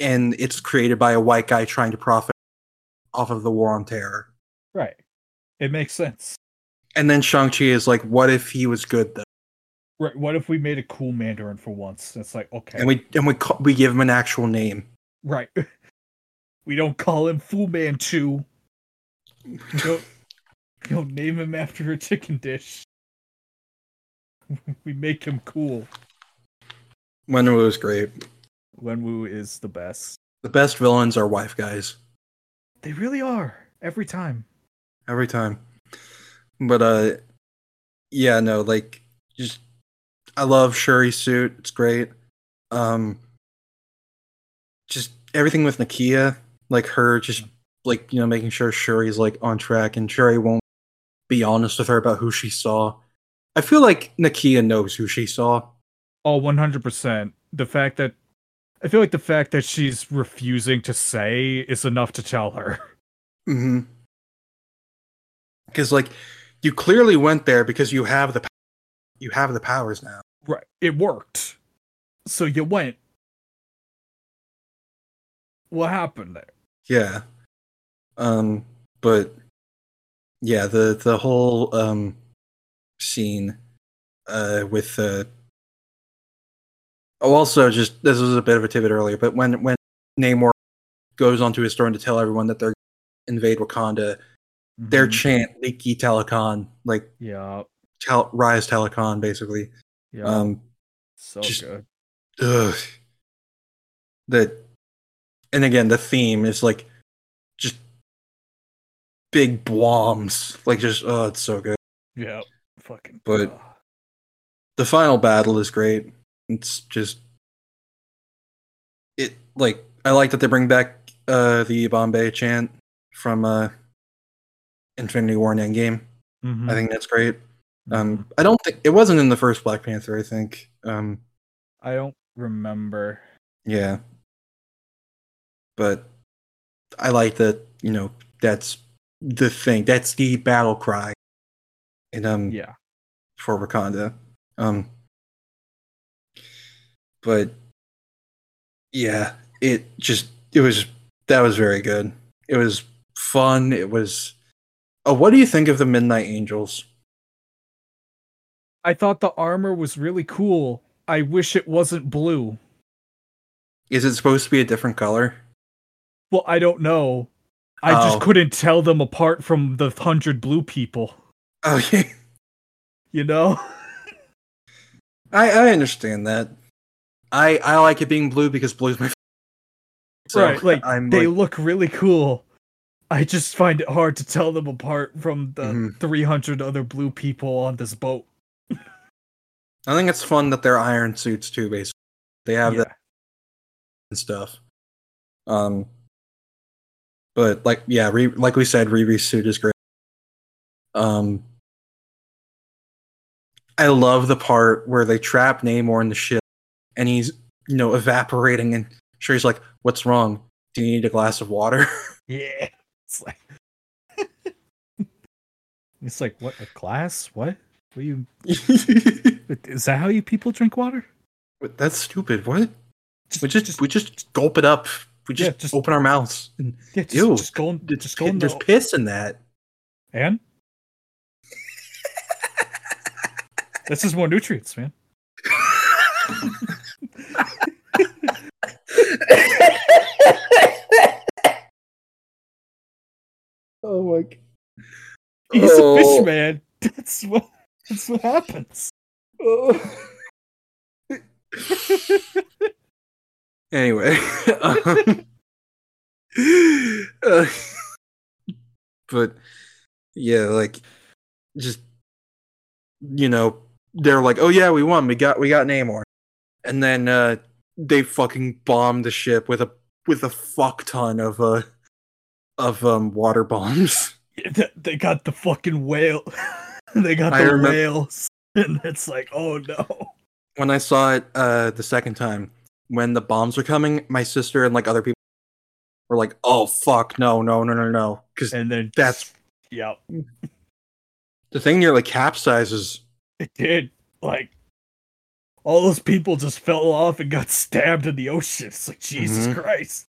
And it's created by a white guy trying to profit off of the war on terror. right it makes sense And then Shang-Chi is like, what if he was good though? Right. What if we made a cool Mandarin for once? It's like okay, And we and we ca- we give him an actual name. right. We don't call him Fu Manchu. We don't, we don't name him after a chicken dish. we make him cool. Wenwu is great. Wenwu is the best. The best villains are wife guys They really are every time. every time. But uh, yeah, no, like just I love Shuri's suit. It's great. Um, just everything with Nakia, like her, just like you know, making sure Shuri's like on track, and Shuri won't be honest with her about who she saw. I feel like Nakia knows who she saw. Oh, 100%. The fact that I feel like the fact that she's refusing to say is enough to tell her. Mm-hmm. Because like you clearly went there because you have the you have the powers now. Right. It worked. So you went. what happened there? Yeah. Um, but yeah, the the whole um scene uh with uh oh also just this was a bit of a tidbit earlier, but when when Namor goes onto his throne to tell everyone that they're invade Wakanda, their Mhm. chant Leaky Talokan, like yeah, tel- Rise Talokan basically. yeah, Um so just- good. ugh. that and again the theme is like big bombs like just oh it's so good Yeah, fucking. But- ugh. the final battle is great it's just it like i like that they bring back uh the Yibambe chant from uh infinity war and endgame Mhm. i think that's great um i don't think it wasn't in the first black panther i think um I don't remember. Yeah. But I like that, you know, that's the thing. That's the battle cry. And um Yeah, for Wakanda. Um but yeah, it just it was that was very good. It was fun. It was Oh, what do you think of the Midnight Angels? I thought the armor was really cool. I wish it wasn't blue. Is it supposed to be a different color? Well, I don't know. I Oh. just couldn't tell them apart from the hundred blue people. Oh yeah. You know? I I understand that. I I like it being blue because blue's my so right, like I'm they like, look really cool. I just find it hard to tell them apart from the Mhm. 300 other blue people on this boat. I think it's fun that they're iron suits too. Basically, they have Yeah. that and stuff. Um, but like yeah, Re- like we said, Riri's suit is great. Um, I love the part where they trap Namor in the ship, and he's you know evaporating, and Shuri's like, "What's wrong? Do you need a glass of water?" Yeah. It's like It's like what a glass? What? What you is that how you people drink water? That's stupid. What? Just, We just, we just gulp it up. We just, Yeah, just- open our mouths. And yeah, just, ew, just go in, it's just go pi- in there's the, piss in that. and this is more nutrients, man. oh my god. He's Oh. a fish oh. man. That's what that's what happens. anyway. um, uh, but yeah, like just you know, they're like, "Oh yeah, we won. We got we got Namor." And then uh they fucking bombed the ship with a with a fuck ton of uh of um water bombs. They got the fucking whale. they got the remem- whales. And it's like, oh no. when I saw it uh the second time, when the bombs were coming, my sister and like other people were like, "Oh fuck, no, no, no, no, no," because And then That's- yeah, the thing nearly capsizes. it did. Like all those people just fell off and got stabbed in the ocean. It's like Jesus Mhm. Christ.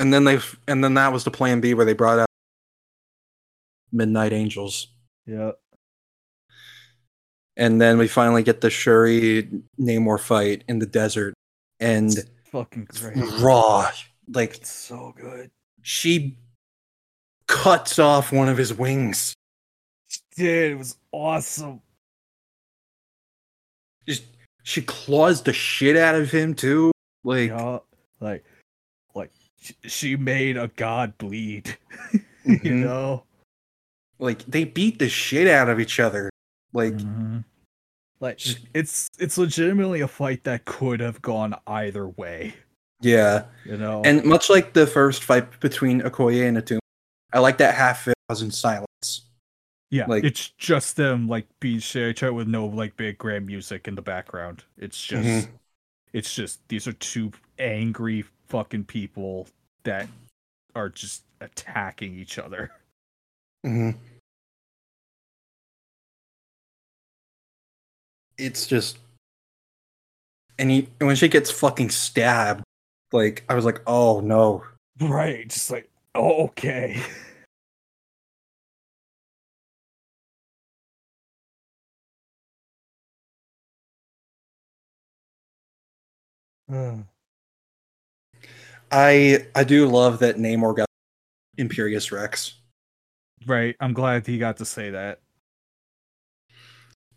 And then they and then that was the plan B where they brought out Midnight Angels, Yeah. And then we finally get the Shuri Namor fight in the desert, and It's fucking great. raw, like It's so good. she cuts off one of his wings. Dude, it was awesome. Just she claws the shit out of him too. Like Yeah. Like like she made a god bleed. you mhm. know? like they beat the shit out of each other. Like Mhm. Like it's it's legitimately a fight that could have gone either way. yeah. You know? And much like the first fight between Okoye and Attuma, I like that half it was in silence. yeah, like- it's just them like being shit with no like big grand music in the background. It's just Mhm. it's just these are two angry fucking people that are just attacking each other. hmm It's just, and he when she gets fucking stabbed, like I was like, oh no. Right. Just like, oh, okay. Hmm. I I do love that Namor got Imperius Rex. right. I'm glad he got to say that.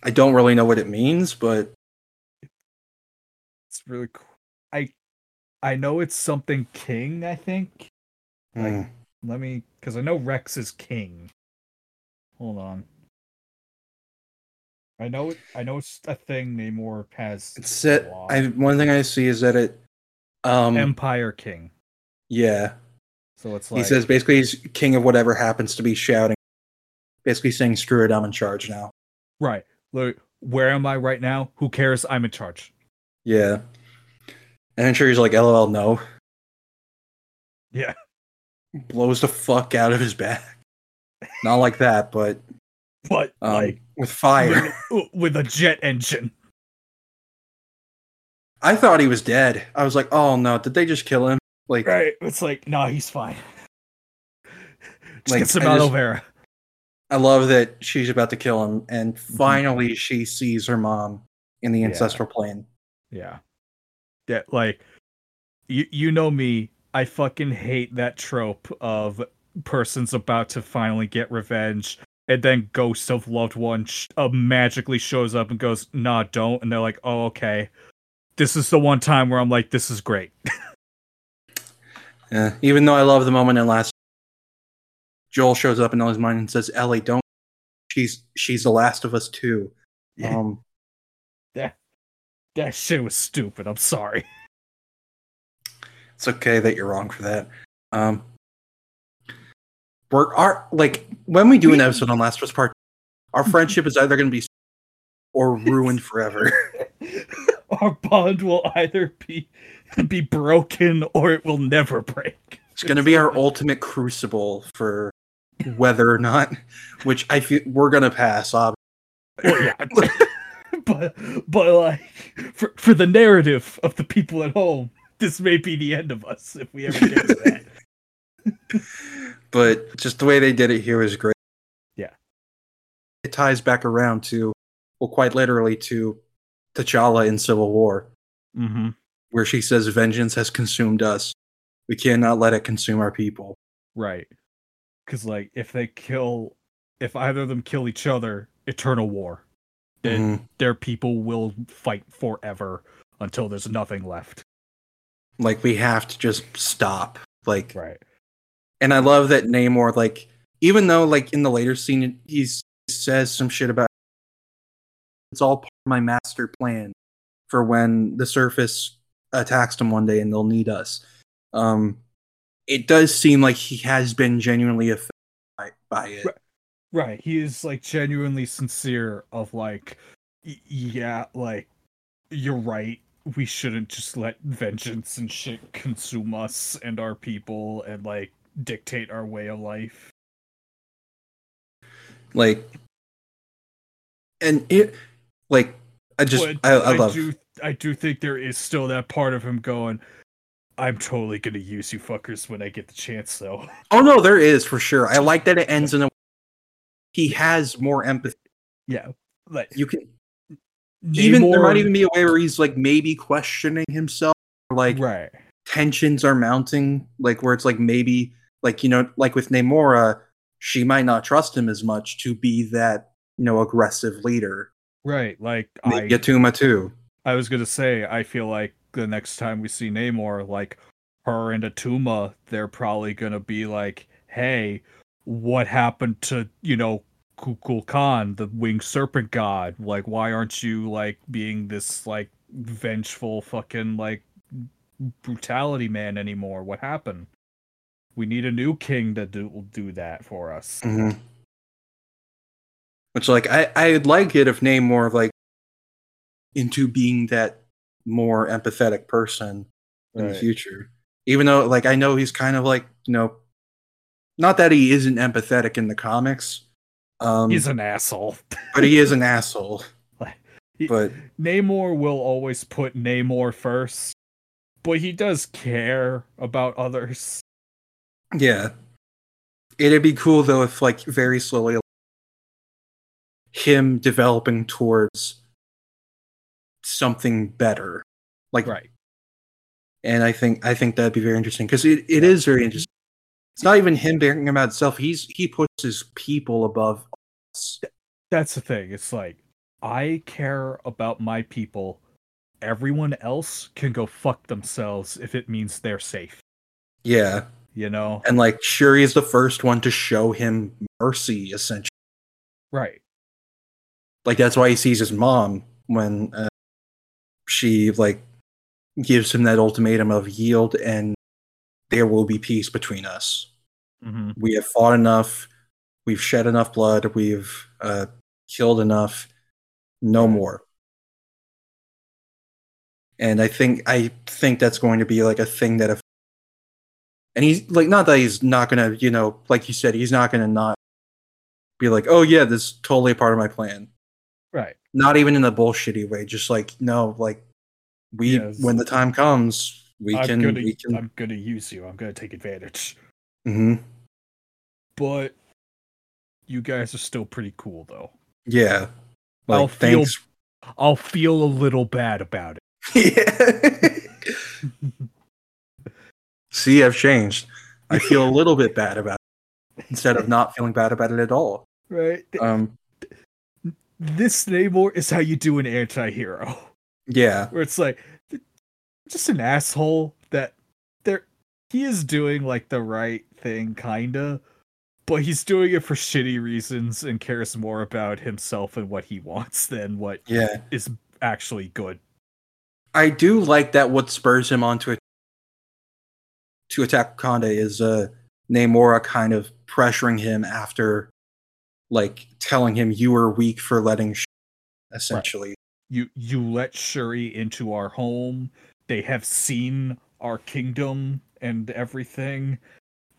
I don't really know what it means, but It's really cool. I I know it's something king, I think. Like- hmm. Let me because I know Rex is king. Hold on. I know it I know it's a thing Namor has it's. Wow. I one thing I see is that it. Um. Empire King. yeah. So it's like he says basically he's king of whatever happens to be shouting. Basically saying, "Screw it, I'm in charge now." Right. Look, where am I right now? Who cares? I'm in charge. Yeah. And I'm sure he's like, "LOL, no." Yeah. Blows the fuck out of his back. Not like that, but But um, like with fire. with, with a jet engine. I thought he was dead. I was like, "Oh no, did they just kill him?" Like, Right. It's like, nah, he's fine. Just Like, get some aloe vera. I love that she's about to kill him, and finally she sees her mom in the Yeah. ancestral plane. Yeah. Yeah, like you you know me, I fucking hate that trope of person's about to finally get revenge and then ghost of loved one sh- uh, magically shows up and goes, "Nah, don't." And they're like, "Oh, okay." This is the one time where I'm like, "This is great." Yeah. Even though I love the moment in last, Joel shows up in his mind and says, "Ellie, don't. She's she's the last of us too." Yeah. Um, that that shit was stupid. I'm sorry. it's okay that you're wrong for that. Um, we're our like when we do an episode on Last of Us Part, our friendship is either going to be or ruined forever. Our bond will either be be broken or it will never break. It's going to be our ultimate crucible for whether or not, which I feel we're going to pass. Obviously. Well, yeah, but but like for for the narrative of the people at home, this may be the end of us if we ever get to that. but just the way they did it here is great. Yeah. It ties back around to, well, quite literally to T'Challa in Civil War, mm-hmm. where she says, Vengeance has consumed us. We cannot let it consume our people. Right. Because like if they kill, if either of them kill each other, eternal war. And Mhm. their people will fight forever until there's nothing left. Like, we have to just stop. Like, Right. and I love that Namor, like, even though, like, in the later scene, he says some shit about it's all part of my master plan for when the surface attacks them one day and they'll need us. Um, it does seem like he has been genuinely affected by, by it. Right. Right. He is like genuinely sincere of like yeah, like you're right. We shouldn't just let vengeance and shit consume us and our people and like dictate our way of life. Like, and it, like, I just, But I, I love. do I do think there is still that part of him going, I'm totally gonna use you fuckers when I get the chance though. Oh no, there is for sure. I like that it ends in a. He has more empathy. Yeah. Like You can even there might even be a way where he's like maybe questioning himself like Right. tensions are mounting like where it's like maybe like you know like with Namora she might not trust him as much to be that you know aggressive leader Right. Like I maybe Attuma too I was gonna say, I feel like the next time we see Namor, like her and Attuma, they're probably gonna be like, "Hey, what happened to you know Kukulkan, the winged serpent god? Like, why aren't you like being this like vengeful fucking like brutality man anymore? What happened? We need a new king that do, do that for us." Mhm. which like I I'd like it if Namor like into being that more empathetic person in the future even though like I know he's kind of like you know not that he isn't empathetic in the comics um He's an asshole. but he is an asshole He- but Namor will always put Namor first, but he does care about others. Yeah. It'd be cool though if like very slowly him developing towards something better. Like Right. and I think I think that'd be very interesting because it, it is very interesting. It's not even him bearing about itself. He's he puts his people above us. That's the thing. It's like I care about my people. Everyone else can go fuck themselves if it means they're safe. Yeah. You know? And like Shuri is the first one to show him mercy, essentially. Right. Like that's why he sees his mom when uh, she like gives him that ultimatum of yield and there will be peace between us. hmm We have fought enough. We've shed enough blood. We've uh, killed enough. No more. And I think I think that's going to be like a thing that if and he's like not that he's not gonna, you know, like you said, he's not gonna not be like, oh yeah, this is totally a part of my plan. Right. Not even in a bullshitty way, just like no, like we Yes. when the time comes, we I'm can gonna we can I'm gonna use you. I'm gonna take advantage. Mhm. But you guys are still pretty cool though. yeah. Like I'll feel- I'll feel a little bad about it. yeah. See, I've changed. I feel a little bit bad about it instead of not feeling bad about it at all. Right. Um, This Namor is how you do an anti-hero. yeah, Where it's like just an asshole that there he is doing like the right thing kinda, but he's doing it for shitty reasons and cares more about himself and what he wants than what yeah. is actually good. I do like that. What spurs him on to to attack Wakanda is uh, Namora kind of pressuring him after, like telling him you were weak for letting, sh-, essentially. you you let Shuri into our home. They have seen our kingdom and everything,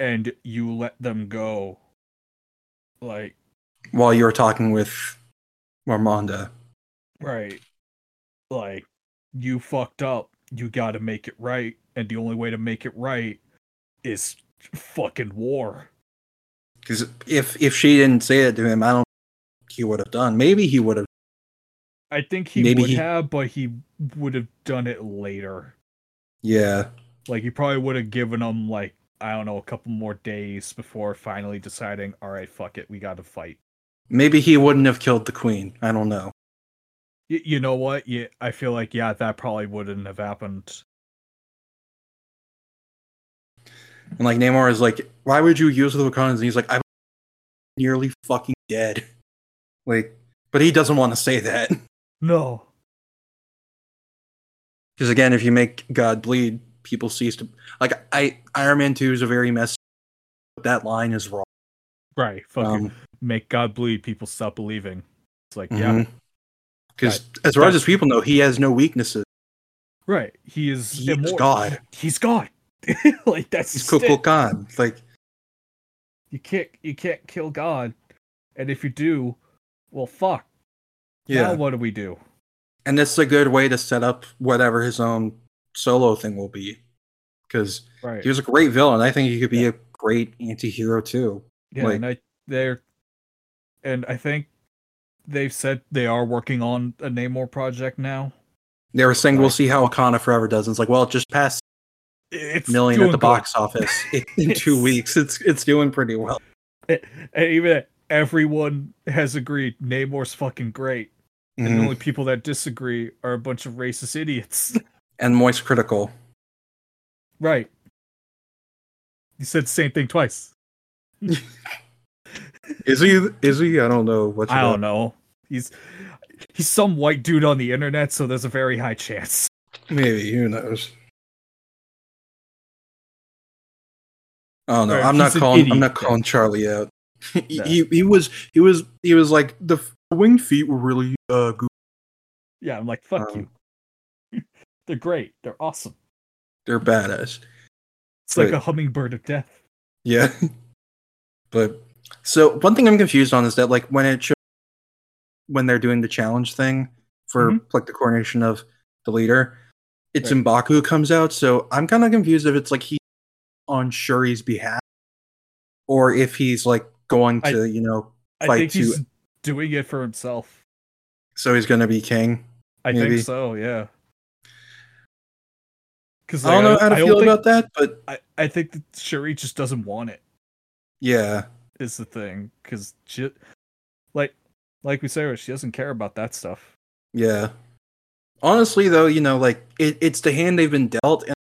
and you let them go. Like While you were talking with Ramonda. right, like you fucked up. You got to make it right, and the only way to make it right is fucking war. Because if if she didn't say it to him, I don't think he would have done. Maybe he would have. I think he Maybe would he- have, but he would have done it later. Yeah, Like he probably would have given him like I don't know a couple more days before finally deciding, all right, fuck it, we got to fight. maybe he wouldn't have killed the queen. I don't know. Y- you know what? Yeah, I feel like yeah, that probably wouldn't have happened. And like Namor is like, why would you use the Wakandans? And he's like, I'm nearly fucking dead. Like, but he doesn't want to say that No. because again, if you make God bleed, people cease to like. I Iron Man Two is a very messy. That line is wrong. Right. Fucking Um, make God bleed, people stop believing. It's like, yeah, Because as far as people know, he has no weaknesses. right. He is He's. God. He's God. like that's He's it. God. Like, You can't you can't kill God. And if you do, well fuck. yeah. Now what do we do? and it's a good way to set up whatever his own solo thing will be because Right. he was a great villain i think he could be a great anti-hero too Yeah, Like- and I they're and I think they've said they are working on a Namor project now. they were saying we'll see how Wakanda forever does and it's like well it just passed It's million at the good. box office in, two weeks it's it's doing pretty well And even everyone has agreed Namor's fucking great. And the Mhm. only people that disagree are a bunch of racist idiots. and Moist Critikal right. You said the same thing twice. is he is he i don't know what I don't know. He's he's some white dude on the internet, so there's a very high chance. maybe who knows oh no Or i'm not calling i'm not calling charlie out he, No. he he was he was he was like the wing feet were really uh good Yeah, I'm like, fuck Um, you. They're great. They're awesome. they're badass It's like a hummingbird of death. Yeah. but so one thing I'm confused on is that like when it show, when they're doing the challenge thing for Mhm. like the coronation of the leader, it's Right. M'Baku comes out. So I'm kind of confused if it's like he on Shuri's behalf, or if he's like going I- to you know I fight think to. he's doing it for himself. So he's gonna be king. I Maybe. think so, yeah. Because I don't know how to feel about that, but I, I think that Shuri just doesn't want it. yeah, Is the thing because she, like, like we say, she doesn't care about that stuff. yeah. Honestly, though, you know, like it, it's the hand they've been dealt, and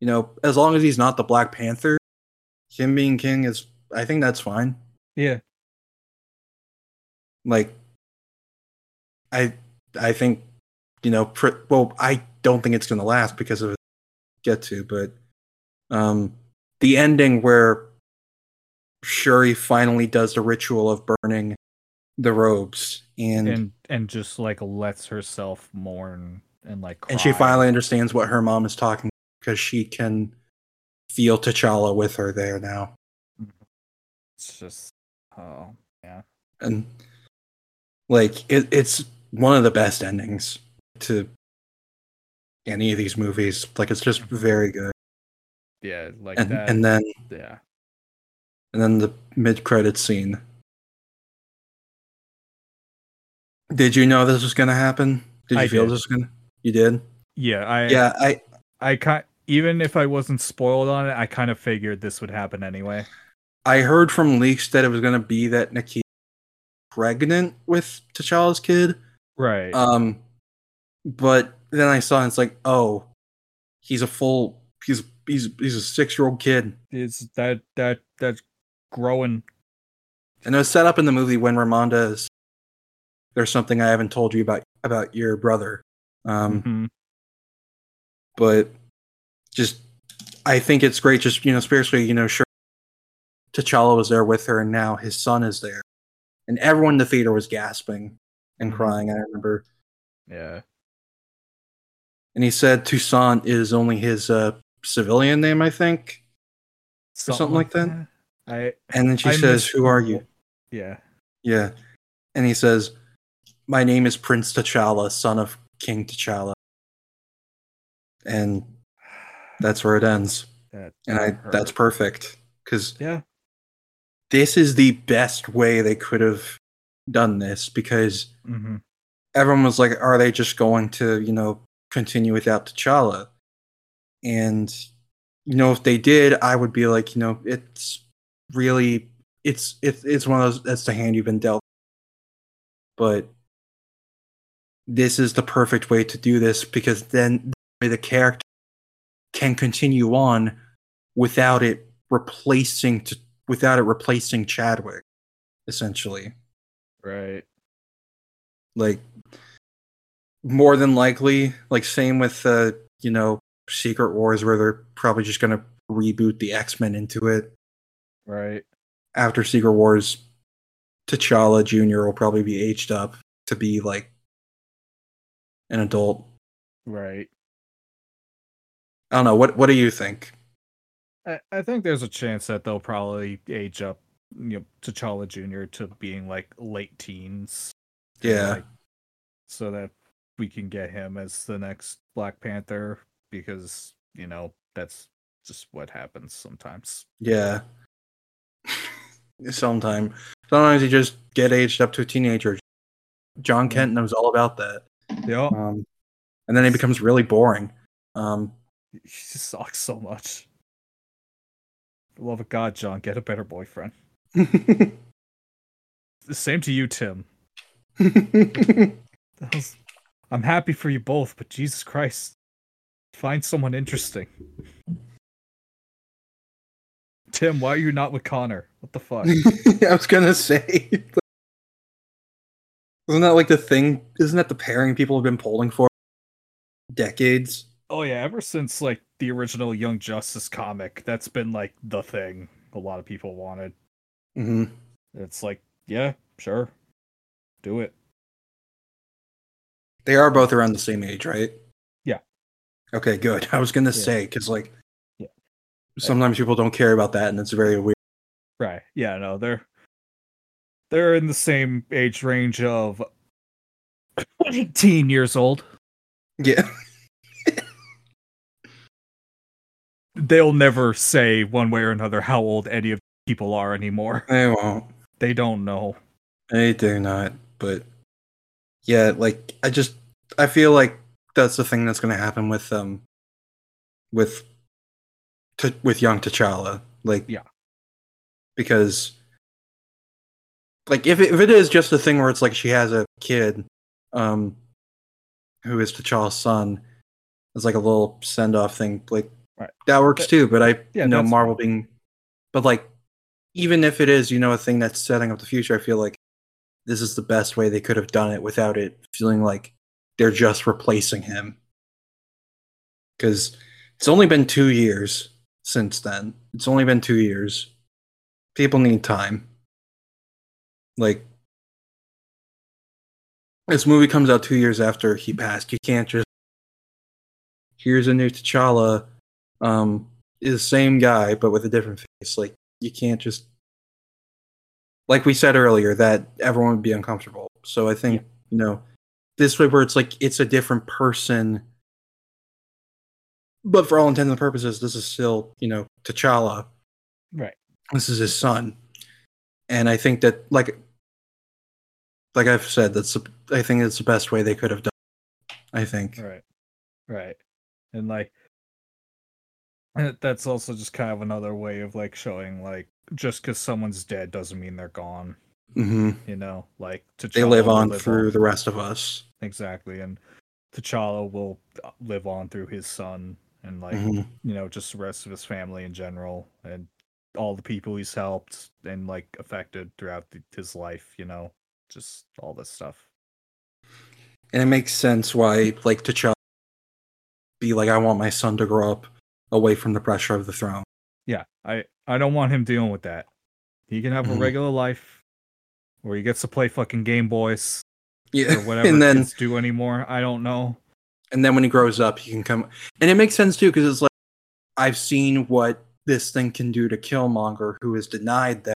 you know, as long as he's not the Black Panther, him being king is, I think that's fine. Yeah, like i i think you know pr- well i don't think it's going to last because of get to but um the ending where shuri finally does the ritual of burning the robes and and, and and just like lets herself mourn and like cry. she finally understands what her mom is talking because she can feel t'challa with her there now It's just oh yeah. and like it, it's one of the best endings to any of these movies like it's just mm-hmm. very good Yeah, like and that. and then yeah. and then the mid-credit scene did you know this was gonna happen did you I feel did. this was gonna you did Yeah, I yeah i I kind even if I wasn't spoiled on it, I kind of figured this would happen anyway. i heard from leaks that it was gonna be that nikki pregnant with t'challa's kid Right. Um, but then I saw and it's like, oh, he's a full, he's he's he's a six year old kid, is that that that's growing and it was set up in the movie when Ramonda is. There's something I haven't told you about about your brother, um, Mhm. but just I think it's great. Just you know, spiritually, you know, sure, T'Challa was there with her, and now his son is there, and everyone in the theater was gasping and Mhm. crying. I remember, Yeah. and he said Toussaint is only his uh, civilian name, I think. something like that? I And then she I says, "Who are you?" Yeah. Yeah. And he says, My name is Prince T'Challa, son of King T'Challa. And that's where it ends. That, And I hurt. that's perfect. Because yeah. this is the best way they could have done this because hmm everyone was like, Are they just going to, you know, continue without T'Challa? And you know, if they did, I would be like, you know, it's really it's it's it's one of those that's the hand you've been dealt. But this is the perfect way to do this because then the character can continue on without it replacing to, without it replacing Chadwick, essentially. Right. Like more than likely, like same with uh, you know, Secret Wars where they're probably just gonna reboot the X-Men into it. Right. After Secret Wars, T'Challa Jr. will probably be aged up to be like an adult. Right. I don't know. What what do you think? I, I think there's a chance that they'll probably age up, you know, T'Challa Jr. to being like late teens. Yeah. like, so that we can get him as the next Black Panther because you know that's just what happens sometimes. Yeah. Sometime. Sometimes you just get aged up to a teenager. Jon Kent knows all about that. Yeah. Um, and then he becomes really boring. Um, He just sucks so much. For the love of God, Jon, get a better boyfriend. The same to you, Tim. Was- I'm happy for you both, but Jesus Christ, find someone interesting. Tim, why are you not with Conner? What the fuck? I was gonna say, isn't that like the thing? Isn't that the pairing people have been polling for decades? Oh yeah, ever since like the original Young Justice comic, that's been like the thing a lot of people wanted. hmm It's like, yeah, sure, do it. They are both around the same age, right? Yeah. Okay, good. I was gonna Yeah. say because like, Yeah. sometimes people don't care about that, and it's very weird. Right? Yeah, no, they're they're in the same age range of 18 years old. Yeah. they'll never say one way or another how old any of people are anymore. They won't. They don't know. They do not. But yeah, like I just I feel like that's the thing that's going to happen with um with t- with young T'Challa. Like Yeah. because like if it, if it is just a thing where it's like she has a kid um who is T'Challa's son it's like a little send off thing like Right. that works But- too but I Yeah, know Marvel being but like even if it is you know a thing that's setting up the future I feel like this is the best way they could have done it without it feeling like they're just replacing him. Because it's only been two years since then. It's only been two years. People need time. Like this movie comes out two years after he passed. You can't just here's a new t'challa um is the same guy but with a different face. Like you can't just like we said earlier that everyone would be uncomfortable. So i think you know this way where it's like it's a different person. But for all intents and purposes this is still you know t'challa. Right. this is his son. And i think that like like i've said that's the, i think it's the best way they could have done it, i think. Right. Right. And like that's also just kind of another way of like showing like just because someone's dead doesn't mean they're gone. hmm You know, like they live on live through the rest of us exactly, and T'Challa will uh, live on through his son and like Mhm. you know just the rest of his family in general and all the people he's helped and like affected throughout the, his life. You know, just all this stuff. and it makes sense why like T'Challa be like i want my son to grow up away from the pressure of the throne Yeah, I I don't want him dealing with that. He can have Mhm. a regular life where he gets to play fucking Game Boys yeah or whatever and then kids do anymore. I don't know. and then when he grows up he can come and it makes sense too because it's like i've seen what this thing can do to killmonger who is denied that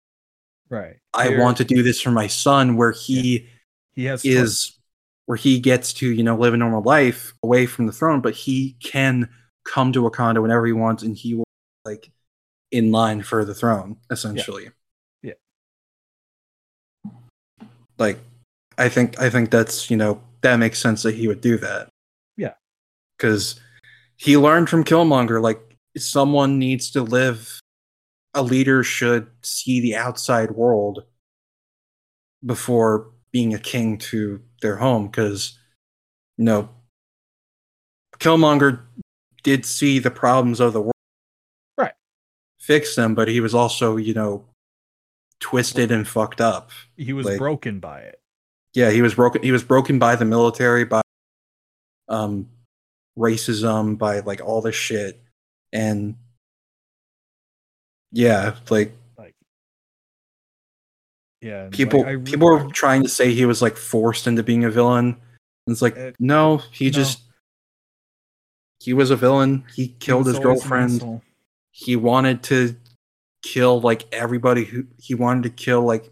Right. i want to do this for my son where he He has is where he gets to you know live a normal life away from the throne but he can come to wakanda whenever he wants and he will like in line for the throne essentially Yeah. like i think i think that's you know that makes sense that he would do that Yeah. because he learned from killmonger like someone needs to live a leader should see the outside world before being a king to their home because you know killmonger did see the problems of the world Right. fix them but he was also you know twisted and fucked up he was like- broken by it. yeah he was broken he was broken by the military by um racism by like all this shit and yeah like Like Yeah. people like, people were trying to say he was like forced into being a villain and it's like Uh, no he no. just he was a villain he he killed was his girlfriend he wanted to kill like everybody who he wanted to kill like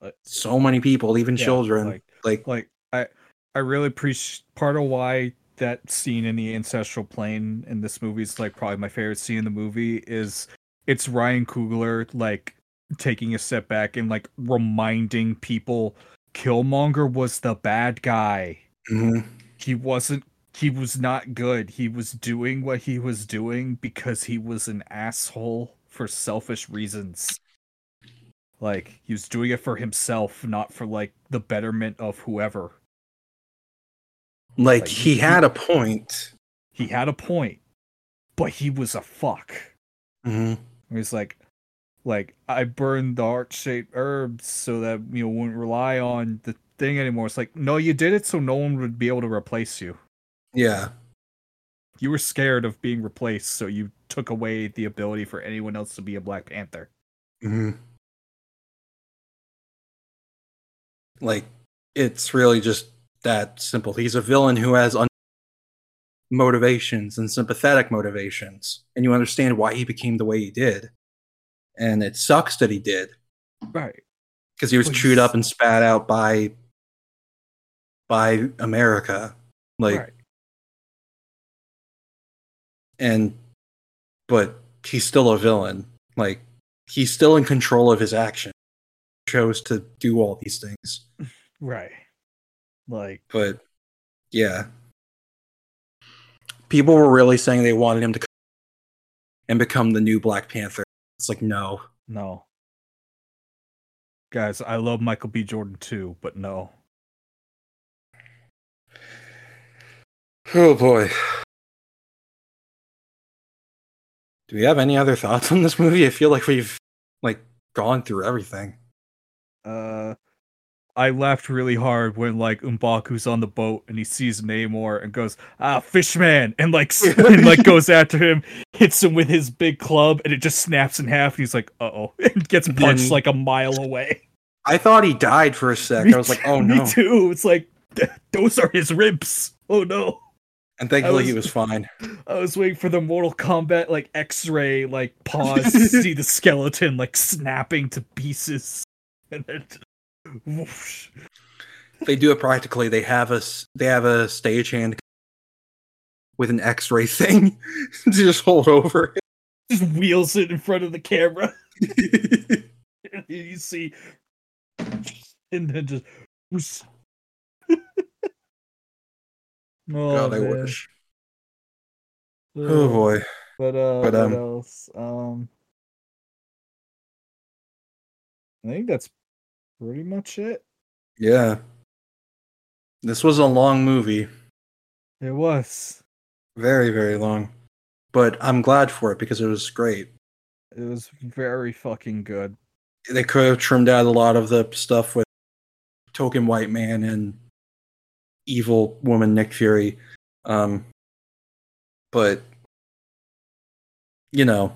Like- so many people even Yeah, children like- like like I I really appreciate part of why that scene in the ancestral plane in this movie is like probably my favorite scene in the movie is it's Ryan Coogler like taking a step back and like reminding people Killmonger was the bad guy. mhm. He wasn't he was not good. He was doing what he was doing because he was an asshole for selfish reasons. Like he was doing it for himself, not for like the betterment of whoever. like Like, he he- had a point he had a point, but he was a fuck. Mhm. He's like, like I burned the heart shaped herbs so that you know wouldn't rely on the thing anymore. It's like, no, you did it so no one would be able to replace you. Yeah You were scared of being replaced, so you took away the ability for anyone else to be a Black Panther. Mhm. Like it's really just that simple. He's a villain who has un- motivations and sympathetic motivations, and you understand why he became the way he did. And it sucks that he did Right. because he was Well, chewed up and spat out by by America. Like right. And but he's still a villain. Like he's still in control of his action. Chose to do all these things, Right. Like but yeah, people were really saying they wanted him to come and become the new Black Panther. It's like no, no. Guys, I love Michael B. Jordan too, but no. oh boy. Do we have any other thoughts on this movie? I feel like we've like gone through everything. Uh I laughed really hard when like M'Baku's on the boat and he sees Namor and goes, "Ah, fishman," and like and like goes after him, hits him with his big club, and it just snaps in half. And he's like, "Uh oh," and gets punched Then- like a mile away. I thought he died for a sec. Me I was like, oh me no. too. It's like those are his ribs. Oh no. And thankfully he was- was fine. I was waiting for the Mortal Kombat like X-ray like pause to see the skeleton like snapping to pieces, and then whoosh. they do it practically. They have a they have a stagehand with an X-ray thing to just hold over just wheels it in front of the camera. and you see, and then just. Oh, God, I man. wish. Oh boy. But uh, But, what um, else? Um, I think that's pretty much it. Yeah. This was a long movie. It was. Very, very long. But I'm glad for it because it was great. It was very fucking good. They could have trimmed out a lot of the stuff with Token White Man and evil woman Nick Fury. Um, but, you know,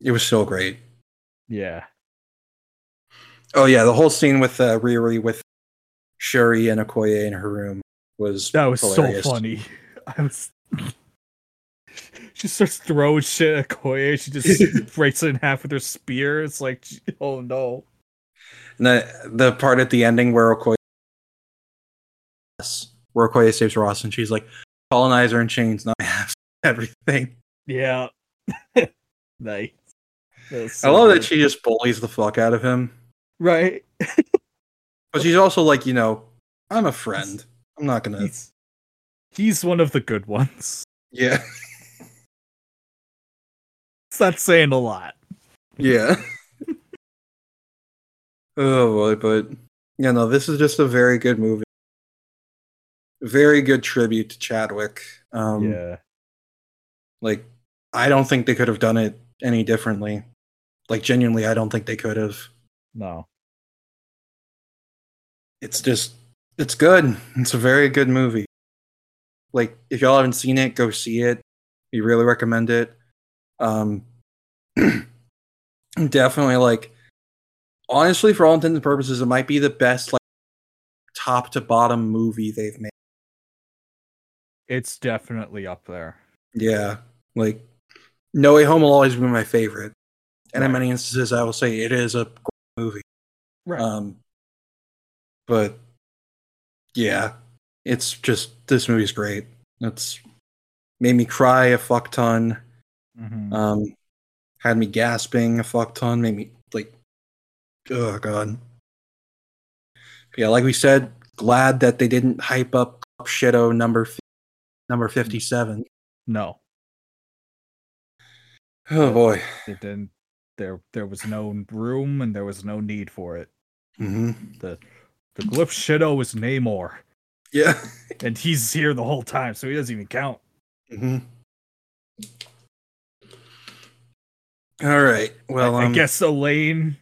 it was so great. Yeah. Oh, yeah, the whole scene with uh, Riri with Shuri and Okoye in her room was That was hilarious. so funny. I was. she starts throwing shit at Koye. She just breaks it in half with her spear. It's like, oh no. And the the part at the ending where Okoye where Okoye saves Ross and she's like, colonizer in chains, not everything. Yeah. nice. Was I love good. that she just bullies the fuck out of him. Right. But she's also like, you know, I'm a friend. I'm not gonna He's, he's one of the good ones. Yeah. Not saying a lot. Yeah. oh boy, but yeah, no, this is just a very good movie. Very good tribute to Chadwick. Um yeah. Like, I don't think they could have done it any differently. Like, genuinely, I don't think they could have. No. It's just, it's good. It's a very good movie. Like, if y'all haven't seen it, go see it. We really recommend it. Um, definitely, like, honestly, for all intents and purposes, it might be the best, like, top to bottom movie they've made. It's definitely up there. Yeah, like No Way Home will always be my favorite, and in many instances, I will say it is a great movie. Right. Um, but yeah, it's just this movie's great. It's made me cry a fuck ton. Mhm. Um, had me gasping a fuck ton. Made me like, oh god. Yeah, like we said, glad that they didn't hype up Shadow number number fifty seven. no. Oh boy. It didn't there there was no room and there was no need for it. hmm The the glyph Shadow is Namor. Yeah. And he's here the whole time, so he doesn't even count. hmm All right. Well, I, um, I guess Elaine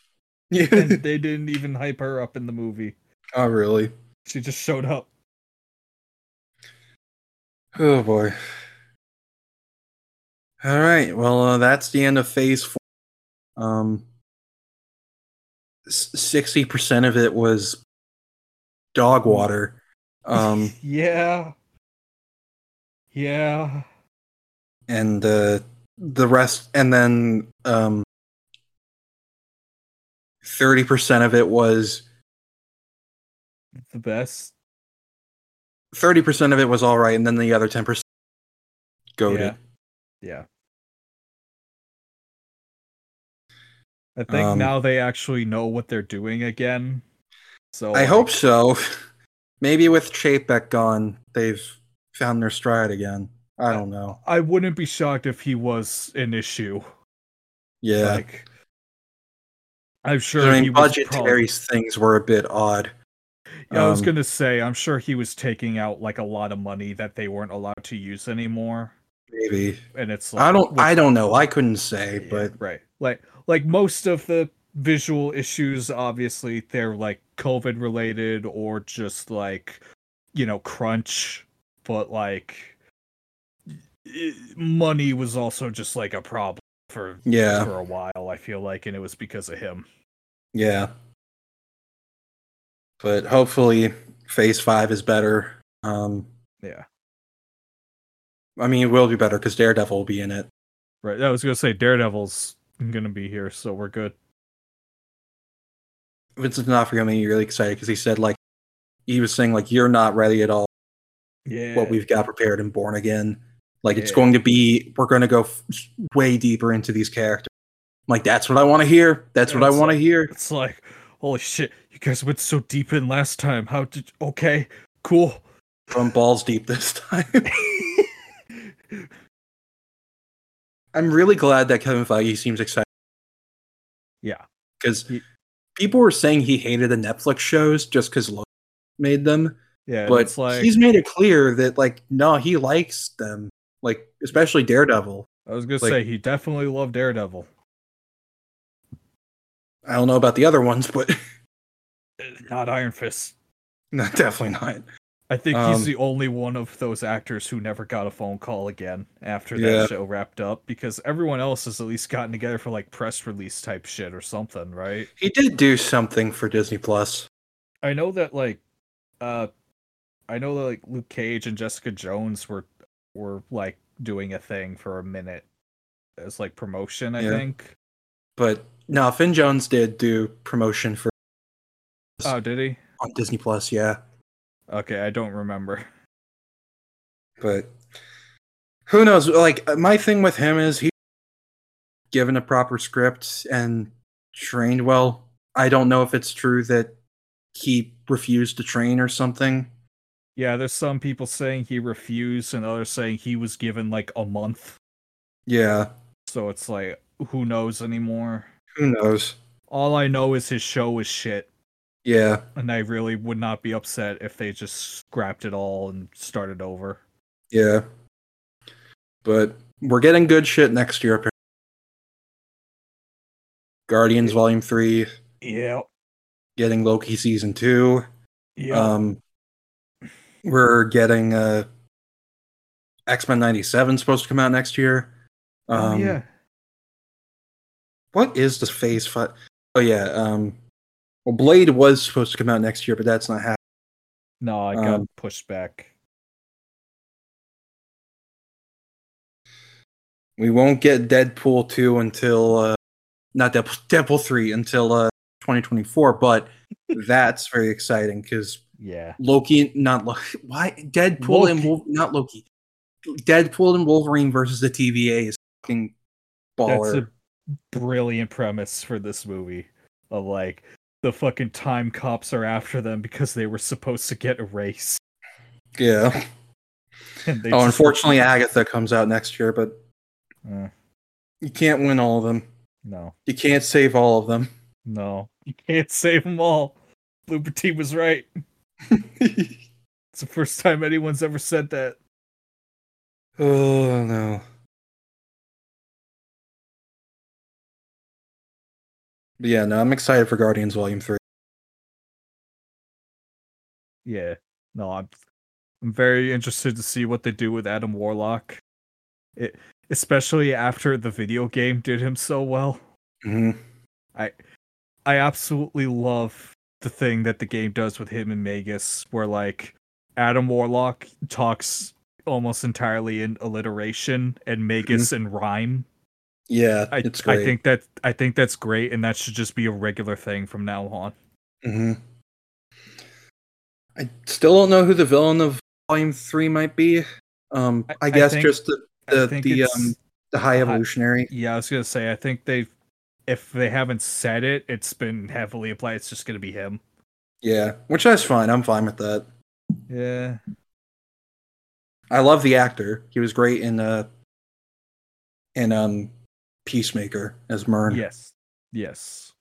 Yeah. and they didn't even hype her up in the movie. oh, really? She just showed up. Oh boy. All right. Well, uh, that's the end of phase four. Um, sixty percent of it was dog water. Um, yeah. Yeah. and uh, the rest, and then um, thirty percent of it was The best thirty percent of it was all right, and then the other ten percent goaded. Yeah. yeah. I think um, now they actually know what they're doing again. So I like, hope so. Maybe with Chapek gone, they've found their stride again. I don't know. I wouldn't be shocked if he was an issue. Yeah. Like, I'm sure. I mean, budgetary things were a bit odd. Yeah, I was um, gonna say, I'm sure he was taking out like a lot of money that they weren't allowed to use anymore. Maybe. And it's like I don't. I don't know. I couldn't say, Yeah, but right like like most of the visual issues obviously they're like covid related or just like you know crunch but like money was also just like a problem for yeah, for a while i feel like and it was because of him yeah. But hopefully, Phase Five is better. Um, yeah I mean, it will be better because Daredevil will be in it. right i was gonna say daredevil's gonna be here so we're good Vincent D'Onofrio made me really excited because he said like he was saying like you're not ready at all. yeah What we've got prepared in Born Again, like it's going to be. We're going to go f- way deeper into these characters. I'm like that's what I want to hear. That's what I want to like- hear. it's like holy shit. You guys went so deep in last time. How did okay cool. From balls deep this time. I'm really glad that Kevin Feige seems excited. Yeah. Because people were saying he hated the Netflix shows just because Logan made them, yeah but it's like he's made it clear that like no, he likes them, like especially Daredevil. I was gonna Like- say he definitely loved Daredevil. I don't know about the other ones, but Not Iron Fist. no, definitely not. I think Um, he's the only one of those actors who never got a phone call again after that Yeah. show wrapped up because everyone else has at least gotten together for like press release type shit or something, right? He did do something for Disney Plus. I know that like uh I know that like Luke Cage and Jessica Jones were were like doing a thing for a minute as like promotion, I Yeah. think. But no, Finn Jones did do promotion for Oh, did he? on Disney Plus, yeah. Okay, I don't remember. But who knows? Like uh, my thing with him is he given a proper script and trained well. I don't know if it's true that he refused to train or something. Yeah, there's some people saying he refused and others saying he was given like a month. Yeah, So it's like who knows anymore. Who knows? All I know is his show is shit, Yeah, and I really would not be upset if they just scrapped it all and started over. yeah. But we're getting good shit next year. apparently. Guardians Volume Three, Yeah. getting Loki season two. Yeah. Um, we're getting uh, X Men '97 supposed to come out next year. Um, oh yeah. What is the Phase Five? Oh yeah. Um, well, Blade was supposed to come out next year, but that's not happening. No, I got um, pushed back. We won't get Deadpool two until uh, not Deadpool, Deadpool three until uh 2024. But that's very exciting because Yeah. Loki, not Loki. Why Deadpool and Loki. Wolf, not Loki. Deadpool and Wolverine versus the TVA is fucking baller. That's a brilliant premise for this movie. Of like the fucking time cops are after them because they were supposed to get erased. yeah. Oh, unfortunately, Agatha comes out next year, but Uh, you can't win all of them. no, You can't save all of them. no, you can't save them all. T was right. It's the first time anyone's ever said that. oh no. But yeah, no, I'm excited for Guardians Volume Three. Yeah, no, I'm I'm very interested to see what they do with Adam Warlock. It, especially after the video game did him so well. hmm I I absolutely love the thing that the game does with him and Magus, where like Adam Warlock talks almost entirely in alliteration and Magus in rhyme. Yeah, I, it's great. I think that I think that's great, and that should just be a regular thing from now on. hmm I still don't know who the villain of Volume Three might be. Um, I- I, I guess think- just the the the um the high evolutionary. Yeah, I was gonna say I think they if they haven't said it, it's been heavily applied. It's just gonna be him. Yeah, which that's fine. I'm fine with that. Yeah. I love the actor. He was great in uh in um Peacemaker as Murn. Yes. Yes.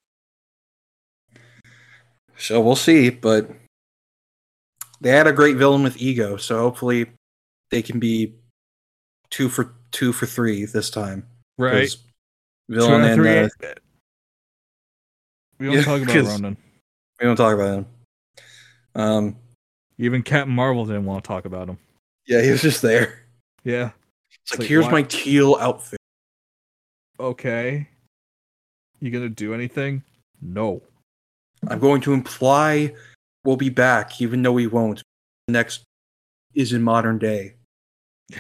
So we'll see, but they had a great villain with ego, so hopefully they can be two for two for three this time. Right. Villain and three uh, We don't yeah, talk about Ronan. we don't talk about him. Um, Even Captain Marvel didn't want to talk about him. yeah, he was just there. Yeah. It's like, like, here's why- my teal outfit. Okay. You gonna do anything? No. I'm going to imply we'll be back, even though we won't. Next is in modern day.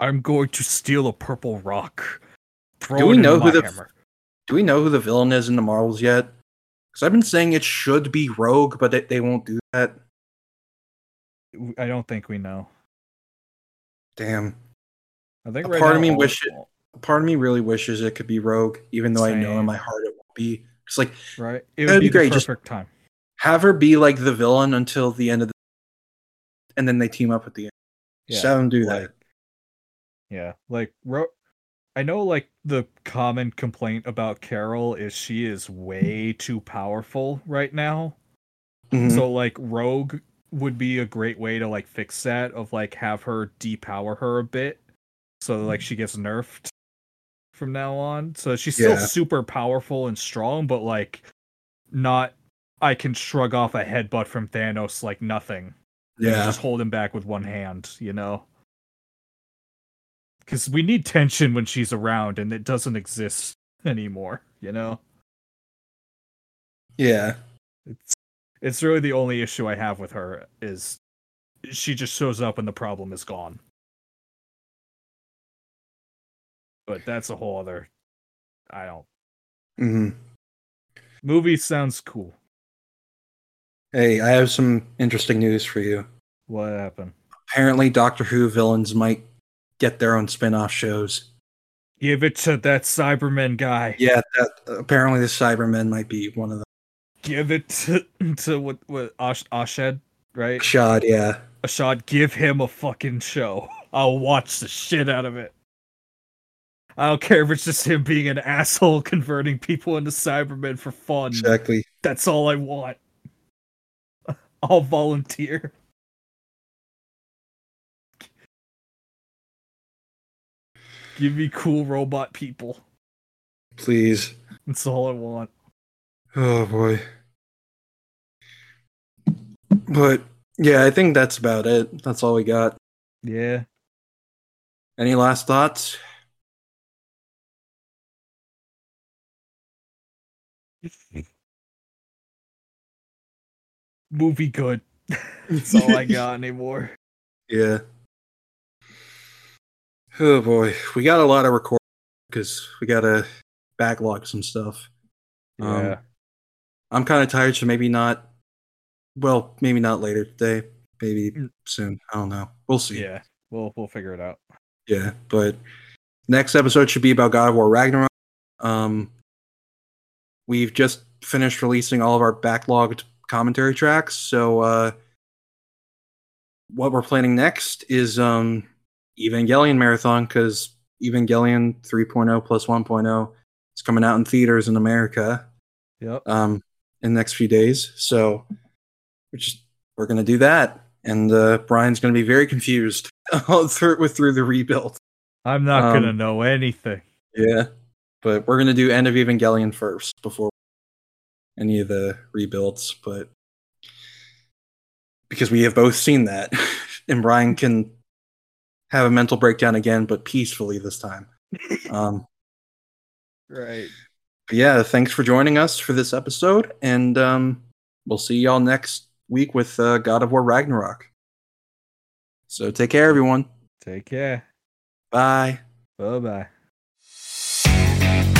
I'm going to steal a purple rock. Throw Do we know who the- hammer. Do we know who the villain is in the Marvels yet? Because I've been saying it should be Rogue, but they, they won't do that. I don't think we know. Damn. I think A right part now of me all- wish it- Part of me really wishes it could be Rogue, even though I know in my heart it won't be. It's like right. It That'd be be, great, the just- perfect time. have her be like the villain until the end of the, and then they team up at the end. Just have them do that. Yeah, like Ro- I know like the common complaint about Carol is she is way too powerful right now. Mhm. So like Rogue would be a great way to like fix that of like have her depower her a bit so like she gets nerfed from now on. So she's still Yeah. super powerful and strong but like not I can shrug off a headbutt from Thanos like nothing. yeah, just hold him back with one hand, you know? Because we need tension when she's around, and it doesn't exist anymore, you know? yeah, It's it's really the only issue I have with her is she just shows up and the problem is gone. But that's a whole other I don't Mm-hmm. movie sounds cool. Hey, I have some interesting news for you. What happened? Apparently, Doctor Who villains might get their own spin-off shows. Give it to that Cyberman guy. Yeah, that apparently the Cybermen might be one of them. Give it to, to what what Ash, Ashed, right? Shad, yeah. Ashad, give him a fucking show. I'll watch the shit out of it. I don't care if it's just him being an asshole converting people into Cybermen for fun. Exactly. That's all I want. I'll volunteer. Give me cool robot people. Please. That's all I want. Oh boy. But yeah, I think that's about it. That's all we got. Yeah. Any last thoughts? Movie good. That's all I got anymore. Yeah. Oh boy, we got a lot of recording because we got to backlog some stuff. Um, Yeah. I'm kind of tired, so maybe not. Well, maybe not later today. Maybe Mm. soon. I don't know. We'll see. yeah. We'll we'll figure it out. Yeah, but next episode should be about God of War Ragnarok. Um, we've just finished releasing all of our backlogged commentary tracks, so uh, what we're planning next is um Evangelion marathon because Evangelion 3.0 plus 1.0 is coming out in theaters in America Yep. um in the next few days. So we're just we're gonna do that, and uh, Brian's gonna be very confused through through the rebuild. I'm not Um, gonna know anything. Yeah, but we're gonna do End of Evangelion first before any of the rebuilds, but because we have both seen that, and Brian can have a mental breakdown again, but peacefully this time. Um, Right. yeah, thanks for joining us for this episode, and um, we'll see y'all next week with uh, God of War Ragnarok. So take care, everyone. Take care. Bye. Bye. Bye bye.